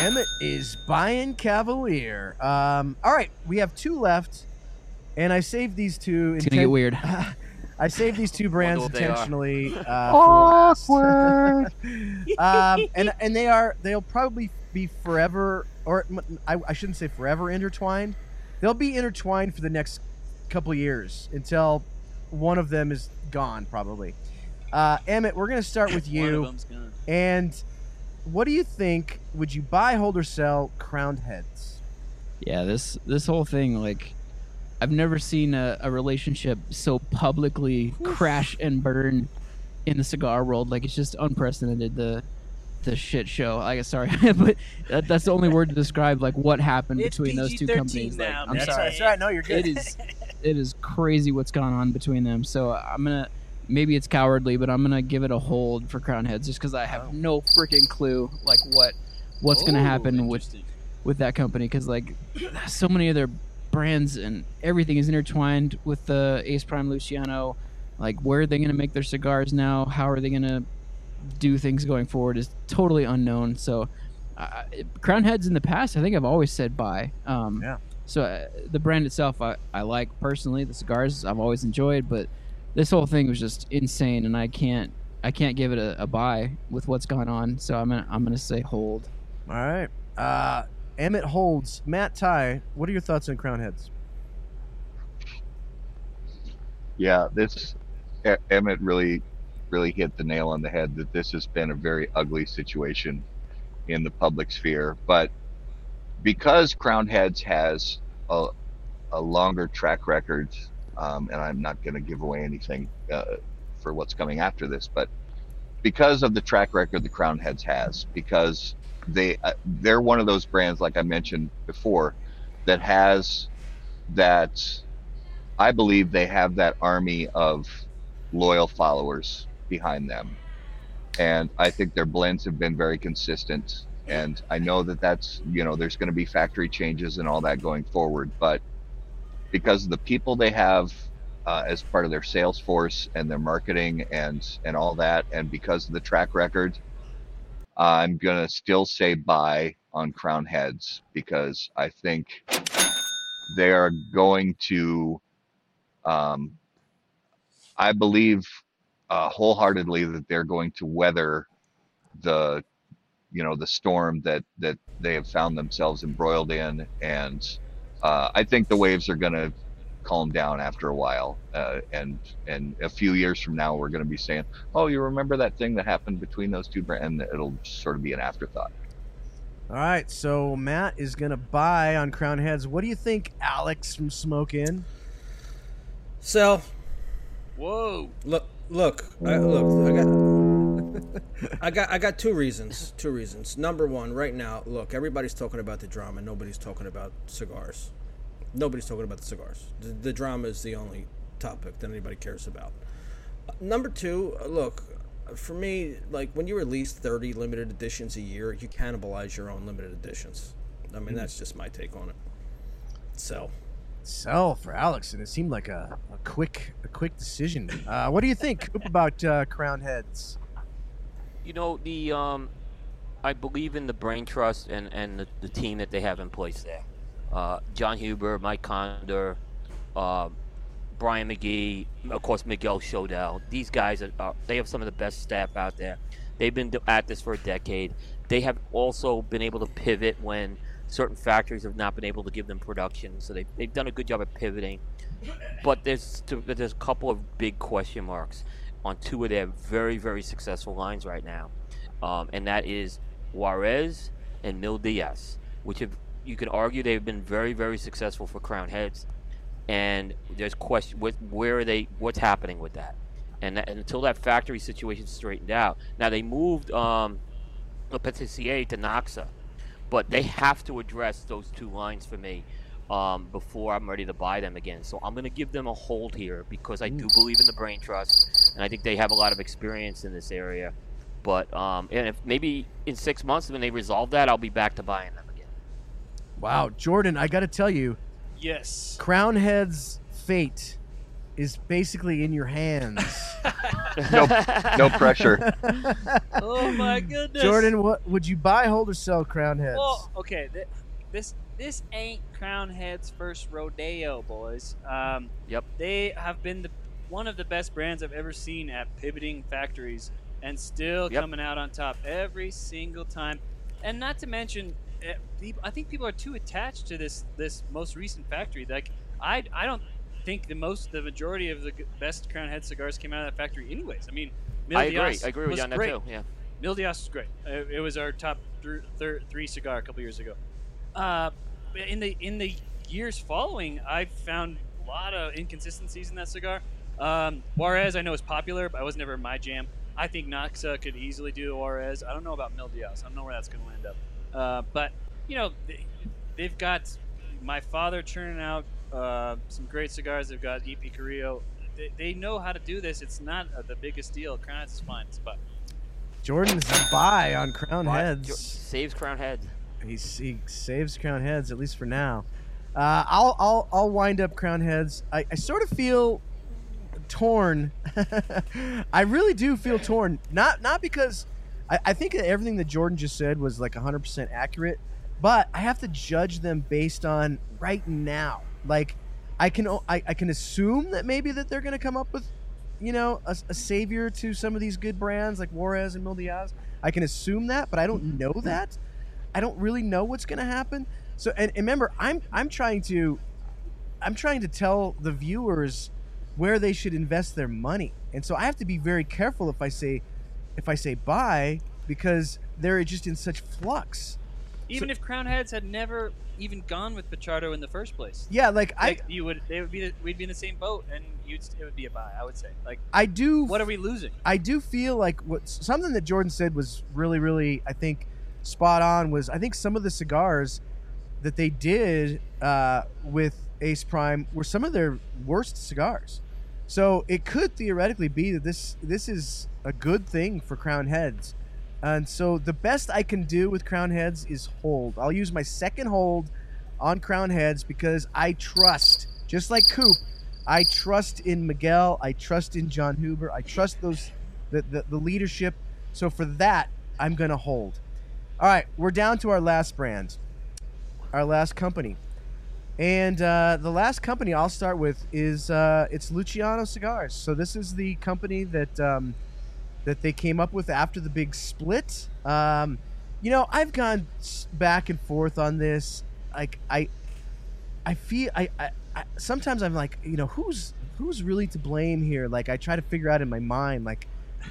Emmett is buying Cavalier. Um, all right, we have two left, and I saved these two. It's gonna get weird. I saved these two brands what they are. intentionally. Uh, for last. um, and and they are they'll probably be forever, or I shouldn't say forever intertwined. They'll be intertwined for the next couple years until one of them is gone, probably. Uh, Emmett, we're gonna start with One of you. them's gone. And what do you think? Would you buy, hold, or sell crowned heads? Yeah, this this whole thing, like, I've never seen a, a relationship so publicly crash and burn in the cigar world. Like, it's just unprecedented. The the shit show. I guess sorry, but that, that's the only word to describe like what happened It's between those two PG-13 companies. Like, I'm man. sorry. That's right. No, you're It is it is crazy what's gone on between them. So I'm gonna maybe it's cowardly, but I'm gonna give it a hold for Crown Heads just because I have no freaking clue like what what's gonna Oh, happen with with that company because like so many of their brands and everything is intertwined with the Ace Prime Luciano. Like where are they gonna make their cigars now? How are they gonna do things going forward is totally unknown. So. Uh, Crown Heads in the past, I think I've always said buy. Um, Yeah. so uh, the brand itself, I, I like personally. The cigars I've always enjoyed, but this whole thing was just insane, and I can't I can't give it a, a buy with what's gone on. So I'm gonna I'm gonna say hold. All right. Uh, Emmett holds. Matt Ty, what are your thoughts on crown heads? Yeah, this Emmett really, really hit the nail on the head that this has been a very ugly situation in the public sphere. But because Crown Heads has a, a longer track record, um, and I'm not going to give away anything uh, for what's coming after this, but because of the track record the Crown Heads has, because they uh, they're one of those brands, like I mentioned before, that has that I believe they have that army of loyal followers behind them. And I think their blends have been very consistent. And I know that that's, you know, there's going to be factory changes and all that going forward. But because of the people they have uh, as part of their sales force and their marketing and and all that, and because of the track record, I'm gonna still say buy on Crown Heads because I think they are going to. Um, I believe uh, wholeheartedly that they're going to weather the, you know, the storm that that they have found themselves embroiled in, and uh, I think the waves are going to calm down after a while, uh, and and a few years from now we're going to be saying, oh, you remember that thing that happened between those two brands, and it'll sort of be an afterthought. All right, so Matt is gonna buy on Crown Heads. What do you think, Alex from Smoke Inn? Sell. Whoa. Look, look, I, look. I got, I got, I got two reasons. Two reasons. Number one, right now, look, everybody's talking about the drama. Nobody's talking about cigars. Nobody's talking about the cigars. The, the drama is the only topic that anybody cares about. Number two, look, for me, like when you release 30 limited editions a year, you cannibalize your own limited editions. I mean, that's just my take on it. So, Sell for Alex, and it seemed like a, a quick a quick decision. Uh, what do you think Coop, about uh, Crown Heads? You know the um, I believe in the brain trust and and the, the team that they have in place there. Uh, Jon Huber, Mike Conder, uh, Brian McGee, of course Miguel Shodell. These guys are, are they have some of the best staff out there. They've been at this for a decade. They have also been able to pivot when certain factories have not been able to give them production. So they they've done a good job at pivoting. But there's there's a couple of big question marks on two of their very very successful lines right now, um, and that is Juarez and Mil Días, which have you can argue they've been very very successful for Crown Heads, and there's question with where are they what's happening with that, and, that, and until that factory situation straightened out. Now they moved um, Le to Noxa, but they have to address those two lines for me um, before I'm ready to buy them again. So I'm going to give them a hold here because I do believe in the brain trust, and I think they have a lot of experience in this area. But um, and if maybe in six months when they resolve that, I'll be back to buying them. Wow, Jordan, I got to tell you, Yes. Crown Heads' fate is basically in your hands. No, no pressure. Oh my goodness. Jordan, what would you buy, hold, or sell Crown Heads? Well, okay, th- this this ain't Crown Head's first rodeo, boys. Um, Yep. they have been the, one of the best brands I've ever seen at pivoting factories and still Yep. coming out on top every single time. And not to mention, peop- I think people are too attached to this this most recent factory. Like I I don't think the most the majority of the best Crown Head cigars came out of that factory, anyways. I mean, Mil I agree. I agree with you on that great. too. Yeah. Mil Días was great. Uh, it was our top th- thir- three cigar a couple years ago. Uh, in the in the years following, I found a lot of inconsistencies in that cigar. Um, Juarez, I know is popular, but I was never my jam. I think Noxa could easily do Juarez. I don't know about Mil Días. I don't know where that's going to end up. Uh, but you know, they, they've got my father churning out uh, some great cigars. They've got EP Carrillo. They, they know how to do this. It's not uh, the biggest deal. Crown Heads is fine. But Jordan's a buy on Crown Buy- Heads. Jo- saves Crown Heads. He's, he saves Crown Heads at least for now. Uh, I'll I'll I'll wind up Crown Heads. I, I sort of feel torn. I really do feel torn. Not not because I, I think that everything that Jordan just said was like 100% accurate, but I have to judge them based on right now. Like I can I, I can assume that maybe that they're going to come up with you know a, a savior to some of these good brands like Juarez and Mil Días. I can assume that, but I don't mm-hmm. know that. I don't really know what's going to happen. So and, and remember, I'm I'm trying to I'm trying to tell the viewers where they should invest their money. And so I have to be very careful if I say if I say buy because they're just in such flux. even if Crown Heads had never even gone with Pichardo in the first place, Yeah, like I you would they would be we'd be in the same boat, and you'd it would be a buy. I would say like I do what are we losing? I do feel like what something that Jordan said was really, really, I think, spot on. Was I think some of the cigars that they did uh, with Ace Prime were some of their worst cigars. So it could theoretically be that this this is a good thing for Crown Heads. And so the best I can do with Crown Heads is hold. I'll use my second hold on Crown Heads because I trust Just like Coop, I trust in Miguel. I trust in Jon Huber. I trust those the, the, the leadership. So for that, I'm gonna hold. All right, we're down to our last brand, our last company, and uh, the last company I'll start with is uh, it's Luciano Cigars. So this is the company that um, that they came up with after the big split. Um, you know, I've gone back and forth on this. Like I, I feel I, I, I sometimes I'm like, you know, who's who's really to blame here? Like I try to figure out in my mind, like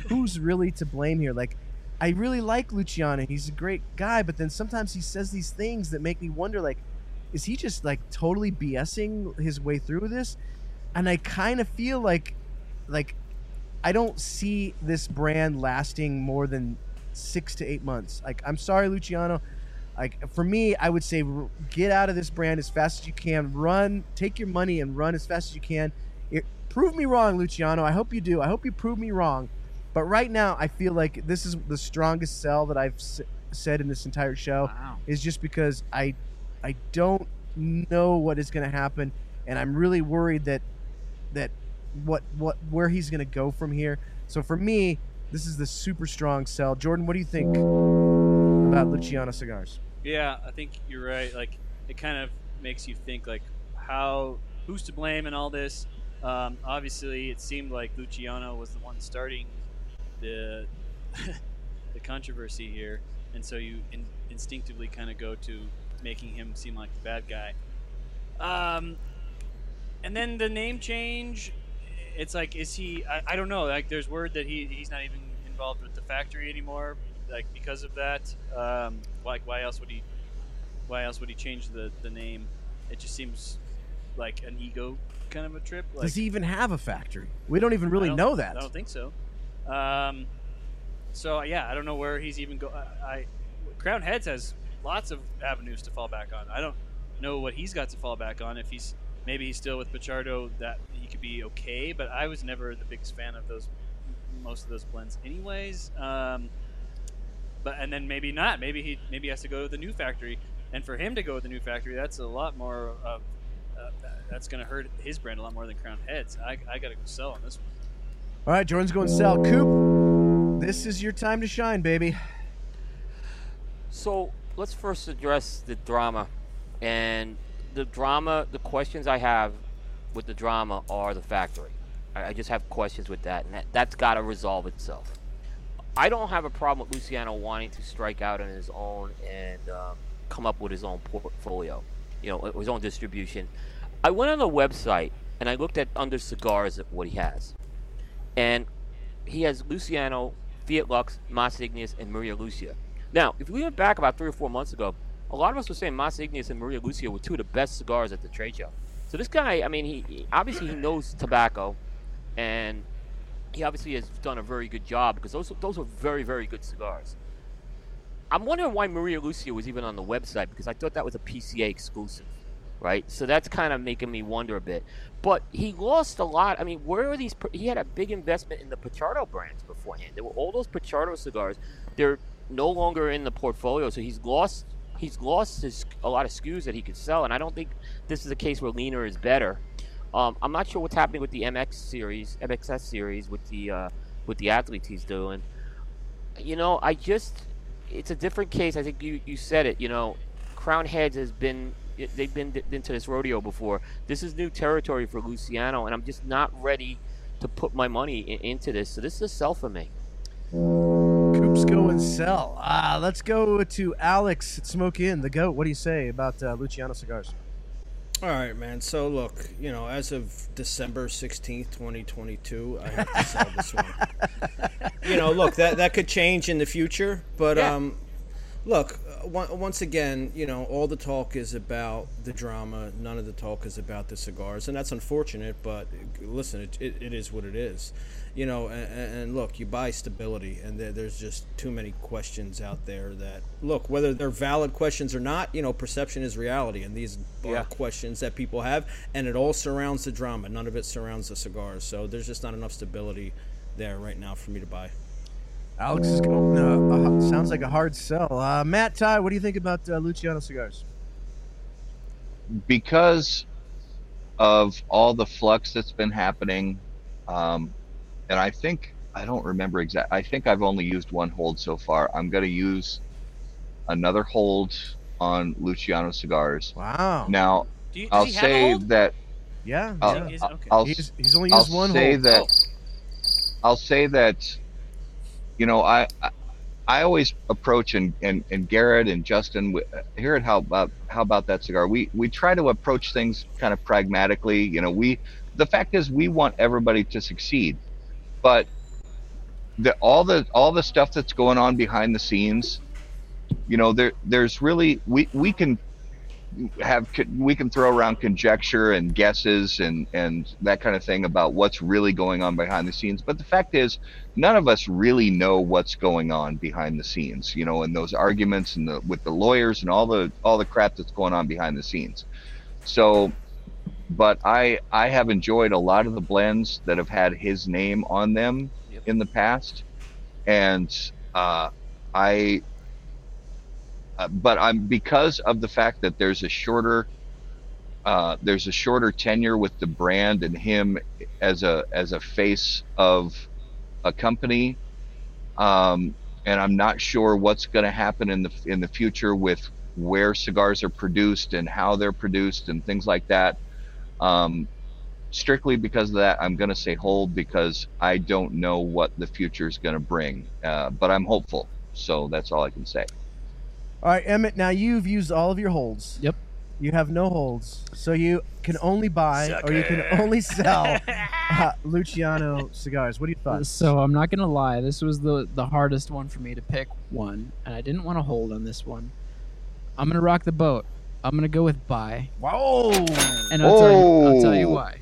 who's really to blame here? Like I really like Luciano. He's a great guy, but then sometimes he says these things that make me wonder, like, is he just like totally BSing his way through this? And I kind of feel like, like, I don't see this brand lasting more than six to eight months. Like, I'm sorry, Luciano. Like for me, I would say get out of this brand as fast as you can. Run, take your money and run as fast as you can. It, prove me wrong, Luciano. I hope you do. I hope you prove me wrong. But right now, I feel like this is the strongest sell that I've s- said in this entire show. Is just because I, I don't know what is going to happen, and I'm really worried that, that, what what where he's going to go from here. So for me, this is the super strong sell. Jordan, what do you think about Luciano cigars? Yeah, I think you're right. Like, it kind of makes you think, like, how who's to blame in all this? Um, obviously, it seemed like Luciano was the one starting the the controversy here, and so you in, instinctively kind of go to making him seem like the bad guy. Um, and then the name change, it's like, is he? I, I don't know. Like, there's word that he he's not even involved with the factory anymore, like because of that. Um, like, why else would he? Why else would he change the the name? It just seems like an ego kind of a trip. Like, Does he even have a factory? We don't even really don't- know that. I don't think so. Um, so yeah, I don't know where he's even go. I, I Crown Heads has lots of avenues to fall back on. I don't know what he's got to fall back on. If he's maybe he's still with Pichardo, that he could be okay. But I was never the biggest fan of those most of those blends, anyways. Um, but and then maybe not. Maybe he maybe he has to go to the new factory. And for him to go with the new factory, that's a lot more of uh, that's going to hurt his brand a lot more than Crown Heads. I, I got to go sell on this one. All right, Jordan's going to sell. Coop, this is your time to shine, baby. So let's first address the drama. And the drama, the questions I have with the drama are the factory. I, I just have questions with that, and that, that's got to resolve itself. I don't have a problem with Luciano wanting to strike out on his own and um, come up with his own portfolio, you know, his own distribution. I went on the website and I looked at under cigars at what he has, and he has Luciano, Fiat Lux, Mas and Maria Lucia. Now, if we went back about three or four months ago, a lot of us were saying Mas Ignis and Maria Lucia were two of the best cigars at the trade show. So this guy, I mean, he, he obviously he knows tobacco, and he obviously has done a very good job because those those are very very good cigars. I'm wondering why Maria Lucia was even on the website because I thought that was a PCA exclusive, right? So that's kind of making me wonder a bit. But he lost a lot. I mean, where are these? He had a big investment in the Pichardo brands beforehand. There were all those Pichardo cigars. They're no longer in the portfolio, so he's lost. He's lost his, a lot of SKUs that he could sell, and I don't think this is a case where leaner is better. Um, I'm not sure what's happening with the MX series, MXS series, with the uh, with the athletes he's doing. You know, I just it's a different case. I think you, you said it. You know, Crown Heads has been they've been into this rodeo before. This is new territory for Luciano, and I'm just not ready to put my money in, into this. So this is a sell for me. Coop's and sell. Ah, let's go to Alex at Smoke Inn, the goat. What do you say about uh, Luciano cigars? All right, man. So look, you know, as of December sixteenth, twenty twenty two, I have to sell this one. You know, look that that could change in the future, but Yeah. um, look, uh, once again, you know, all the talk is about the drama. None of the talk is about the cigars, and that's unfortunate. But listen, it, it, it is what it is. You know, and, and look, you buy stability, and there, there's just too many questions out there that look whether they're valid questions or not. You know, perception is reality, and these are Yeah. questions that people have, and it all surrounds the drama. None of it surrounds the cigars. So there's just not enough stability there right now for me to buy. Alex is going. Uh, uh, sounds like a hard sell. Uh, Matt Ty, what do you think about uh, Luciano cigars? because of all the flux that's been happening, um, and I think I don't remember exact. I think I've only used one hold so far. I'm going to use another hold on Luciano cigars. Wow. Now Do you, I'll he say that Yeah. I'll, yeah. Is- okay. I'll, He's, he's only I'll used one say hold. that Oh. I'll say that you know I I, I always approach and, and, and Garrett and Justin we- here at how about how about that cigar we we try to approach things kind of pragmatically you know we the fact is we want everybody to succeed but the all the all the stuff that's going on behind the scenes you know there there's really we we can have we can throw around conjecture and guesses and and that kind of thing about what's really going on behind the scenes but the fact is none of us really know what's going on behind the scenes you know and those arguments and the with the lawyers and all the all the crap that's going on behind the scenes. So but i i have enjoyed a lot of the blends that have had his name on them Yep. in the past and uh i uh, but I'm because of the fact that there's a shorter uh, there's a shorter tenure with the brand and him as a as a face of a company um, and I'm not sure what's going to happen in the in the future with where cigars are produced and how they're produced and things like that um, strictly because of that I'm going to say hold because I don't know what the future is going to bring uh, but I'm hopeful so that's all I can say All right, Emmett. Now you've used all of your holds. Yep. You have no holds, so you can only buy or you can only sell uh, Luciano cigars. What do you thoughts? So I'm not gonna lie, this was the the hardest one for me to pick one, and I didn't want to hold on this one. I'm gonna rock the boat. I'm gonna go with buy, Whoa! and I'll tell you, I'll tell you why.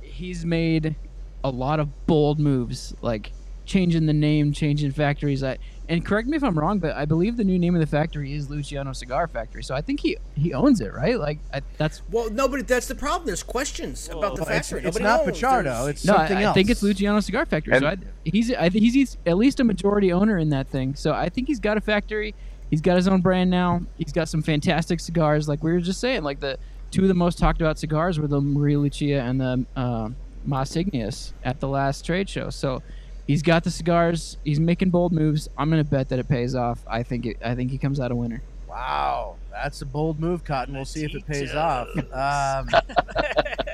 He's made a lot of bold moves, like changing the name, changing factories. I and correct me if I'm wrong, but I believe the new name of the factory is Luciano Cigar Factory. So I think he he owns it, right? Like I, that's Well, nobody. That's the problem. There's questions about the Well, it's, factory. it's not knows. Pichardo. It's no, something I, else. I think it's Luciano Cigar Factory. so I, he's I think he's, he's at least a majority owner in that thing. So I think he's got a factory. He's got his own brand now. He's got some fantastic cigars, like we were just saying. Like the two of the most talked about cigars were the Maria Lucia and the uh, Mas Ignis at the last trade show. So he's got the cigars. He's making bold moves. I'm gonna bet that it pays off. I think it, I think he comes out a winner. Wow, that's a bold move, Cotton. We'll see if it pays off. Um,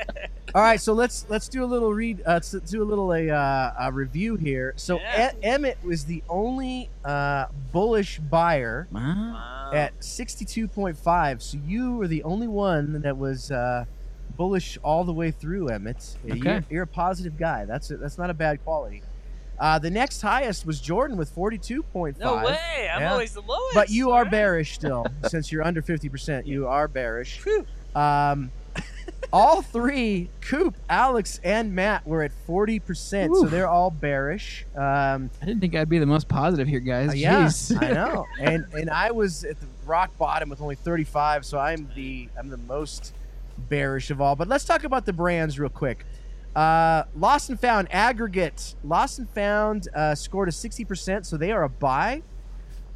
all right, so let's let's do a little read. Uh, let's do a little a, uh, a review here. So Yeah. E- Emmett was the only uh, bullish buyer Wow. At sixty-two point five. So you were the only one that was uh, bullish all the way through, Emmett. Okay. You're, you're a positive guy. That's a, that's not a bad quality. Uh, the next highest was Jordan with 42.5. no way. I'm Yeah. always the lowest. But you are right. bearish still, since you're under fifty percent. You are bearish. Um, all three, Coop, Alex, and Matt were at forty percent, so they're all bearish. Um, I didn't think I'd be the most positive here, guys. uh, yeah, I know. And and I was at the rock bottom with only thirty-five, so I'm the I'm the most bearish of all. But let's talk about the brands real quick. Uh, Lost and Found aggregate. Lost and Found uh, scored a sixty percent, so they are a buy.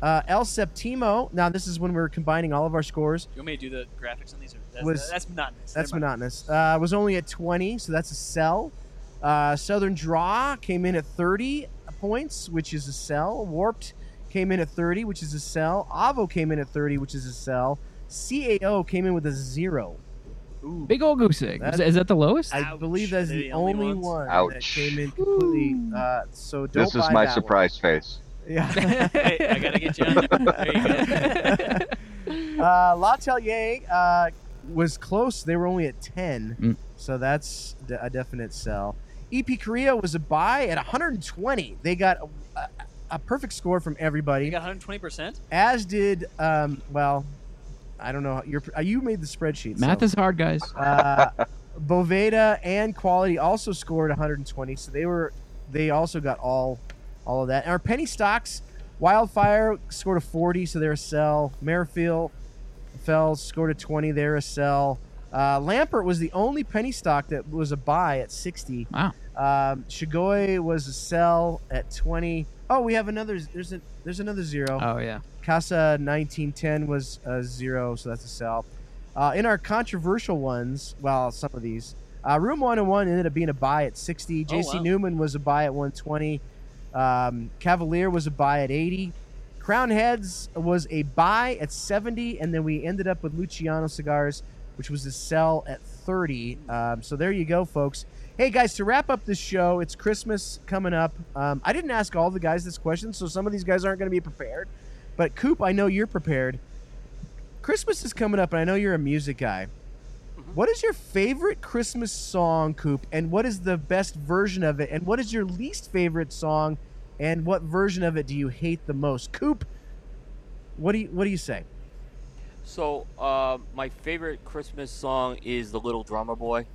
Uh, El Septimo. Now this is when we're combining all of our scores. You want me to do the graphics on these? Or that's, Was- that's monotonous. That's Never monotonous. Uh, was only at 20, so that's a sell. Uh, Southern Draw came in at 30 points, which is a sell. Warped came in at 30, which is a sell. Avo came in at 30, which is a sell. CAO came in with a zero. Big old goose egg. That- Is, is that the lowest? I Ouch. believe that's the the only only ones? one that Ouch. came in completely. Uh, so don't this is buy my that one. surprise face Yeah. hey, I gotta get you on there. There you go. uh, L'Atelier uh, was close. They were only at 10. Mm. So that's de- a definite sell. EP Carrillo was a buy at 120. They got a, a, a perfect score from You everybody, got 120 percent. as did, um, well, I don't know. You're, uh, you made the spreadsheet. Math so. is hard, guys. Uh, Boveda and Quality also scored 120, so they were they also got all all of that. And our penny stocks, Wildfire scored a 40, so they're a sell. Mirafel Fells scored a 20, they're a sell. Uh, Lampert was the only penny stock that was a buy at 60. Wow. Um, Shigoy was a sell at 20. Oh, we have another. There's a there's another zero. Oh yeah. Casa 1910 was a zero, so that's a sell. Uh, in our controversial ones, well, some of these, uh, Room 101 ended up being a buy at 60. Oh, JC wow. Newman was a buy at 120. Um, Cavalier was a buy at 80. Crown Heads was a buy at 70, and then we ended up with Luciano Cigars, which was a sell at 30. Um, so there you go, folks. Hey guys, to wrap up this show, it's Christmas coming up. Um, I didn't ask all the guys this question, so some of these guys aren't going to be prepared. But Coop, I know you're prepared. Christmas is coming up, and I know you're a music guy. What is your favorite Christmas song, Coop? And what is the best version of it? And what is your least favorite song? And what version of it do you hate the most? Coop, what do you what do you say? So, uh, my favorite Christmas song is "The Little Drummer Boy,"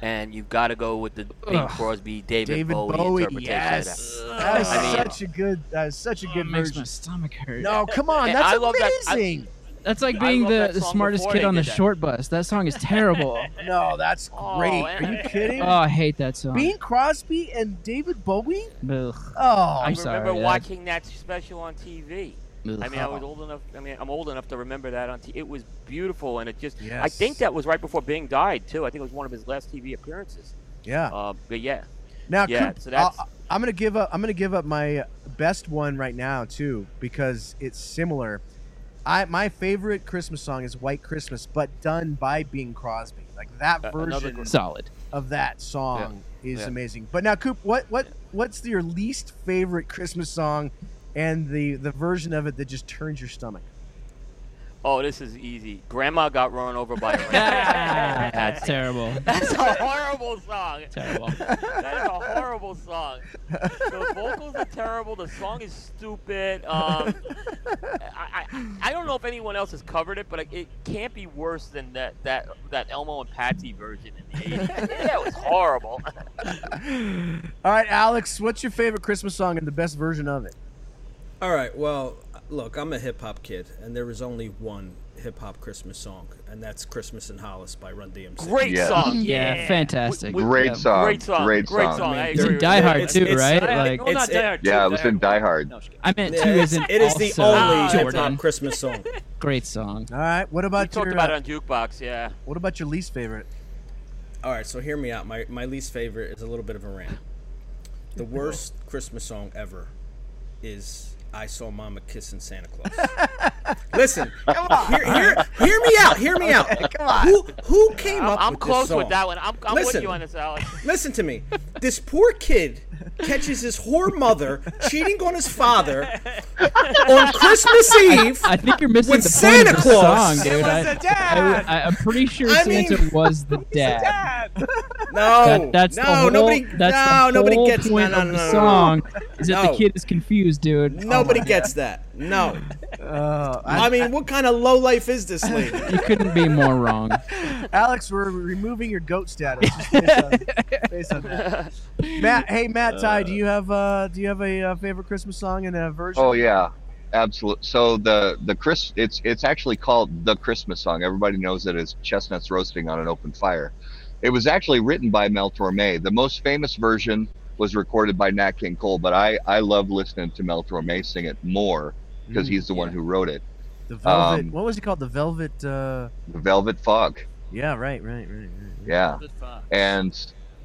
and you've got to go with the Bing Crosby, David, David Bowie, Bowie, interpretation yes. of that. That is I mean- such a good that is such a Oh, good it makes my stomach hurt. No, come on, that's I love that- I- amazing. That's like being the, the smartest kid on the that. short bus. That song is terrible. no, that's Oh, great. and- Are you kidding? oh, I hate that song. Bing Crosby and David Bowie? Ugh. Oh, I I'm remember sorry, Dad. watching that special on TV. Ugh. I mean, I was old enough. I mean, I'm old enough to remember that on TV. It was beautiful, and it just. I think that was right before Bing died too. I think it was one of his last TV appearances. yeah. Uh, but yeah, Now, Yeah, Coop, so that's- I'll- I'm gonna give up. I'm gonna give up my best one right now too because it's similar. I my favorite Christmas song is "White Christmas," but done by Bing Crosby. Like that Uh, version good- Solid. of that song is Yeah. amazing. But now, Coop, what what what's your least favorite Christmas song, and the the version of it that just turns your stomach? Oh, this is easy. Grandma got run over by a ram. That's That's, terrible. that's a horrible song. Terrible. That is a horrible song. The vocals are terrible. The song is stupid. Um, I, I, I don't know if anyone else has covered it, but it, it can't be worse than that that that Elmo and Patsy version in the 80s. that was horrible. All right, Alex, what's your favorite Christmas song and the best version of it? All right. Well, look, I'm a hip hop kid, and there is only one hip hop Christmas song, and that's "Christmas in Hollis" by Run DMC. Great Yeah. song. Yeah, fantastic. Great Yeah. song. Great song. Great Great song. song. I It's in Die. Hard It's- too, it's- right? I- Like, well, not it's- Die Hard. Yeah, it was in Die Hard. No, I'm just kidding. I meant two it's- is in it is the only hip hop Christmas song. Great song. All right, what We about talked about uh, it on Jukebox. Yeah. what about your least favorite? All right, so hear me out. My my least favorite is a little bit of a rant. The worst Christmas song ever is "I Saw Mama Kissing Santa Claus." Listen, hear, hear, hear me out. Hear me out. Come Who who came I'm, up I'm with close this song? with that one. I'm, I'm with you on this, Alex. Listen to me. This poor kid catches his whore mother cheating on his father on Christmas Eve. I think you're missing With the Santa point of the Claus. song, It dude. was I, the dad. I, am pretty sure I Santa mean- was the dad. No, That- that's no, the whole, nobody. that's no, the nobody whole gets point no, no, of no, the no, no. song. Is that No. the kid is confused, dude? Nobody gets that. No. Uh, I, I mean, what kind of low life is this lady? You couldn't be more wrong. Alex, we're removing your goat status just based on, based on that. Matt, hey Matt, Ty, do you have uh, do you have a uh, favorite Christmas song and a version? Oh yeah, absolutely. So the the Chris, it's it's actually called the Christmas song. Everybody knows it as chestnuts roasting on an open fire. It was actually written by Mel Torme. The most famous version was recorded by Nat King Cole, but I I love listening to Mel Torme sing it more because Mm, he's the one who wrote it. the Velvet. um, what was it called? The Velvet. Uh, The Velvet Fog. yeah, right, right, right, right. Yeah. Good fun. and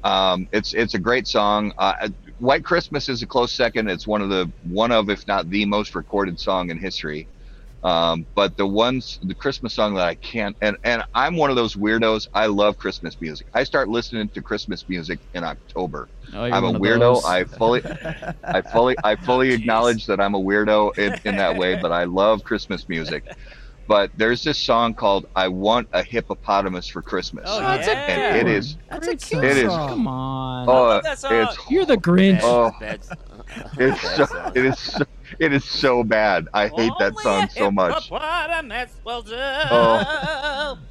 um, it's it's a great song. Uh, White Christmas is a close second. It's one of the one of if not the most recorded song in history. Um, but the ones the Christmas song that I can't and and I'm one of those weirdos. I love Christmas music. I start listening to Christmas music in October. Oh, I'm a weirdo. I fully I fully I fully acknowledge that I'm a weirdo in, in that way, but I love Christmas music. But there's this song called "I Want a Hippopotamus for Christmas," Oh, That's a yeah. and it is That's a cute It is- song. Come on. oh, love that song. it's You're the Grinch. Oh, That's, it's so, it is so, it is so bad. I hate that song so much. Oh.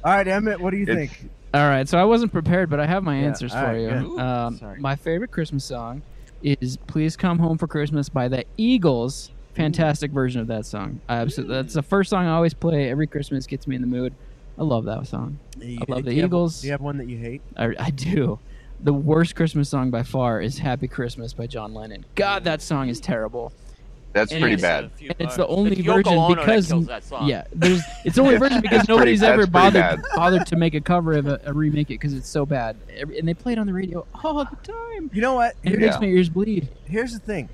All right, Emmett, what do you It's- think? All right, so I wasn't prepared, but I have my Yeah, answers for right, you. Um, my favorite Christmas song is "Please Come Home for Christmas" by the Eagles. Fantastic version of that song. I absolutely, that's the first song I always play every Christmas. Gets me in the mood. I love that song. You- love the you have- Eagles. do you have one that you hate? I, I do. The worst Christmas song by far is "Happy Christmas" by John Lennon. God, that song is terrible. That's And pretty it's, bad. And it's the only It's Yoko version Ono that because kills that song. yeah, there's it's the only version because nobody's pretty- ever bothered bothered to make a cover of a, a remake it because it's so bad. And they play it on the radio all the time. You know what? And it Here- makes my ears bleed. here's the thing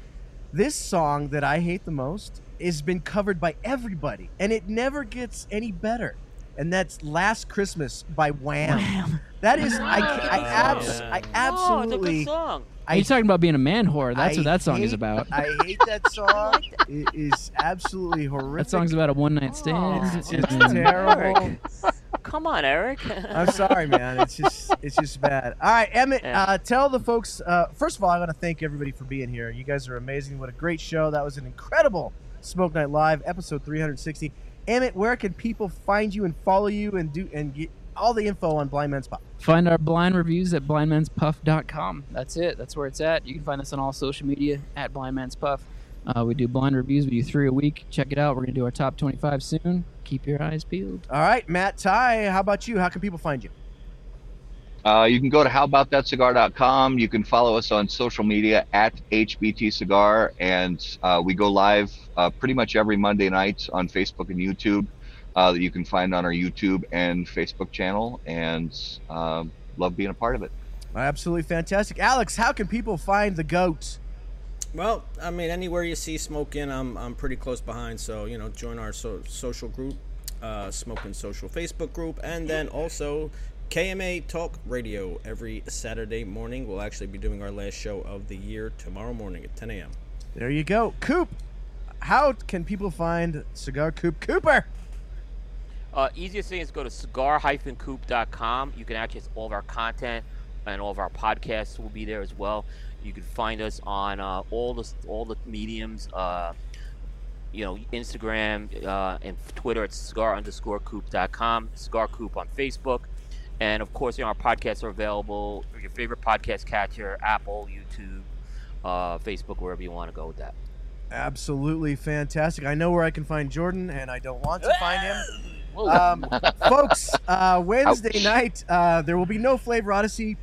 this song that i hate the most has been covered by everybody and it never gets any better and that's last christmas by wham, that is i i, oh, abs- yeah. I Oh, it's a absolutely good song. Are you talking about being a man whore? That's I what that song is about. i hate that song it is absolutely horrific That song's about a one night stand. Oh, it's just terrible Come on, Eric. i'm sorry man it's just it's just bad all right emmett Yeah. uh, tell the folks uh, first of all i want to thank everybody for being here you guys are amazing what a great show that was an incredible smoke night live episode 360 emmett where can people find you and follow you and do and get all the info on Blind Men's Puff Find our blind reviews at blindmenspuff.com. That's it. That's where it's at. You can find us on all social media at blindmenspuff. Uh, we do blind reviews. We do three a week. Check it out. We're going to do our top 25 soon. Keep your eyes peeled. all right matt ty how about you how can people find you Uh, you can go to howaboutthatcigar.com. You can follow us on social media at HBT Cigar, and uh, we go live uh, pretty much every Monday night on Facebook and YouTube. Uh, that you can find on our YouTube and Facebook channel, and uh, love being a part of it. absolutely fantastic alex how can people find the goat Well, I mean, anywhere you see smoking, I'm I'm pretty close behind. So you know, join our so, social group, uh, Smoking Social Facebook group, and then also KMA Talk Radio every Saturday morning. We'll actually be doing our last show of the year tomorrow morning at 10 a.m. there you go coop how can people find cigar coop cooper Uh, easiest thing is go to cigar-coop.com. You can access all of our content and all of our podcasts will be there as well. You can find us on uh, all the all the mediums. Uh, you know, Instagram uh, and Twitter at cigar underscore coop.com, cigar coop on Facebook. And of course, you know, our podcasts are available for your favorite podcast catcher, Apple, YouTube, uh, Facebook, wherever you want to go with that. Absolutely fantastic. I know where I can find Jordan, and I don't want to find him. Um, folks, uh, Wednesday night, uh, there will be no Flavor Odyssey.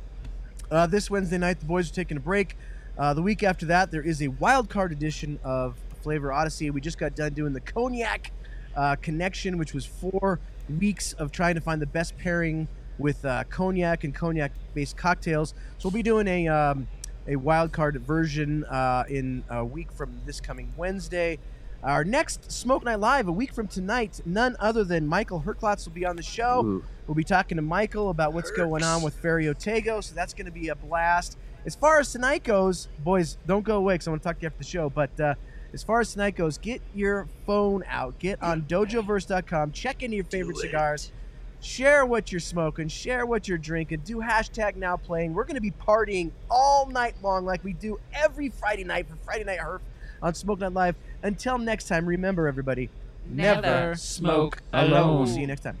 Uh, this Wednesday night, the boys are taking a break. Uh, the week after that, there is a wild card edition of Flavor Odyssey. We just got done doing the Cognac uh, Connection, which was four weeks of trying to find the best pairing with uh, cognac and cognac-based cocktails. So we'll be doing a um, a wild card version uh, in a week from this coming Wednesday. Our next Smoke Night Live, a week from tonight, none other than Michael Herklots will be on the show. Ooh. We'll be talking to Michael about what's going on with Ferio Tego, so that's going to be a blast. As far as tonight goes, boys, don't go away because I want to talk to you after the show. But uh, as far as tonight goes, get your phone out, get on dojoverse.com, check into your favorite cigars, share what you're smoking, share what you're drinking, do hashtag now playing. We're going to be partying all night long like we do every Friday night for Friday Night Herf on Smoke Night Live. Until next time, remember everybody, never, Never smoke smoke alone. alone. We'll see you next time.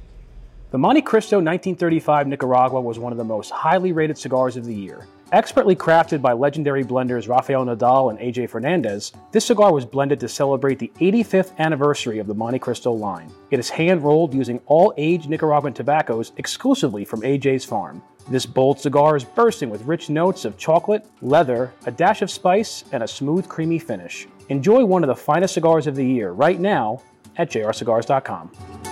The Montecristo 1935 Nicaragua was one of the most highly rated cigars of the year. Expertly crafted by legendary blenders Rafael Nodal and AJ Fernandez, this cigar was blended to celebrate the 85th anniversary of the Montecristo line. It is hand rolled using all aged Nicaraguan tobaccos exclusively from AJ's farm. This bold cigar is bursting with rich notes of chocolate, leather, a dash of spice, and a smooth, creamy finish. Enjoy one of the finest cigars of the year right now at jrcigars.com.